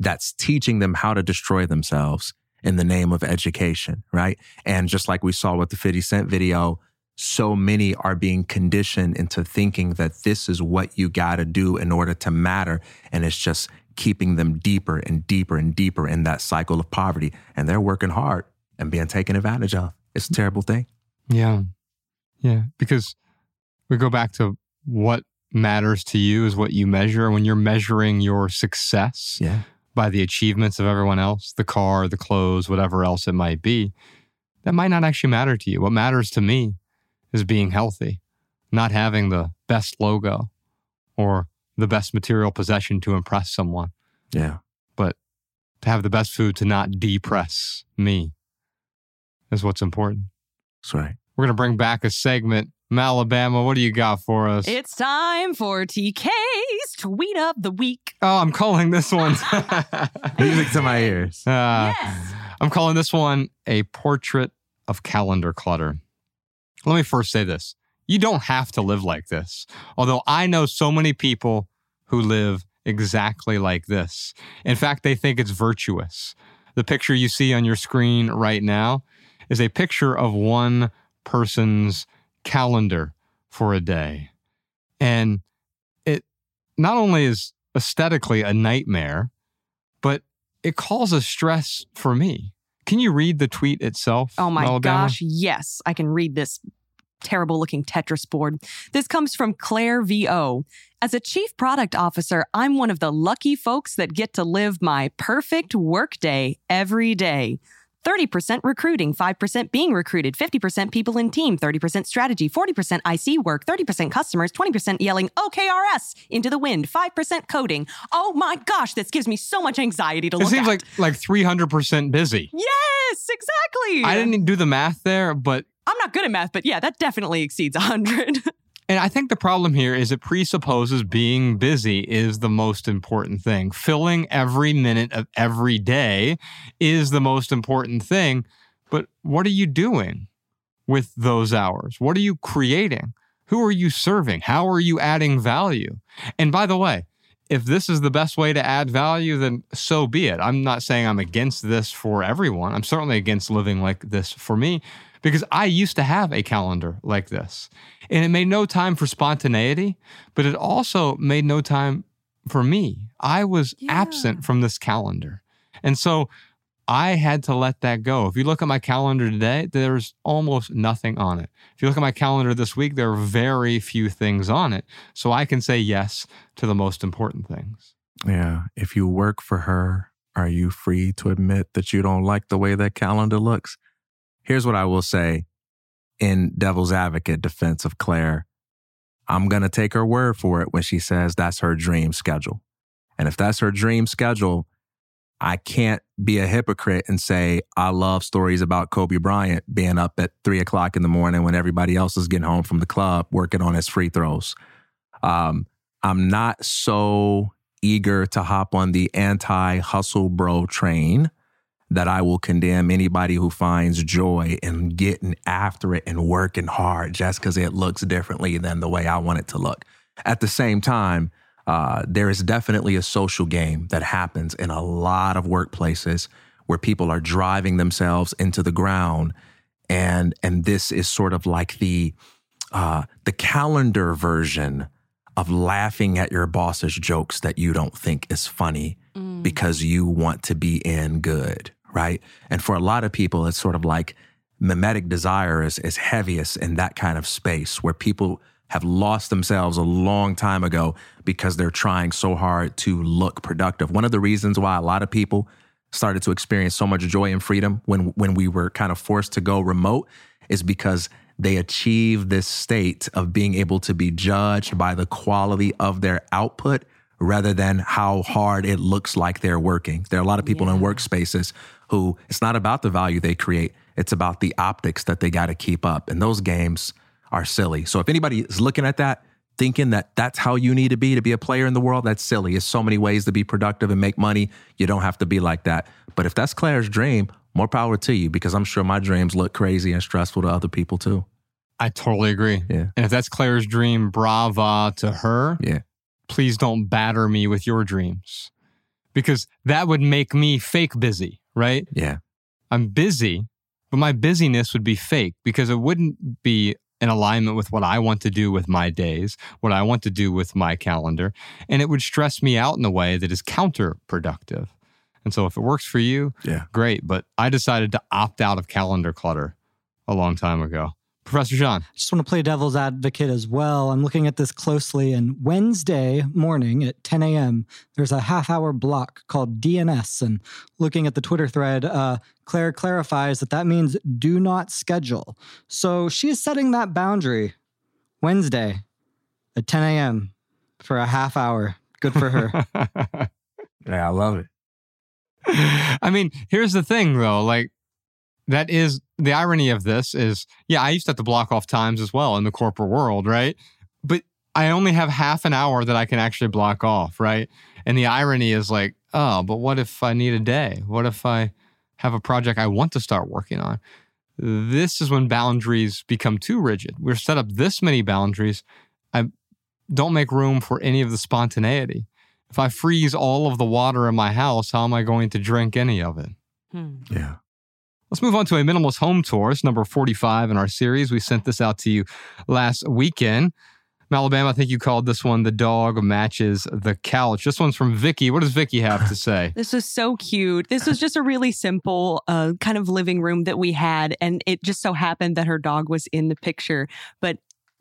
that's teaching them how to destroy themselves in the name of education, right? And just like we saw with the 50 Cent video, so many are being conditioned into thinking that this is what you got to do in order to matter. And it's just keeping them deeper and deeper and deeper in that cycle of poverty. And they're working hard and being taken advantage of. It's a terrible thing. Yeah. Yeah. Because we go back to what matters to you is what you measure. When you're measuring your success yeah. by the achievements of everyone else, the car, the clothes, whatever else it might be, that might not actually matter to you. What matters to me is being healthy, not having the best logo or the best material possession to impress someone. Yeah. But to have the best food to not depress me is what's important. That's right. We're going to bring back a segment. Alabama, what do you got for us? It's time for TK's Tweet of the Week. Oh, I'm calling this one. [laughs] Music to my ears. Uh, Yes. I'm calling this one a portrait of calendar clutter. Let me first say this you don't have to live like this. Although I know so many people who live exactly like this. In fact, they think it's virtuous. The picture you see on your screen right now is a picture of one person's calendar for a day. And it not only is aesthetically a nightmare, but it causes stress for me. Can you read the tweet itself? Oh my gosh, yes, I can read this terrible looking Tetris board. This comes from Claire Vo. As a chief product officer, I'm one of the lucky folks that get to live my perfect workday every day. 30% recruiting, 5% being recruited, 50% people in team, 30% strategy, 40% IC work, 30% customers, 20% yelling OKRS into the wind, 5% coding. Oh my gosh, this gives me so much anxiety to It look seems like like 300% busy. yes, exactly. I didn't do the math there, but I'm not good at math, but yeah, that definitely exceeds 100. [laughs] And I think the problem here is it presupposes being busy is the most important thing. Filling every minute of every day is the most important thing. But what are you doing with those hours? What are you creating? Who are you serving? How are you adding value? And by the way, if this is the best way to add value, then so be it. I'm not saying I'm against this for everyone. I'm certainly against living like this for me because I used to have a calendar like this. And it made no time for spontaneity, but it also made no time for me. I was absent from this calendar. And so I had to let that go. If you look at my calendar today, there's almost nothing on it. If you look at my calendar this week, there are very few things on it. So I can say yes to the most important things. Yeah. If you work for her, are you free to admit that you don't like the way that calendar looks? Here's what I will say in devil's advocate defense of Claire. I'm going to take her word for it when she says that's her dream schedule. And if that's her dream schedule, I can't be a hypocrite and say I love stories about Kobe Bryant being up at three o'clock in the morning when everybody else is getting home from the club working on his free throws. Um, I'm not so eager to hop on the anti hustle bro train that I will condemn anybody who finds joy in getting after it and working hard just because it looks differently than the way I want it to look. At the same time, uh, there is definitely a social game that happens in a lot of workplaces where people are driving themselves into the ground, and and this is sort of like the uh, the calendar version of laughing at your boss's jokes that you don't think is funny because you want to be in good, right? And for a lot of people, it's sort of like mimetic desire is, is heaviest in that kind of space where people have lost themselves a long time ago because they're trying so hard to look productive. One of the reasons why a lot of people started to experience so much joy and freedom when when we were kind of forced to go remote is because they achieved this state of being able to be judged by the quality of their output rather than how hard it looks like they're working. There are a lot of people in workspaces who it's not about the value they create, it's about the optics that they got to keep up. And those games are silly. So if anybody is looking at that, thinking that that's how you need to be to be a player in the world, that's silly. There's so many ways to be productive and make money. You don't have to be like that. But if that's Claire's dream, more power to you because I'm sure my dreams look crazy and stressful to other people too. I totally agree. Yeah. And if that's Claire's dream, brava to her. Yeah. Please don't batter me with your dreams because that would make me fake busy, right? Yeah. I'm busy, but my busyness would be fake because it wouldn't be in alignment with what I want to do with my days, what I want to do with my calendar. And it would stress me out in a way that is counterproductive. And so if it works for you, Yeah. great. But I decided to opt out of calendar clutter a long time ago. Professor John. I just want to play devil's advocate as well. I'm looking at this closely, and Wednesday morning at 10 a.m., there's a half hour block called DNS. And looking at the Twitter thread, uh, Claire clarifies that that means do not schedule. So she is setting that boundary Wednesday at 10 a.m. for a half hour. Good for her. [laughs] Yeah, I love it. I mean, here's the thing though, like that is the irony of this is yeah, I used to have to block off times as well in the corporate world, right? But I only have half an hour that I can actually block off, right? And the irony is like, oh, but what if I need a day? What if I have a project I want to start working on? This is when boundaries become too rigid. We're set up this many boundaries. I don't make room for any of the spontaneity. If I freeze all of the water in my house, how am I going to drink any of it? hmm. Yeah. Let's move on to a minimalist home tour. It's number 45 in our series. We sent this out to you last weekend. Alabama, I think you called this one The Dog Matches the Couch. This one's from Vicky. What does Vicky have to say? [laughs] This was so cute. This was just a really simple uh, kind of living room that we had. And it just so happened that her dog was in the picture. But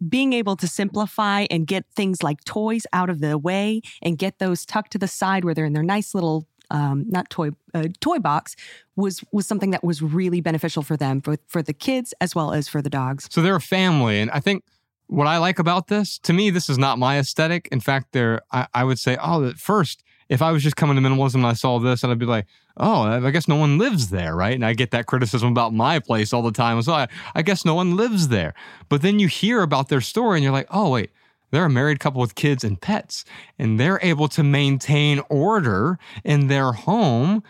being able to simplify and get things like toys out of the way and get those tucked to the side where they're in their nice little um, not toy uh, toy box was was something that was really beneficial for them for for the kids as well as for the dogs. So they're a family. And I think what I like about this, to me, this is not my aesthetic. In fact, they're, I, I would say, oh, at first, if I was just coming to minimalism and I saw this, and I'd be like, oh, I guess no one lives there, right? And I get that criticism about my place all the time. So I, I guess no one lives there. But then you hear about their story and you're like, oh, wait, they're a married couple with kids and pets, and they're able to maintain order in their home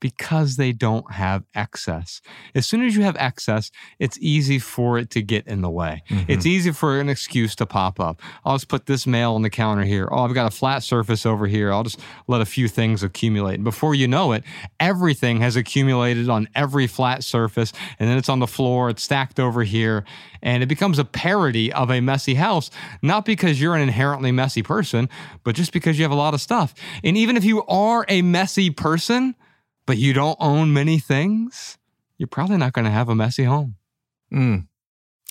because they don't have excess. As soon as you have excess, it's easy for it to get in the way. It's mm-hmm. easy for an excuse to pop up. I'll just put this mail on the counter here. Oh, I've got a flat surface over here. I'll just let a few things accumulate. And before you know it, everything has accumulated on every flat surface, and then it's on the floor, it's stacked over here, and it becomes a parody of a messy house, not because you're an inherently messy person, but just because you have a lot of stuff. And even if you are a messy person, but you don't own many things, you're probably not going to have a messy home. Mm.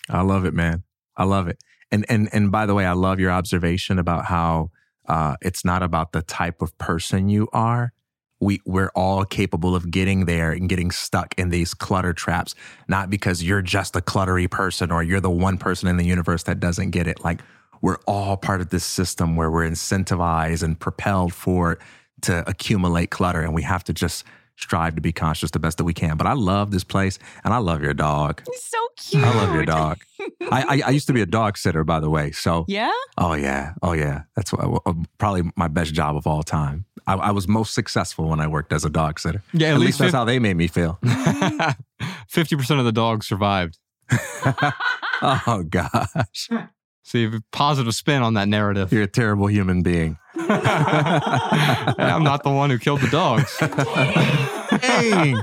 I love it, man. I love it. And and and by the way, I love your observation about how uh, it's not about the type of person you are. We we're all capable of getting there and getting stuck in these clutter traps, not because you're just a cluttery person or you're the one person in the universe that doesn't get it. Like we're all part of this system where we're incentivized and propelled for to accumulate clutter, and we have to just strive to be conscious the best that we can. But I love this place, and I love your dog. He's so cute. I love your dog. I, I I used to be a dog sitter, by the way. So Yeah? Oh yeah, oh yeah. That's what, uh, probably my best job of all time. I, I was most successful when I worked as a dog sitter. Yeah, at at, least least that's fif- how they made me feel. [laughs] [laughs] 50% of the dogs survived. [laughs] oh gosh, So you have a positive spin on that narrative. you're a terrible human being. [laughs] I'm not the one who killed the dogs. Dang.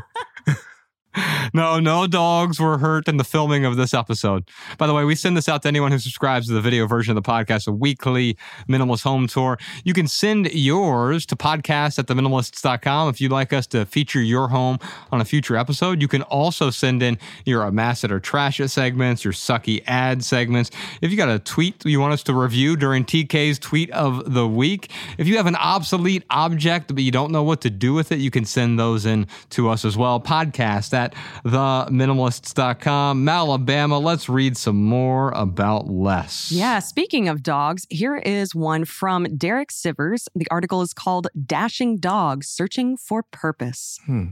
[laughs] No, no dogs were hurt in the filming of this episode. By the way, we send this out to anyone who subscribes to the video version of the podcast, a weekly minimalist home tour. You can send yours to podcast at theminimalists.com if you'd like us to feature your home on a future episode. You can also send in your amass it or trash it segments, your sucky ad segments. If you got a tweet you want us to review during TK's tweet of the week, if you have an obsolete object but you don't know what to do with it, you can send those in to us as well. Podcast at theminimalists.com. Alabama, let's read some more about less. Yeah, speaking of dogs, here is one from Derek Sivers. The article is called Dashing Dogs Searching for Purpose. Hmm.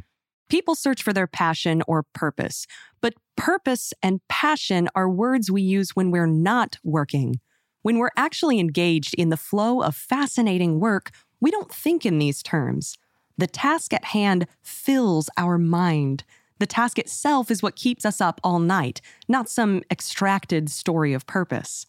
People search for their passion or purpose, but purpose and passion are words we use when we're not working. When we're actually engaged in the flow of fascinating work, we don't think in these terms. The task at hand fills our mind. The task itself is what keeps us up all night, not some extracted story of purpose.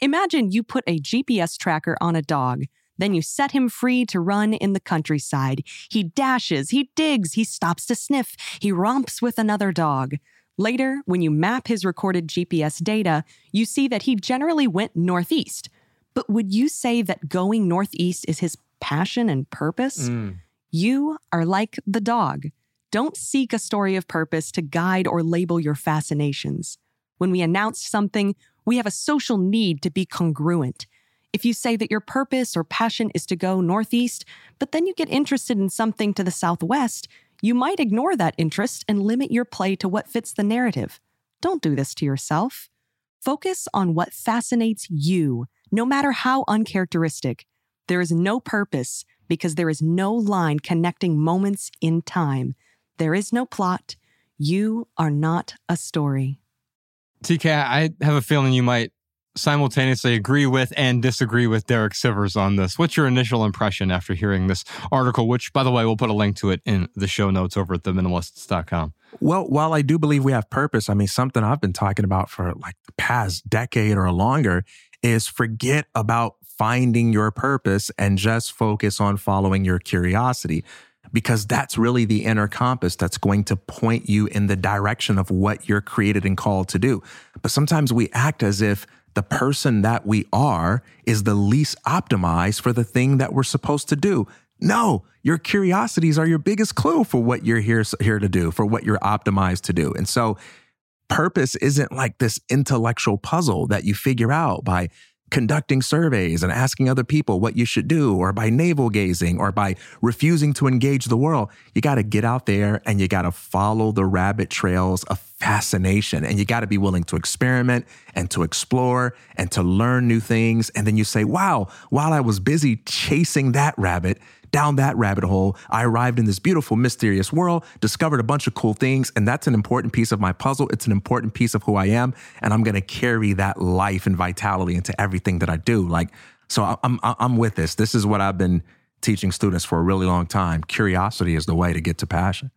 Imagine you put a GPS tracker on a dog, then you set him free to run in the countryside. He dashes, he digs, he stops to sniff, he romps with another dog. Later, when you map his recorded GPS data, you see that he generally went northeast. But would you say that going northeast is his passion and purpose? Mm. You are like the dog. Don't seek a story of purpose to guide or label your fascinations. When we announce something, we have a social need to be congruent. If you say that your purpose or passion is to go northeast, but then you get interested in something to the southwest, you might ignore that interest and limit your play to what fits the narrative. Don't do this to yourself. Focus on what fascinates you, no matter how uncharacteristic. There is no purpose because there is no line connecting moments in time. There is no plot. You are not a story. TK, I have a feeling you might simultaneously agree with and disagree with Derek Sivers on this. What's your initial impression after hearing this article, which, by the way, we'll put a link to it in the show notes over at theminimalists.com? Well, while I do believe we have purpose, I mean, something I've been talking about for like the past decade or longer is forget about finding your purpose and just focus on following your curiosity because that's really the inner compass that's going to point you in the direction of what you're created and called to do. But sometimes we act as if the person that we are is the least optimized for the thing that we're supposed to do. No, your curiosities are your biggest clue for what you're here, here to do, for what you're optimized to do. And so purpose isn't like this intellectual puzzle that you figure out by conducting surveys and asking other people what you should do, or by navel gazing, or by refusing to engage the world. You got to get out there and you got to follow the rabbit trails of fascination. And you got to be willing to experiment and to explore and to learn new things. And then you say, wow, while I was busy chasing that rabbit, down that rabbit hole, I arrived in this beautiful, mysterious world, discovered a bunch of cool things, and that's an important piece of my puzzle. It's an important piece of who I am, and I'm going to carry that life and vitality into everything that I do. Like, so I'm I'm with this. This is what I've been teaching students for a really long time. Curiosity is the way to get to passion.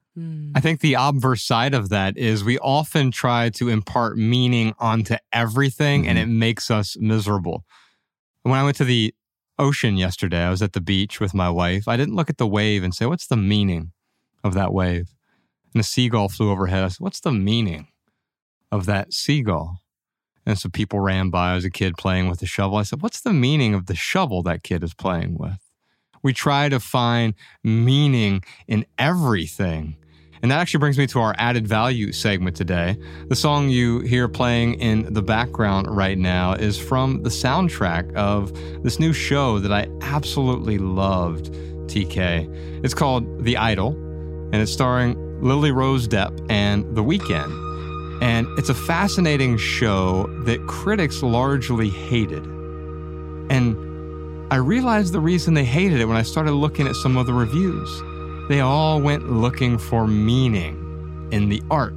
I think the obverse side of that is we often try to impart meaning onto everything, mm-hmm. and it makes us miserable. When I went to the ocean yesterday. I was at the beach with my wife. I didn't look at the wave and say, What's the meaning of that wave? And a seagull flew overhead. I said, What's the meaning of that seagull? And so people ran by. I was a kid playing with a shovel. I said, What's the meaning of the shovel that kid is playing with? We try to find meaning in everything. And that actually brings me to our added value segment today. The song you hear playing in the background right now is from the soundtrack of this new show that I absolutely loved, TK. It's called The Idol, and it's starring Lily Rose Depp and The Weeknd. And it's a fascinating show that critics largely hated. And I realized the reason they hated it when I started looking at some of the reviews they all went looking for meaning in the art.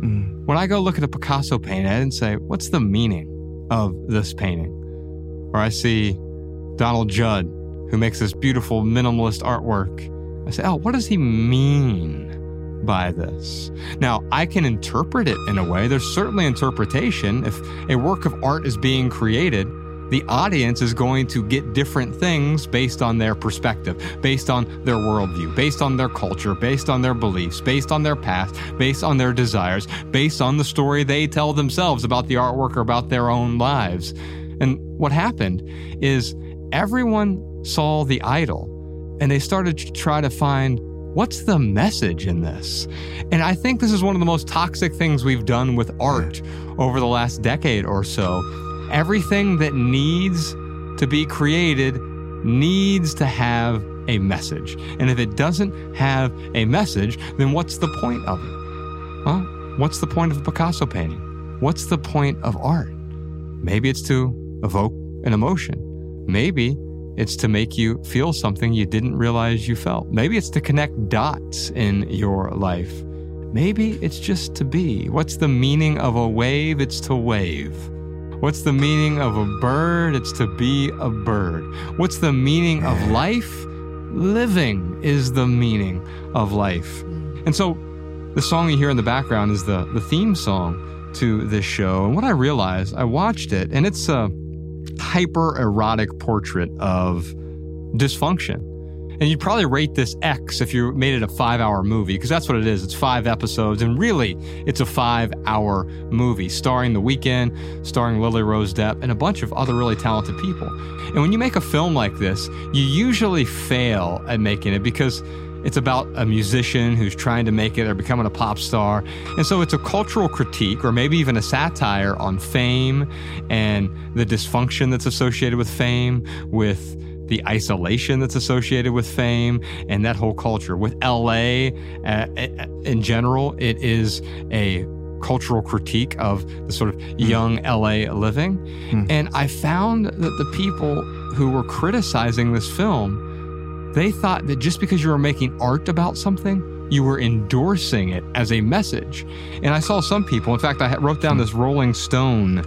Mm. When I go look at a Picasso painting, I didn't say, What's the meaning of this painting? Or I see Donald Judd, who makes this beautiful minimalist artwork. I say, Oh, what does he mean by this? Now, I can interpret it in a way. There's certainly interpretation. If a work of art is being created, the audience is going to get different things based on their perspective, based on their worldview, based on their culture, based on their beliefs, based on their past, based on their desires, based on the story they tell themselves about the artwork or about their own lives. And what happened is everyone saw the idol and they started to try to find what's the message in this? And I think this is one of the most toxic things we've done with art over the last decade or so everything that needs to be created needs to have a message. And if it doesn't have a message, then what's the point of it? Well, what's the point of a Picasso painting? What's the point of art? Maybe it's to evoke an emotion. Maybe it's to make you feel something you didn't realize you felt. Maybe it's to connect dots in your life. Maybe it's just to be. What's the meaning of a wave? It's to wave. What's the meaning of a bird? It's to be a bird. What's the meaning of life? Living is the meaning of life. And so the song you hear in the background is the, the theme song to this show. And what I realized, I watched it, and it's a hyper erotic portrait of dysfunction. And you'd probably rate this X if you made it a five hour movie, because that's what it is. It's five episodes, and really, it's a five hour movie starring The Weeknd, starring Lily Rose Depp, and a bunch of other really talented people. And when you make a film like this, you usually fail at making it because it's about a musician who's trying to make it or becoming a pop star. And so it's a cultural critique or maybe even a satire on fame and the dysfunction that's associated with fame, with the isolation that's associated with fame and that whole culture. With LA uh, in general, it is a cultural critique of the sort of mm. young LA living. Mm. And I found that the people who were criticizing this film they thought that just because you were making art about something, you were endorsing it as a message. And I saw some people, in fact, I wrote down this Rolling Stone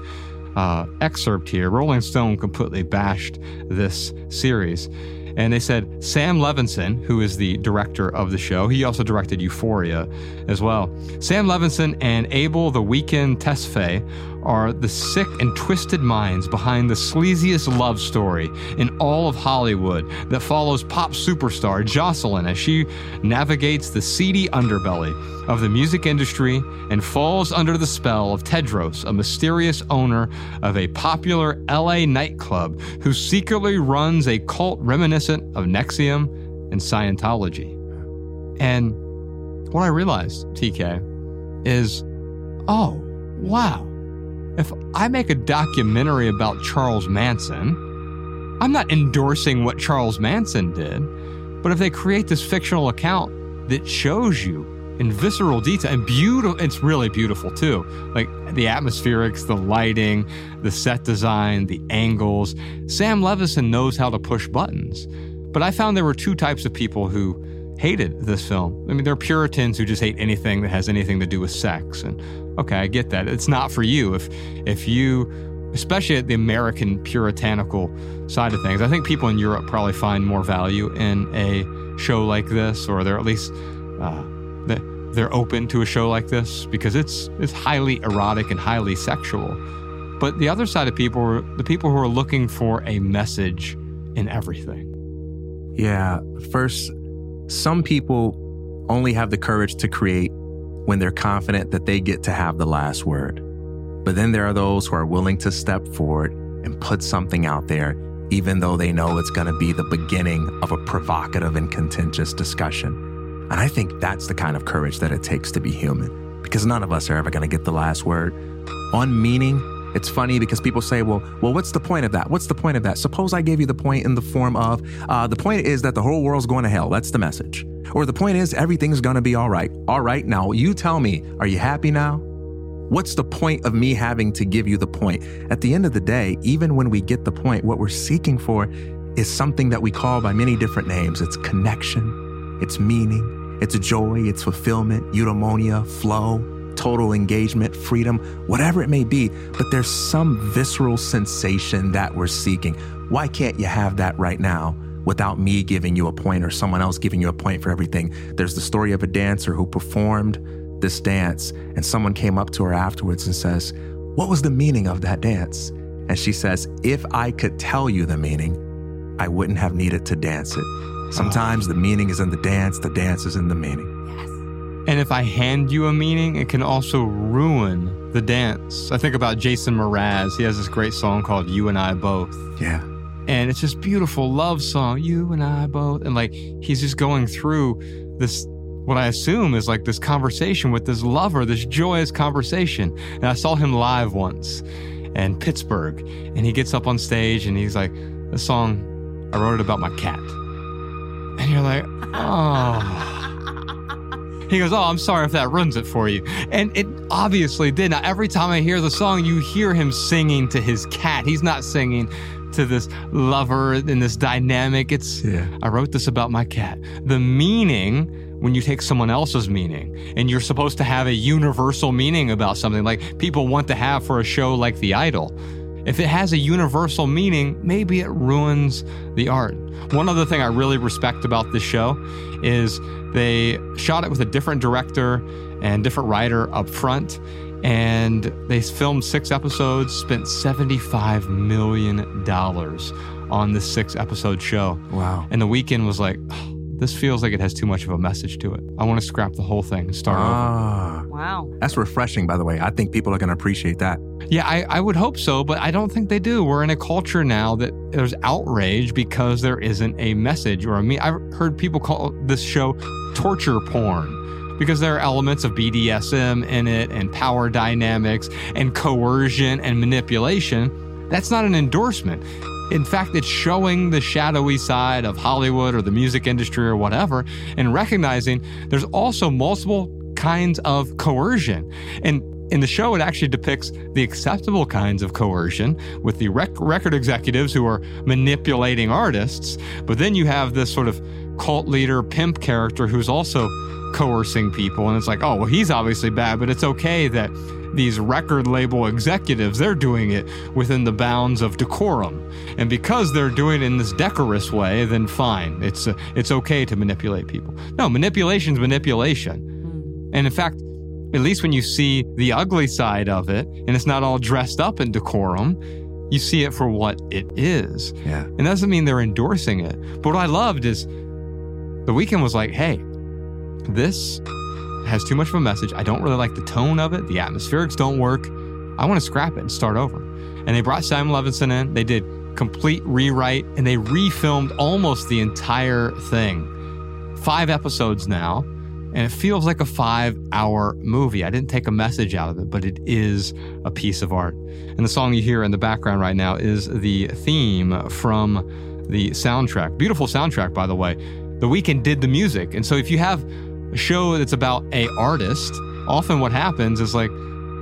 uh, excerpt here. Rolling Stone completely bashed this series. And they said Sam Levinson, who is the director of the show, he also directed Euphoria as well. Sam Levinson and Abel the Weeknd Tesfaye are the sick and twisted minds behind the sleaziest love story in all of Hollywood that follows pop superstar Jocelyn as she navigates the seedy underbelly of the music industry and falls under the spell of Tedros, a mysterious owner of a popular LA nightclub who secretly runs a cult reminiscent of NXIVM and Scientology. And what I realized, TK, is oh, wow if I make a documentary about Charles Manson, I'm not endorsing what Charles Manson did, but if they create this fictional account that shows you in visceral detail and beautiful, it's really beautiful too. Like the atmospherics, the lighting, the set design, the angles. Sam Levinson knows how to push buttons. But I found there were two types of people who hated this film. I mean, there are Puritans who just hate anything that has anything to do with sex. And okay, I get that. It's not for you. If if you especially at the American puritanical side of things. I think people in Europe probably find more value in a show like this, or they're at least uh, they're open to a show like this because it's it's highly erotic and highly sexual. But the other side of people are the people who are looking for a message in everything. Yeah, first some people only have the courage to create when they're confident that they get to have the last word. But then there are those who are willing to step forward and put something out there, even though they know it's going to be the beginning of a provocative and contentious discussion. And I think that's the kind of courage that it takes to be human, because none of us are ever going to get the last word. On meaning, it's funny because people say, well, well, what's the point of that? What's the point of that? Suppose I gave you the point in the form of, uh, the point is that the whole world's going to hell. That's the message. Or the point is everything's going to be all right. All right, now you tell me, are you happy now? What's the point of me having to give you the point? At the end of the day, even when we get the point, what we're seeking for is something that we call by many different names. It's connection, it's meaning, it's joy, it's fulfillment, eudaimonia, flow, total engagement, freedom, whatever it may be, but there's some visceral sensation that we're seeking. Why can't you have that right now? Without me giving you a point or someone else giving you a point for everything. There's the story of a dancer who performed this dance, and someone came up to her afterwards and says, What was the meaning of that dance? And she says, If I could tell you the meaning, I wouldn't have needed to dance it. Ah. Sometimes the meaning is in the dance, the dance is in the meaning. And if I hand you a meaning, it can also ruin the dance. I think about Jason Mraz. He has this great song called You and I Both. Yeah. And it's this beautiful love song, You and I Both. And like he's just going through this what I assume is like this conversation with this lover, this joyous conversation. And I saw him live once in Pittsburgh. And he gets up on stage and he's like, The song, I wrote it about my cat. And you're like, oh. He goes, Oh, I'm sorry if that ruins it for you. And it obviously did. Now, every time I hear the song, you hear him singing to his cat. He's not singing to this lover in this dynamic. It's, yeah. I wrote this about my cat. The meaning, when you take someone else's meaning and you're supposed to have a universal meaning about something like people want to have for a show like The Idol. If it has a universal meaning, maybe it ruins the art. One other thing I really respect about this show is they shot it with a different director and different writer up front. And they filmed six episodes, spent $75 million on this six episode show. Wow. And the Weeknd was like, "Oh, this feels like it has too much of a message to it. I want to scrap the whole thing and start over. Ah, Wow. that's refreshing, by the way. I think people are going to appreciate that. Yeah, I, I would hope so, but I don't think they do. We're in a culture now that there's outrage because there isn't a message or a me. I've heard people call this show torture porn because there are elements of BDSM in it and power dynamics and coercion and manipulation. That's not an endorsement. In fact, it's showing the shadowy side of Hollywood or the music industry or whatever and recognizing there's also multiple kinds of coercion. And in the show, it actually depicts the acceptable kinds of coercion with the rec- record executives who are manipulating artists. But then you have this sort of cult leader, pimp character who's also coercing people. And it's like, oh, well, he's obviously bad, but it's okay that these record label executives, they're doing it within the bounds of decorum. And because they're doing it in this decorous way, then fine. It's, uh, it's okay to manipulate people. No, manipulation's manipulation. And in fact, at least when you see the ugly side of it and it's not all dressed up in decorum, you see it for what it is. Yeah. And that doesn't mean they're endorsing it. But what I loved is the Weeknd was like, hey, this has too much of a message. I don't really like the tone of it. The atmospherics don't work. I want to scrap it and start over. And they brought Simon Levinson in. They did complete rewrite and they refilmed almost the entire thing. Five episodes now and it feels like a five hour movie. I didn't take a message out of it, but it is a piece of art. And the song you hear in the background right now is the theme from the soundtrack. Beautiful soundtrack, by the way. The Weeknd did the music. And so if you have a show that's about a artist, often what happens is like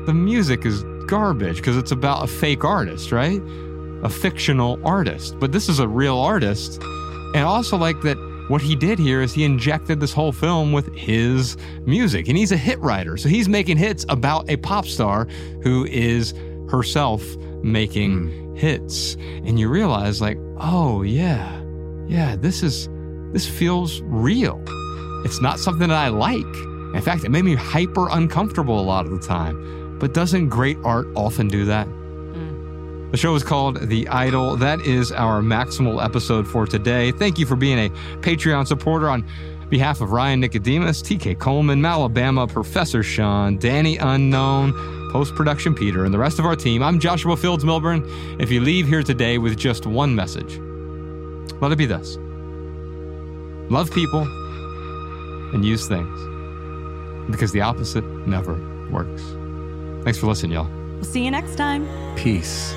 the music is garbage because it's about a fake artist, right? A fictional artist. But this is a real artist. And also like that what he did here is he injected this whole film with his music. And he's a hit writer. So he's making hits about a pop star who is herself making hmm. hits. And you realize, like, oh, yeah, yeah, this is, this feels real. It's not something that I like. In fact, it made me hyper uncomfortable a lot of the time. But doesn't great art often do that? Mm. The show is called The Idol. That is our maximal episode for today. Thank you for being a Patreon supporter on behalf of Ryan Nicodemus, TK Coleman, Malabama, Professor Sean, Danny Unknown, Post Production Peter, and the rest of our team. I'm Joshua Fields Millburn. If you leave here today with just one message, let it be this love people and use things because the opposite never works. Thanks for listening, y'all. We'll see you next time. Peace.